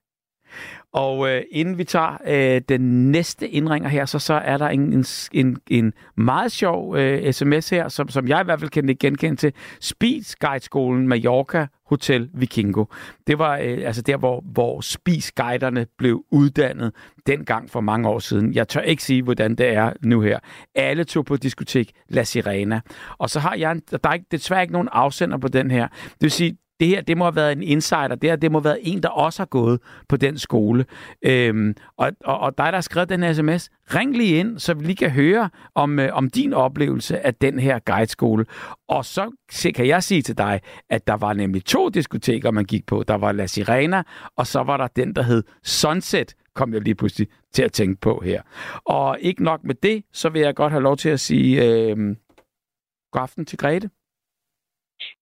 Og øh, inden vi tager øh, den næste indringer her, så, så er der en, en, en, en meget sjov øh, sms her, som, som jeg i hvert fald kan genkende til. Spis Guideskolen Mallorca Hotel Vikingo. Det var øh, altså der, hvor, hvor spisguiderne blev uddannet dengang for mange år siden. Jeg tør ikke sige, hvordan det er nu her. Alle tog på diskotek La Sirena. Og så har jeg, en, der er ikke, desværre ikke nogen afsender på den her. Det vil sige, det her, det må have været en insider. Det her, det må have været en, der også har gået på den skole. Øhm, og, og, og dig, der har skrevet den her sms, ring lige ind, så vi lige kan høre om, øh, om din oplevelse af den her guideskole. Og så kan jeg sige til dig, at der var nemlig to diskoteker, man gik på. Der var La Sirena, og så var der den, der hed Sunset, kom jeg lige pludselig til at tænke på her. Og ikke nok med det, så vil jeg godt have lov til at sige øh, god aften til Grete.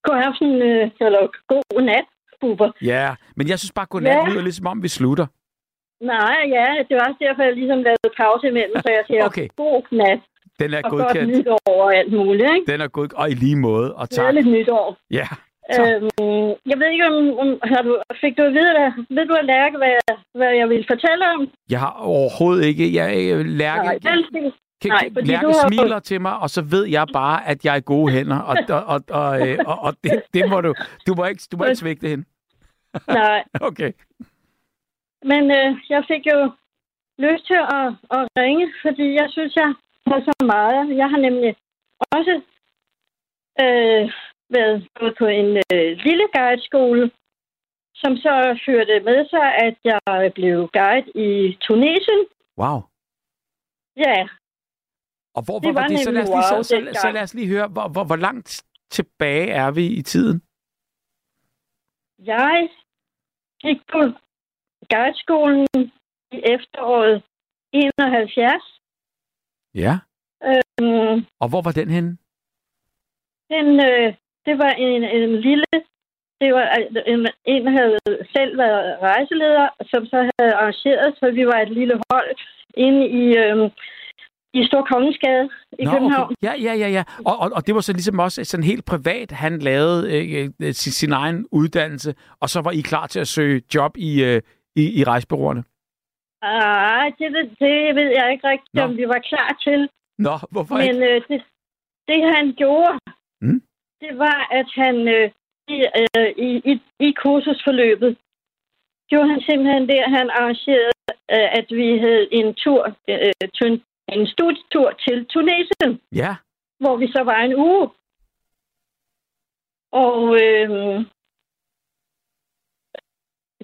God aften, øh, eller god nat, Bubber. Ja, men jeg synes bare, godnat Ja. lyder lidt som om, vi slutter. Nej, ja, det var også derfor, jeg ligesom lavede pause imellem, så jeg siger Okay. god nat Den er og godt godkendt. nytår og alt muligt, ikke? Den er god, og i lige måde, og tak. Glædeligt nytår. Ja, Tak. Øhm, jeg ved ikke, om, om har du, fik du at vide, hvad, ved du at Lærke, hvad, hvad jeg ville fortælle om? jeg har overhovedet ikke... Jeg, Lærke, Nej, det- Kan, Nej, Lærke du har- smiler til mig, og så ved jeg bare, at jeg er i gode hænder, og, og, og, og, øh, og, og det, det må du... Du må ikke, du må ikke svigte hende. nej. Okay. Men øh, jeg fik jo lyst til at, at ringe, fordi jeg synes, jeg har så meget. Jeg har nemlig også øh, været gået på en øh, lille guideskole, som så førte med sig, at jeg blev guide i Tunesien. Wow. Ja, Og hvor, Det hvor var det? Så lad, os lige, så, så, så lad os lige høre, hvor, hvor, hvor langt tilbage er vi i tiden? jeg gik på guideskolen i efteråret 71. Ja. Øhm, Og hvor var den henne? Den, øh, det var en, en lille... Det var øh, en, en, havde selv været rejseleder, som så havde arrangeret, så vi var et lille hold inde i, øh, i Stor Kongensgade i Nå, København. Okay. Ja, ja, ja, ja. Og, og, og det var så ligesom også sådan helt privat, han lavede øh, øh, sin, sin egen uddannelse, og så var I klar til at søge job i, øh, i, i rejsebureauerne? Ah, det, det, det ved jeg ikke rigtigt, Nå. om vi var klar til. Nå, hvorfor Men ikke? øh, det, det han gjorde, Mm. det var, at han øh, i, øh, i, i, i kursusforløbet, gjorde han simpelthen det, at han arrangerede, øh, at vi havde en tur, øh, en studietur til Tunesien, Ja, hvor vi så var en uge. Og øh,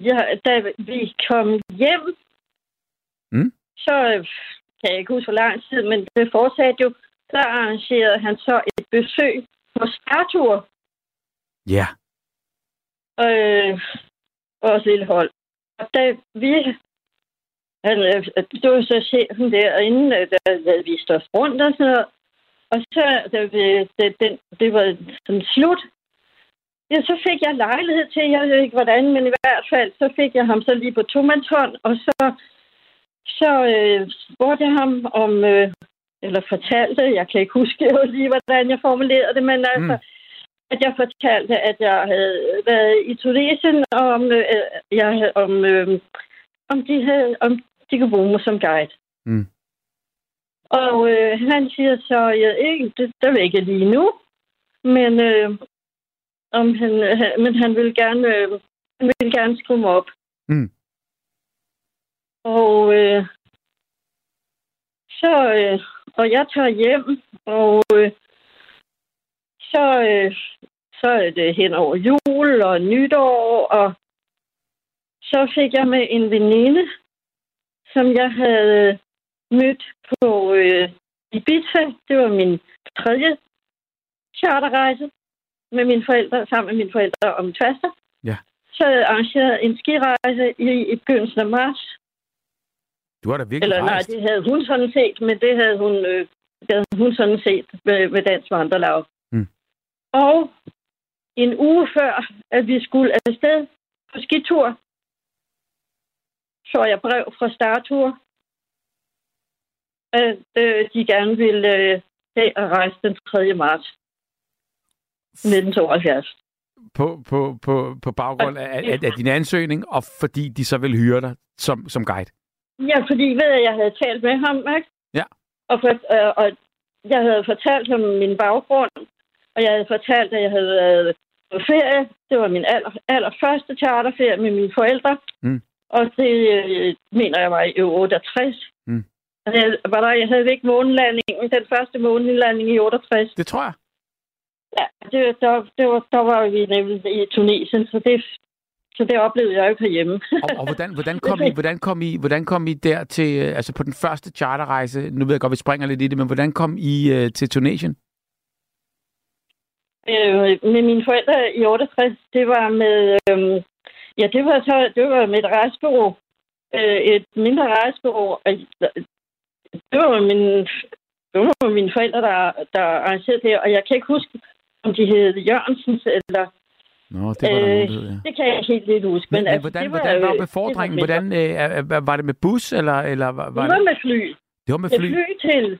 ja, da vi kom hjem, Mm. så øh, kan jeg ikke huske, hvor lang tid, men det fortsatte jo. Så arrangerede han så et besøg på Startur, ja. øh, vores lille hold. Og da vi... Han, øh, det var så chefen der, og inden øh, der havde vi stået rundt og sådan noget. Og så, da vi, det, den, det var sådan slut, ja, så fik jeg lejlighed til, jeg ved ikke hvordan, men i hvert fald, så fik jeg ham så lige på tomandshånd, og så, så øh, spurgte jeg ham om, øh, eller fortalte, jeg kan ikke huske lige, hvordan jeg formulerede det, men altså, Mm. at jeg fortalte, at jeg havde været i Tunesien, og om, øh, jeg, havde- om, øh, om, de havde, om de kunne bruge mig som guide. Mm. Og øh, han siger så, jeg ikke, det, ved jeg ikke lige nu, men, øh, om han, han, men han vil gerne, øh, han vil gerne skrive mig op. Mm. Og øh, så, øh, og jeg tager hjem, og øh, så, øh, så er det hen over jul og nytår, og så fik jeg med en veninde, som jeg havde mødt på øh, Ibiza. Det var min tredje charterrejse med mine forældre, sammen med mine forældre og min. Ja. Så jeg arrangeret en skirejse i, i begyndelsen af marts. Du har da virkelig Eller nej, rejst. det havde hun sådan set, men det havde hun, øh, det havde hun sådan set med, med Dansk Vandrelav. Mm. Og en uge før, at vi skulle afsted på skitur, så jeg brev fra Startur, at øh, de gerne ville øh, have at rejse den 3. marts 1972. På, på, på, på baggrund af, af, af din ansøgning, og fordi de så vil hyre dig som, som guide. Ja, fordi ved jeg, jeg havde talt med ham, ikke? Ja. Og, for, øh, og jeg havde fortalt ham min baggrund, og jeg havde fortalt, at jeg havde været på ferie. Det var min aller, allerførste charterferie med mine forældre. Mm. Og det øh, mener jeg var i 68. Mm. Jeg, var der, jeg havde ikke månelandingen, den første månelanding i 68. Det tror jeg. Ja, det, der, det var, der var vi nemlig i Tunesien, så det, så det oplevede jeg jo ikke herhjemme. Og, og hvordan, hvordan, kom I, hvordan, kom I, hvordan kom I der til, øh, altså på den første charterrejse, nu ved jeg godt, vi springer lidt i det, men hvordan kom I øh, til Tunesien? øh, med mine forældre i 68, det var med, øh, ja, det var så, det var med et rejsebureau, øh, et mindre rejsebureau. og Det var min, det var mine forældre, der, der arrangerede det, og jeg kan ikke huske, om de hed Jørgensens, eller Nå, det var der Øh, nogen, der hed, ja. det kan jeg helt lidt huske. Men, men altså, hvordan, det hvordan var øh, befordringen? det var, Hvordan, øh, var det med bus, eller, eller var, det var var det? med fly. Det var med Med fly? fly til,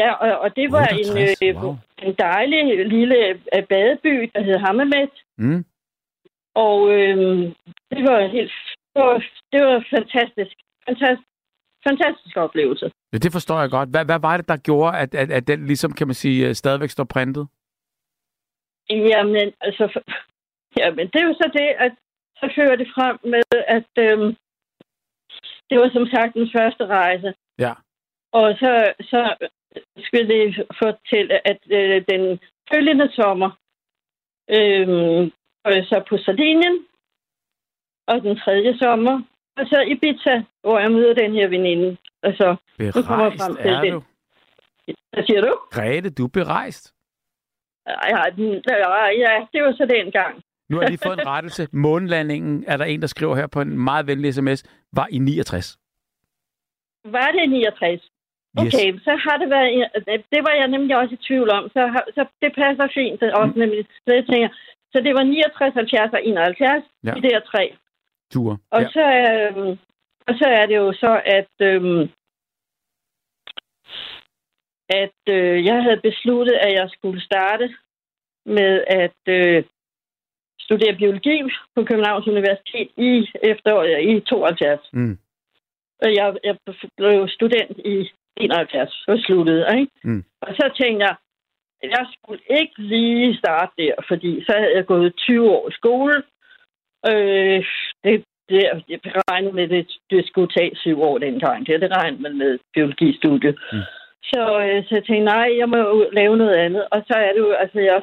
ja, og, og det var 68, en, øh, wow. en dejlig lille øh, badeby, der hed Hammermet. Mm. Og øh, det var helt det var, det var fantastisk. Fantastisk, fantastisk oplevelse. Ja, det forstår jeg godt. Hvad, hvad var det, der gjorde, at, at, at den ligesom, kan man sige, øh, stadigvæk står printet? Jamen, altså, for, jamen, det er jo så det, at så fører det frem med, at øh, det var som sagt den første rejse. Ja. Og så, så skulle det til, at øh, den følgende sommer, øh, var jeg så på Sardinien, og den tredje sommer, og så Ibiza, hvor jeg møder den her veninde. Altså, kommer jeg Berejst frem til er det. du. hvad siger du? Grete, du er berejst. Ja, ja, det var så den gang. Nu har jeg lige fået en rettelse. Månelandingen, er der en, der skriver her på en meget venlig sms, var i 69. Var det 69? Okay, yes. så har det været... Det var jeg nemlig også i tvivl om, så, har, så det passer fint også nemlig. Så jeg tænker, så det var 69, 70 og 71, Ja. ja. de der tre. Ture. Og, Ja. så, øhm, og så er det jo så, at... Øhm, at øh, jeg havde besluttet, at jeg skulle starte med at øh, studere biologi på Københavns Universitet i efteråret i 72. Mm. Og jeg, jeg blev student i 71, så sluttede, ikke? Mm. Og så tænkte jeg, jeg skulle ikke lige starte der, fordi så havde jeg gået 20 år i skole. Øh, det, det, jeg regnede med, at det, det skulle tage syv år dengang. Det, det regnede man med biologistudiet. Mm. Så, øh, så jeg tænkte, nej, jeg må jo lave noget andet. Og så er det jo, altså jeg,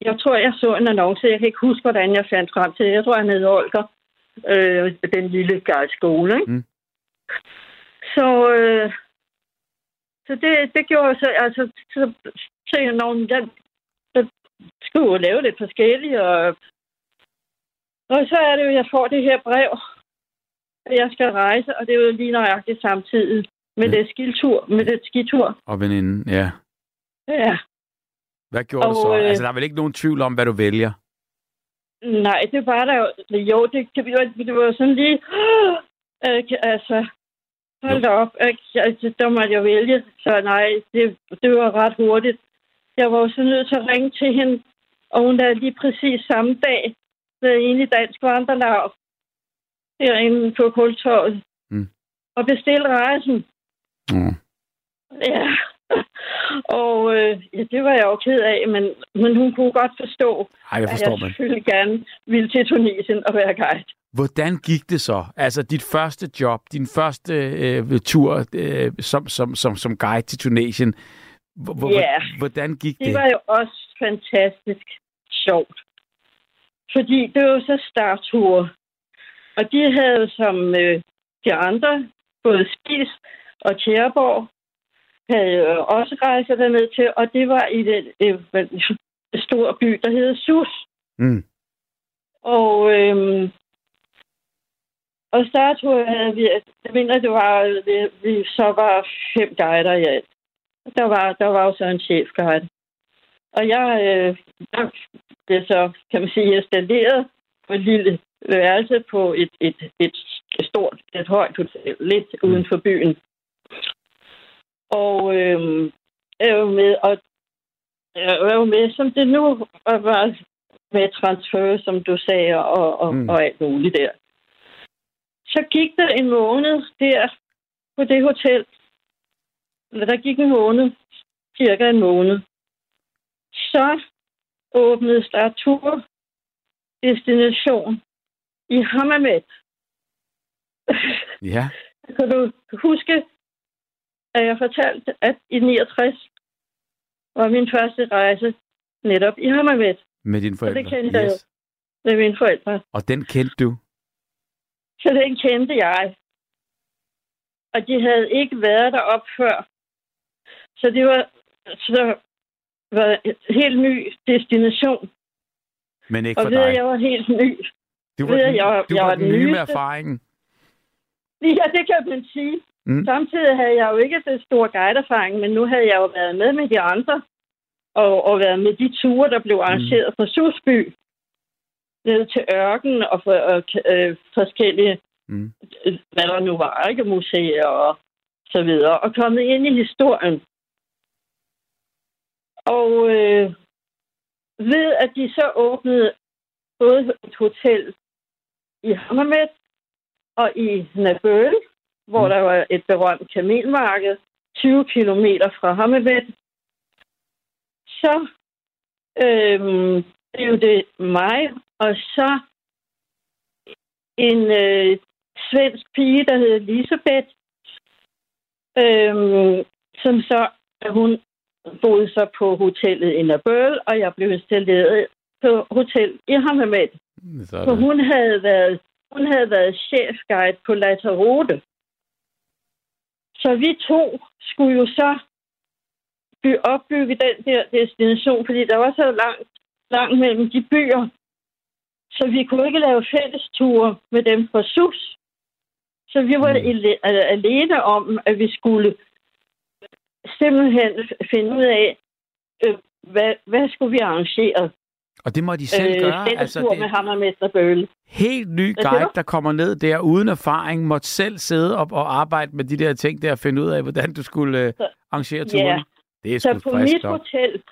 jeg tror, jeg så en annonce. Jeg kan ikke huske, hvordan jeg fandt frem til det. Jeg tror, han hed Olger. Øh, den lille skole, ikke? Mm. Så, øh, så det, det gjorde jeg så, altså, så tænkte jeg, når jeg, jeg skulle jo lave lidt forskelligt, og, og så er det jo, jeg får det her brev, at jeg skal rejse, og det er jo lige nøjagtigt samtidig med Ja. det skiltur, med det skitur. Og veninden, ja. Ja. Hvad gjorde Og, du så? øh, Altså, der er vel ikke nogen tvivl om, hvad du vælger? Nej, det var der jo. Jo, det, det, det var sådan lige... Øh, altså, hold da op. Øh, jeg, der måtte jeg vælge. Så nej, det, det var ret hurtigt. Jeg var jo så nødt til at ringe til hende, og hun er lige præcis samme dag været inde i Dansk Vandrelag herinde på Kultorvet Mm. og bestilte rejsen. Mm. Ja. og øh, ja, det var jeg jo ked af, men, men hun kunne godt forstå, Ej, jeg at forstår jeg man. selvfølgelig gerne ville til Tunesien og være guide. Hvordan gik det så? Altså, dit første job, din første øh, tur øh, som, som, som, som guide til Tunesien. Ja. Hvordan gik det? Det var jo også fantastisk sjovt. Fordi det var så starture. Og de havde som øh, de andre, både Spis og Tjæreborg, havde også rejser derned til, og det var i den øh, store by, der hedder Sus. Mm. Og, øhm, og starttur havde vi, jeg mener, det var, vi, vi så var fem guider i alt. Der var, der var jo så en chefguide. Og jeg, øh, jeg blev så, kan man sige, installeret på et lille værelse på et, et, et, et stort, et højt hotel, lidt uden for byen. Og øh, jeg var med, og jeg var med, som det nu var med transfer, som du sagde, og, og, Mm. mm. og alt muligt der. Så gik der en måned der på det hotel. Der gik en måned, cirka en måned. Så åbnede der destination i Hammamet. Ja. Kan du huske, at jeg fortalte, at i 69 var min første rejse netop i Hammamet Med dine forældre. det kendte jeg jo. med mine forældre. Og den kendte du? Så den kendte jeg. Og de havde ikke været derop før. Så det var, så var en helt ny destination. Men ikke Og for ved, dig. jeg var helt ny. Du ved, var, den, jeg- du jeg var var den nye med nyeste. erfaringen. Ja, det kan man sige. Mm. Mm. Samtidig havde jeg jo ikke det store guideerfaring, men nu havde jeg jo været med med de andre, og, og været med de ture, der blev arrangeret mm. fra Susby, ned til ørken og, for, og øh, forskellige, Mm. hvad der nu var, ikke museer og så videre, og kommet ind i historien. Og øh, ved, at de så åbnede både et hotel i Hammermet og i Nabøl, hvor Mm. der var et berømt kamelmarked, 20 kilometer fra Hammermet, så det er jo det mig, og så en øh, svensk pige, der hedder Elisabeth, øhm, som så, hun boede så på hotellet i Nabøl, og jeg blev installeret på hotel i Hammermet. For Sådan. hun havde været, hun havde været chefguide på Lanzarote. Så vi to skulle jo så by, opbygge den der destination, fordi der var så langt, langt mellem de byer. Så vi kunne ikke lave fællesture med dem fra SUS. Så vi var Mm. mm. alene om, at vi skulle simpelthen finde ud af, øh, hvad, hvad skulle vi arrangere? Og det må de selv gøre. Øh, Altså, det... med Hammermester Bølle. helt ny guide, der kommer ned der uden erfaring, måtte selv sidde op og arbejde med de der ting der og finde ud af, hvordan du skulle øh, arrangere turen. Ja. Det er Så på mit nok. hotel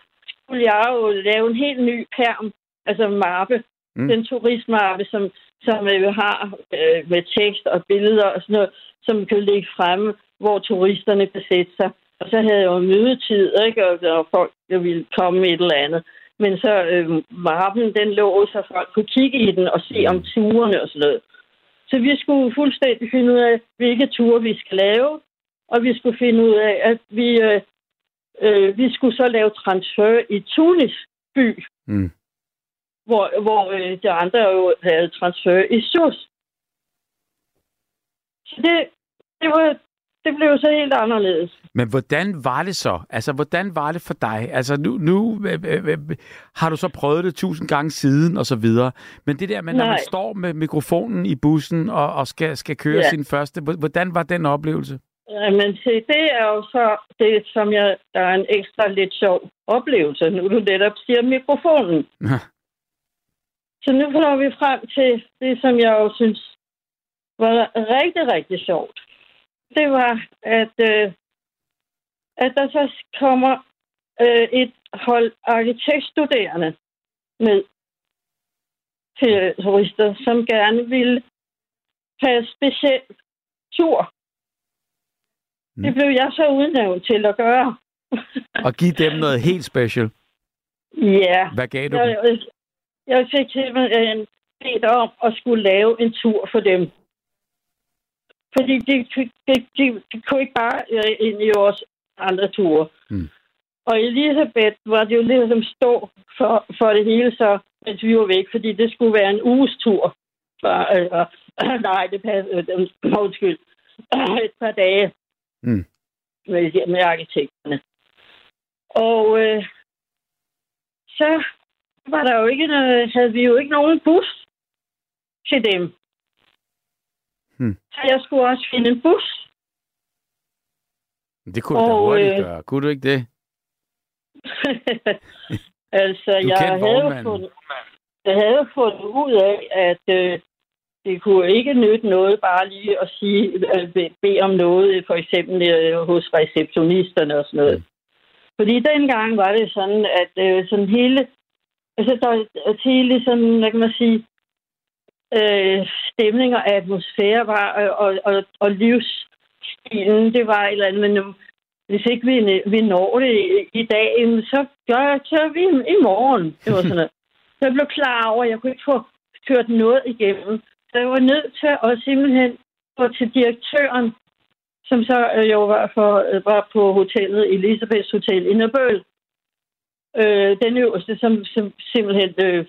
skulle jeg jo lave en helt ny perm, altså mappe. Mm. Den turistmappe, som, som øh, har øh, med tekst og billeder og sådan noget, som kan ligge fremme, hvor turisterne kan sætte sig. Og så havde jeg jo mødetid, ikke? Og, og folk der ville komme et eller andet. Men så øh, mappen, den lå, så folk kunne kigge i den og se om turene og sådan noget. Så vi skulle fuldstændig finde ud af, hvilke ture vi skal lave. Og vi skulle finde ud af, at vi, øh, øh, vi skulle så lave transfer i Tunis by, Mm. hvor, hvor øh, de andre jo havde transfer i Sus. Så det, det, var, det blev så helt anderledes. Men hvordan var det så? Altså, hvordan var det for dig? Altså, nu, nu øh, øh, øh, har du så prøvet det tusind gange siden, og så videre. Men det der med, når man Nej. står med mikrofonen i bussen og, og skal, skal køre Ja. sin første, hvor- hvordan var den oplevelse? Men se, det er jo så det, som jeg, der er en ekstra lidt sjov oplevelse, nu du netop siger mikrofonen. Så nu kommer vi frem til det, som jeg jo synes var rigtig, rigtig sjovt. Det var, at, øh, at der så kommer øh, et hold arkitektstuderende med til turister, som gerne vil have speciel tur. Mm. Det blev jeg så udnævnt til at gøre. Og give dem noget helt special. Ja. Hvad gav du dem? Jeg, jeg fik simpelthen bedt om at skulle lave en tur for dem. Fordi de, de, de, de kunne ikke bare øh, ind i vores andre ture. Mm. Og Elisabeth var det jo ligesom stå for, for det hele, så mens vi var væk, fordi det skulle være en uges tur. For, øh, øh, nej, det passer. Øh, undskyld. Et par dage Mm. med, med arkitekterne. Og øh, så var der jo ikke noget, havde vi jo ikke nogen bus til dem. Hmm. Så jeg skulle også finde en bus. Det kunne du da Og, hurtigt øh, gøre. Kunne du ikke det? altså, Du jeg havde, vognmanden. fundet, jeg havde fundet ud af, at øh, det kunne ikke nytte noget bare lige at sige, øh, be- bede om noget, for eksempel øh, hos receptionisterne og sådan noget. Mm. Fordi dengang var det sådan, at øh, sådan hele, altså der at hele sådan, hvad kan man sige, øh, stemning og atmosfære var, øh, og, og, og livsstilen, det var et eller andet, men hvis ikke vi, vi når det i, dag, så gør så vi i morgen. Det var sådan noget. Så jeg blev klar over, at jeg kunne ikke få kørt noget igennem. Så jeg var nødt til at simpelthen gå til direktøren, som så øh, jo var, for, øh, var på hotellet, Elisabeths Hotel i Nørbøl. Øh, den øverste, som, som simpelthen øh,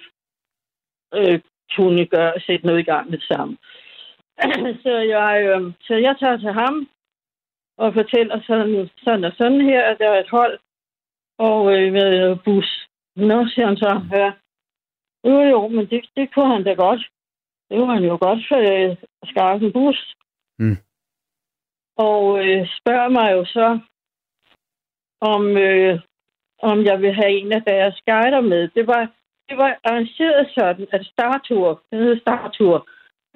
øh, kunne gøre, sætte noget i gang med det samme. så, jeg, øh, så jeg tager til ham og fortæller sådan, sådan og sådan her, at der er et hold og øh, med bus. Nå, siger han så, ja. Jo, jo, men det, det kunne han da godt. Det kunne han jo godt øh, skaffe en bus. Mm. Og øh, spørger mig jo så, om, øh, om jeg vil have en af deres guider med. Det var, det var arrangeret sådan, at Startur, det hedder Startur,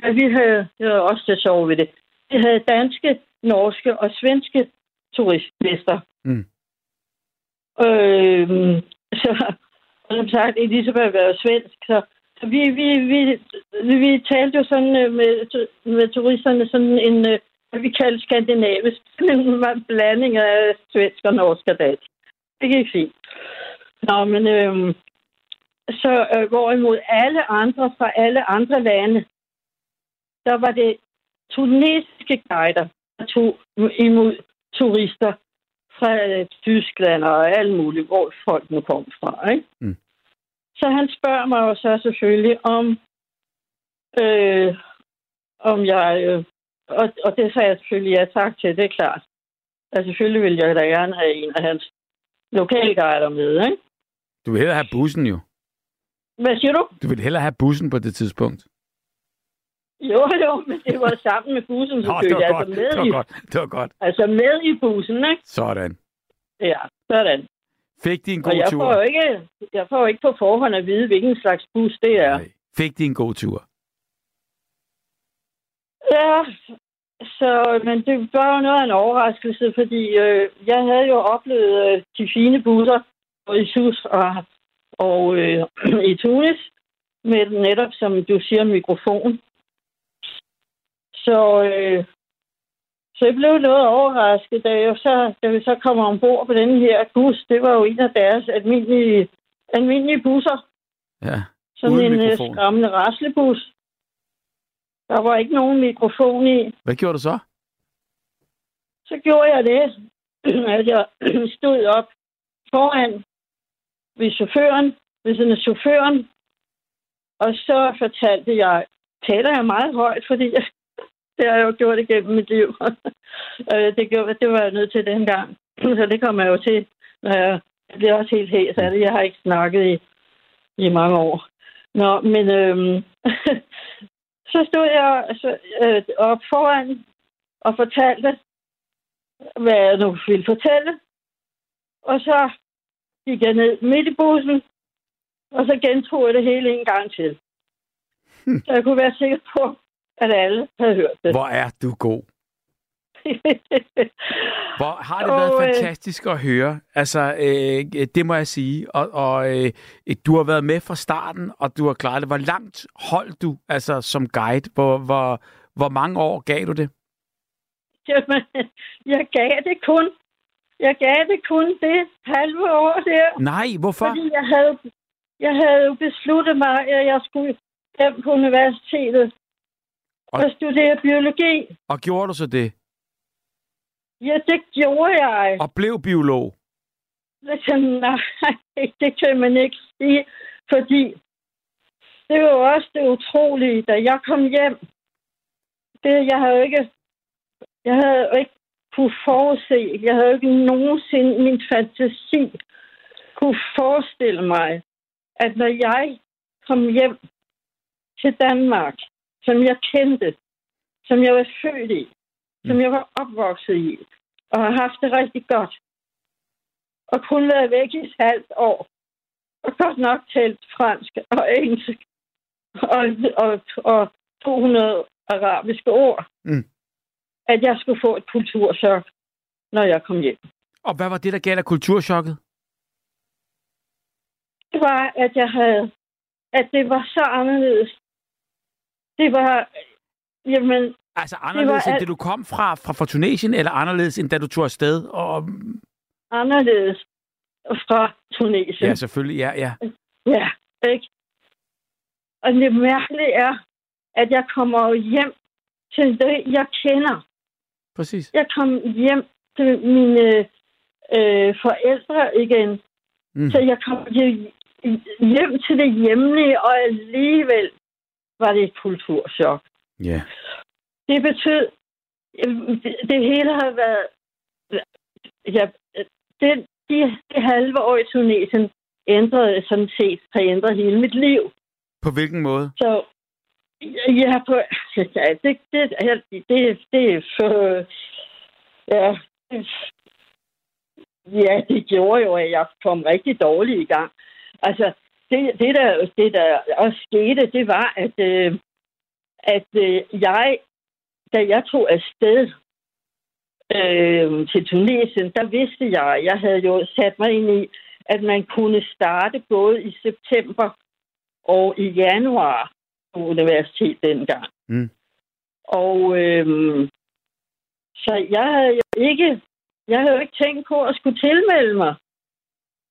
at vi havde, det var også det sjove ved det, vi havde danske, norske og svenske turistlister. Mm. Øh, så, som sagt, Elisabeth var jo svensk, så, så vi, vi, vi, vi, talte jo sådan øh, med, med turisterne sådan en, øh, hvad vi kalder skandinavisk, en blanding af svensk og norsk og dansk. Det gik fint. Nå, men øh, så øh, hvorimod alle andre fra alle andre lande, der var det tunesiske guider, der tog imod turister fra øh, Tyskland og alt muligt, hvor folk nu kom fra. Ikke? Mm. Så han spørger mig jo så selvfølgelig om, øh, om jeg... Øh, og, og det sagde jeg selvfølgelig ja tak til, det er klart. Altså selvfølgelig vil jeg da gerne have en af hans lokalguider med, ikke? Du vil hellere have bussen jo. Hvad siger du? Du vil hellere have bussen på det tidspunkt. Jo, jo, men det var sammen med bussen, Nå, det var altså, godt. med Det var i, godt. Det var godt. altså med i bussen, ikke? Sådan. Ja, sådan. Fik de en Og god jeg tur? får, ikke, jeg får jo ikke på forhånd at vide, hvilken slags bus det er. Nej. Fik de en god tur? Ja, så, men det var jo noget af en overraskelse, fordi øh, jeg havde jo oplevet øh, de fine busser både i Sus og, og øh, i Tunis, med netop, som du siger, mikrofon. Så, øh, så jeg blev noget overrasket, da, jeg så, da vi så kom ombord på den her bus. Det var jo en af deres almindelige, almindelige busser. Ja. Sådan en øh, mikrofon. skræmmende raslebus. Der var ikke nogen mikrofon i. Hvad gjorde du så? Så gjorde jeg det, at jeg stod op foran ved chaufføren, ved sådan chaufføren, og så fortalte jeg, taler jeg meget højt, fordi jeg, det har jeg jo gjort igennem mit liv. Øh, det, gjorde, det var jeg nødt til dengang. Så det kommer jeg jo til, når jeg, jeg bliver også helt hæs af det. Jeg har ikke snakket i, i mange år. Nå, men øhm, så stod jeg så, øh, op foran og fortalte, hvad jeg nu ville fortælle. Og så gik jeg ned midt i bussen, og så gentog jeg det hele en gang til. Så jeg kunne være sikker på, at alle havde hørt det. Hvor er du god. Hvor har det været Og, øh, fantastisk at høre. Altså, øh, det må jeg sige. Og, og øh, du har været med fra starten, og du har klaret det. Hvor langt holdt du altså, som guide? Hvor, hvor, hvor mange år gav du det? Jamen, jeg gav det kun. Jeg gav det kun det halve år der. Nej, hvorfor? Fordi jeg havde, jeg havde jo besluttet mig, at jeg skulle hjem på universitetet Og- og studere biologi. Og gjorde du så det? Ja, det gjorde jeg. Og blev biolog? Nej, det kan man ikke sige, fordi det var jo også det utrolige, da jeg kom hjem. Det, jeg havde ikke, jeg havde ikke kunne forudse, jeg havde ikke nogensinde min fantasi kunne forestille mig, at når jeg kom hjem til Danmark, som jeg kendte, som jeg var født i, som jeg var opvokset i, og har haft det rigtig godt, og kun været væk i et halvt år, og godt nok talt fransk og engelsk, og, og, og 200 arabiske ord, Mm. At jeg skulle få et kulturchok, når jeg kom hjem. Og hvad var det, der gav dig kulturschokket? Det var, at jeg havde, at det var så anderledes. Det var, jamen, Altså anderledes det var end det, du kom fra, fra, fra Tunesien, eller anderledes end da du tog afsted? Og, anderledes fra Tunesien. ja, selvfølgelig, ja, ja. Ja, ikke? Og det mærkelige er, at jeg kommer hjem til det, jeg kender. Præcis. Jeg kom hjem til mine øh, forældre igen. Mm. Så jeg kom til, hjem til det hjemlige, og alligevel var det et kulturschok. Ja. Det betød, øh, det, det hele har været... Ja, det, de, det halve år i Tunesien ændrede sådan set, har ændret hele mit liv. På hvilken måde? Så ja, på, ja det, det, det, det, det for... Ja, ja, det gjorde jo, at jeg kom rigtig dårligt i gang. Altså, det, det, der, det der også skete, det var, at, øh, at øh, jeg, da jeg tog afsted øh, til Tunesien, der vidste jeg, jeg havde jo sat mig ind i, at man kunne starte både i september og i januar universitet dengang. Mm. Og øhm, så jeg havde jo ikke, jeg havde jo ikke tænkt på at skulle tilmelde mig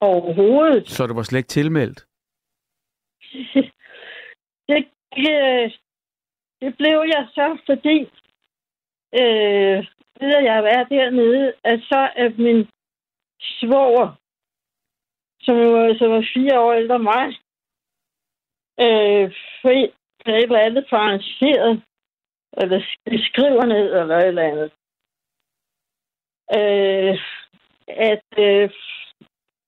overhovedet. Så du var slet ikke tilmeldt? det, øh, det blev jeg så, fordi øh, ved at jeg er dernede, at så er min svoger, som som var fire år ældre end mig, øh, et eller andet for arrangeret, eller sk- skriver ned, eller et eller andet. Øh, at øh,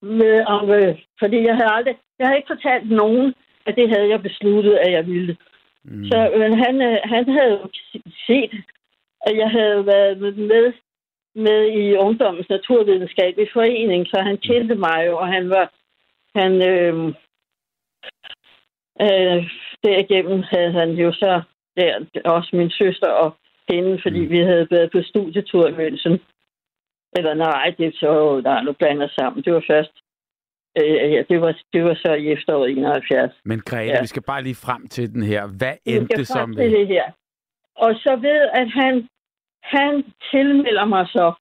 med, om, øh, fordi jeg havde aldrig, jeg havde ikke fortalt nogen, at det havde jeg besluttet, at jeg ville. Mm. Så men han, øh, han havde jo set, at jeg havde været med, med i Ungdommens Naturvidenskabelige Forening, så han kendte mig jo, og han var, han, øh, øh, derigennem havde han jo så, der, også min søster og hende, fordi Mm. vi havde været på studietur i München. Eller nej, det så, nej, nu blander sammen. Det var først, øh, ja, det var, det var så i efteråret 71. Men Grete, Ja. vi skal bare lige frem til den her. Hvad endte det som? til det her. Og så ved, at han, han tilmelder mig så.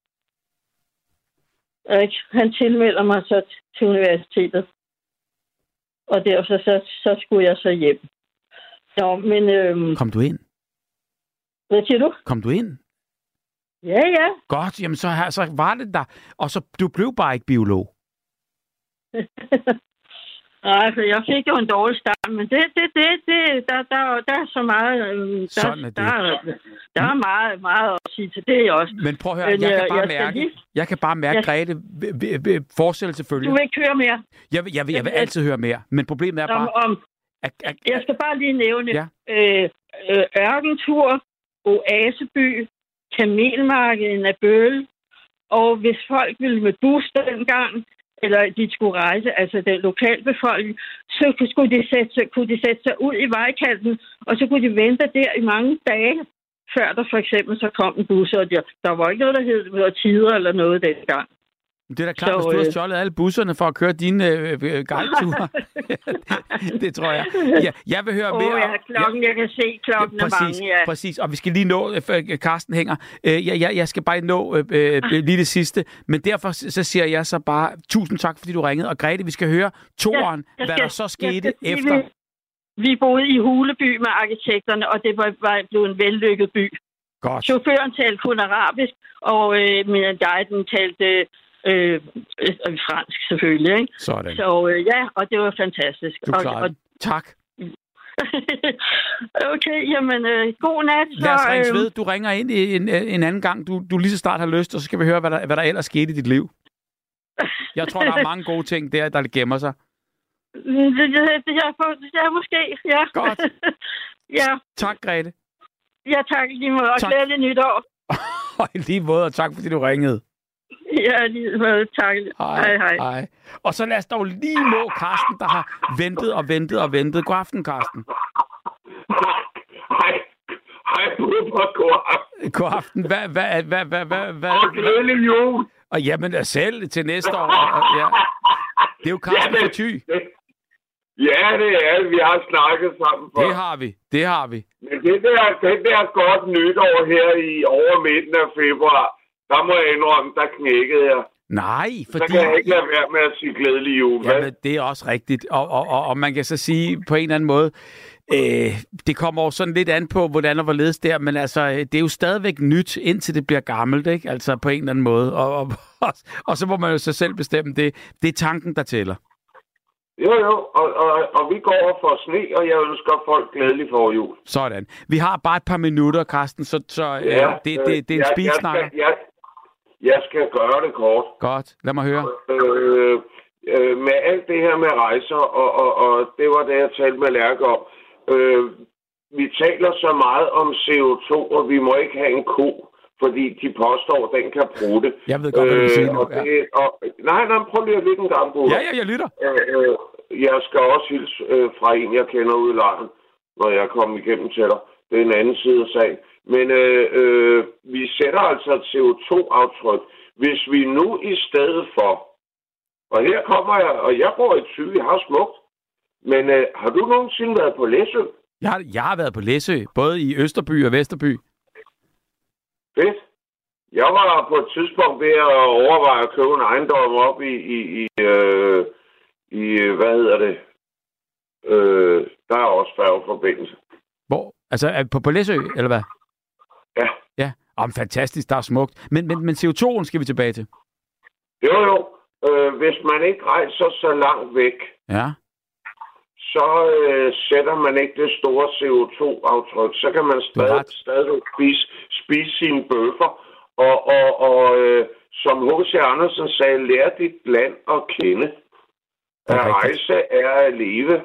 Ikke? Han tilmelder mig så til universitetet. Og derfor så, så, så skulle jeg så hjem. Nå, men øhm, Kom du ind? hvad siger du? Kom du ind? Ja, ja. Godt, jamen så, så var det der. Og så du blev bare ikke biolog. Nej, for jeg fik jo en dårlig start, men det, det, det, det der, der, der er så meget, øhm, der, Sådan er det. Der, er- der er meget, meget at sige til det også. Men prøv at høre, Men jeg, jeg- kan bare jeg mærke, lige- jeg kan bare mærke, Jeg- Grete, forestille Du selvfølgelig. vil ikke høre mere Jeg vil, jeg vil, jeg vil Jeg- altid høre mere, men problemet er om, bare, om at, at, Jeg skal bare lige nævne Ja. øh, øh, Ørkentur, Oaseby, Kamelmarkedet af Bøl, og hvis folk ville med bus dengang, eller de skulle rejse, altså den lokalbefolkning, så kunne- skulle de sætte, sig- kunne de sætte sig ud i vejkanten, og så kunne de vente der i mange dage, før der for eksempel så kom en bus, og der, der var ikke noget, der hed tider eller noget dengang. Det er da klart, så, hvis du har øh, stjålet alle busserne for at køre dine øh, øh, guideture. det tror jeg. Ja, jeg vil høre Åh mere. oh, ja, klokken, jeg kan se, klokken er præcis, mange, ja. præcis. Og vi skal lige nå, øh, før Karsten hænger. Øh, jeg, jeg, jeg skal bare nå øh, øh, lige det sidste. Men derfor så siger jeg så bare, tusind tak, fordi du ringede. Og Grete, vi skal høre toeren, jeg hvad skal- der så skete skal efter. Vi, vi boede i Huleby med arkitekterne, og det var, var blevet en vellykket by. Godt. Chaufføren talte kun arabisk, og øh, min guiden talte øh, øh, fransk selvfølgelig. Ikke? Sådan. Så øh, ja, og det var fantastisk. Du og, og. Tak. okay, jamen øh, god nat. Lad os så, ringe øh, ved. Du ringer ind i en, en anden gang, du, du lige så snart har lyst, og så skal vi høre, hvad der, hvad der ellers skete i dit liv. Jeg tror, der er mange gode ting der, der gemmer sig. Det, det, det, det er måske, ja. Godt. ja, Tak, Grete. ja, tak lige måde. Og Tak. glædelig nytår. Og i lige måde, og tak fordi du ringede. Ja, lige måde. Tak. Hej, hej. hej. Og så lad os dog lige nå Karsten, der har ventet og ventet og ventet. God aften, Karsten. Hej. Hej, Bubber. God aften. God aften. Hvad, hvad, hvad, hvad, hvad, hvad, Og glædelig jul. Og jamen, øh, selv til næste år. Ja. Det er jo Karsten for Thy. Ja, det er. Vi har snakket sammen for. Det har vi. Det har vi. Men det der, det der godt nytår her i over midten af februar, der må jeg indrømme, der knækkede jeg. Nej, Så fordi... kan jeg ikke lade være med at sige glædelig jul. Jamen, det er også rigtigt. Og, og, og, og man kan så sige på en eller anden måde, øh, det kommer jo sådan lidt an på, hvordan og hvorledes der, men altså, øh, det er jo stadigvæk nyt, indtil det bliver gammelt, ikke? Altså på en eller anden måde. Og, og, og, og så må man jo så selv bestemme det. Det er tanken, der tæller. Jo, jo, og, og, og vi går over for sne, og jeg ønsker folk glædelig for jul. Sådan. Vi har bare et par minutter, Karsten, så, så øh, det, det, det er en jeg, speedsnakker. jeg, skal, jeg, jeg skal gøre det kort. Godt. Lad mig høre. Øh, øh, med alt det her med rejser, og, og, og det var det, jeg talte med Lærke om. Øh, vi taler så meget om CO2, og vi må ikke have en ko, fordi de påstår, at den kan bruge det. Jeg ved godt, hvad du vil sige nu. og det, og, nej, nej, prøv lige at lytte en gang, Buller. Ja, ja, jeg lytter. Øh, øh, jeg skal også hilse øh, fra en, jeg kender ude i lejren, når jeg kommer igennem til dig. Det er en anden side af sagen. Men øh, øh, vi sætter altså et CO2-aftryk. Hvis vi nu i stedet for, og her kommer jeg, og jeg bor i Thy, jeg har smukt, men øh, har du nogensinde været på Læsø? Jeg har, jeg har været på Læsø, både i Østerby og Vesterby. Fedt. Jeg var på et tidspunkt ved at overveje at købe en ejendom op i, i, i, øh, i hvad hedder det? Øh, der er også færgeforbindelse. Hvor? Altså er på, på Læsø, eller hvad? Ja. Ja. Om fantastisk, der er smukt. Men, men, men CO2'en skal vi tilbage til. Jo, jo. Øh, hvis man ikke rejser så langt væk, Ja. så øh, sætter man ikke det store CO2-aftryk. Så kan man stadig, stadig spise, spise sine bøffer. Og, og, og øh, som H.C. Andersen sagde, lær dit land at kende. At rejse er at leve.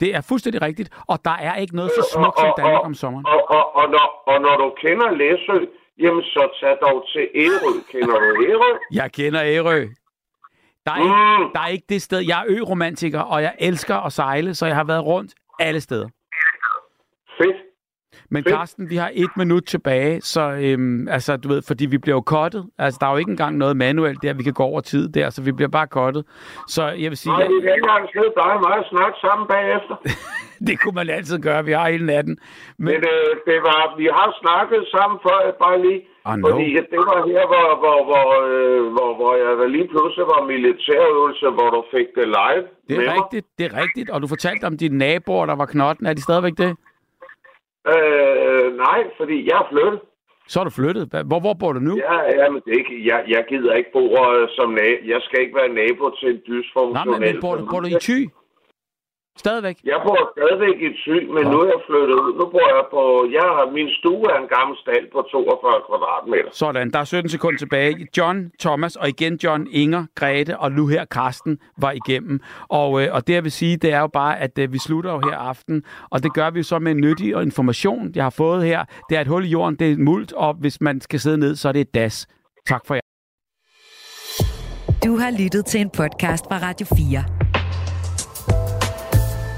Det er fuldstændig rigtigt. Og der er ikke noget så smukt som Danmark om sommeren. Og, og, og, når, og når du kender Læsø, jamen så tag dog til Ærø. Kender du Ærø? Jeg kender Ærø. Der er, Mm. ikke, der er ikke det sted. Jeg er ø-romantiker, og jeg elsker at sejle, så jeg har været rundt alle steder. Fedt. Men. Carsten, vi har et minut tilbage, så øhm, altså, du ved, fordi vi bliver jo kottet. Altså, der er jo ikke engang noget manuelt der, vi kan gå over tid der, så vi bliver bare kottet. Så jeg vil sige, Nej, ja, vi kan ikke engang sidde mig og snakke sammen bagefter. det kunne man altid gøre. Vi har hele natten. Men, Men øh, det var, vi har snakket sammen før, bare lige. Ah, no. Fordi det var her, hvor, hvor, hvor, øh, hvor, hvor jeg lige pludselig var militærøvelse, hvor du fik det live det er mig. rigtigt, det er rigtigt. Og du fortalte om dine naboer, der var knotten. Er de stadigvæk det? Øh, nej, fordi jeg er flyttet. Så er du flyttet. Hvor, hvor bor du nu? Ja, ja, men det er ikke, jeg, jeg gider ikke bo øh, som nabo. Jeg skal ikke være nabo til en Nej, dysfunktionel men, men bor, du, bor du i Thy? Stadigvæk? Jeg bor stadigvæk i Thy, men Nå. nu er jeg flyttet ud. Nu bor jeg på... Jeg har, min stue er en gammel stald på 42 kvadratmeter. Sådan, der er 17 sekunder tilbage. John, Thomas og igen John, Inger, Grete og nu her Karsten var igennem. Og, øh, og det jeg vil sige, det er jo bare, at øh, vi slutter jo her aften, og det gør vi jo så med en nyttig og information, jeg har fået her. Det er et hul i jorden, det er mult, og hvis man skal sidde ned, så er det et das. Tak for jer. Du har lyttet til en podcast fra Radio 4.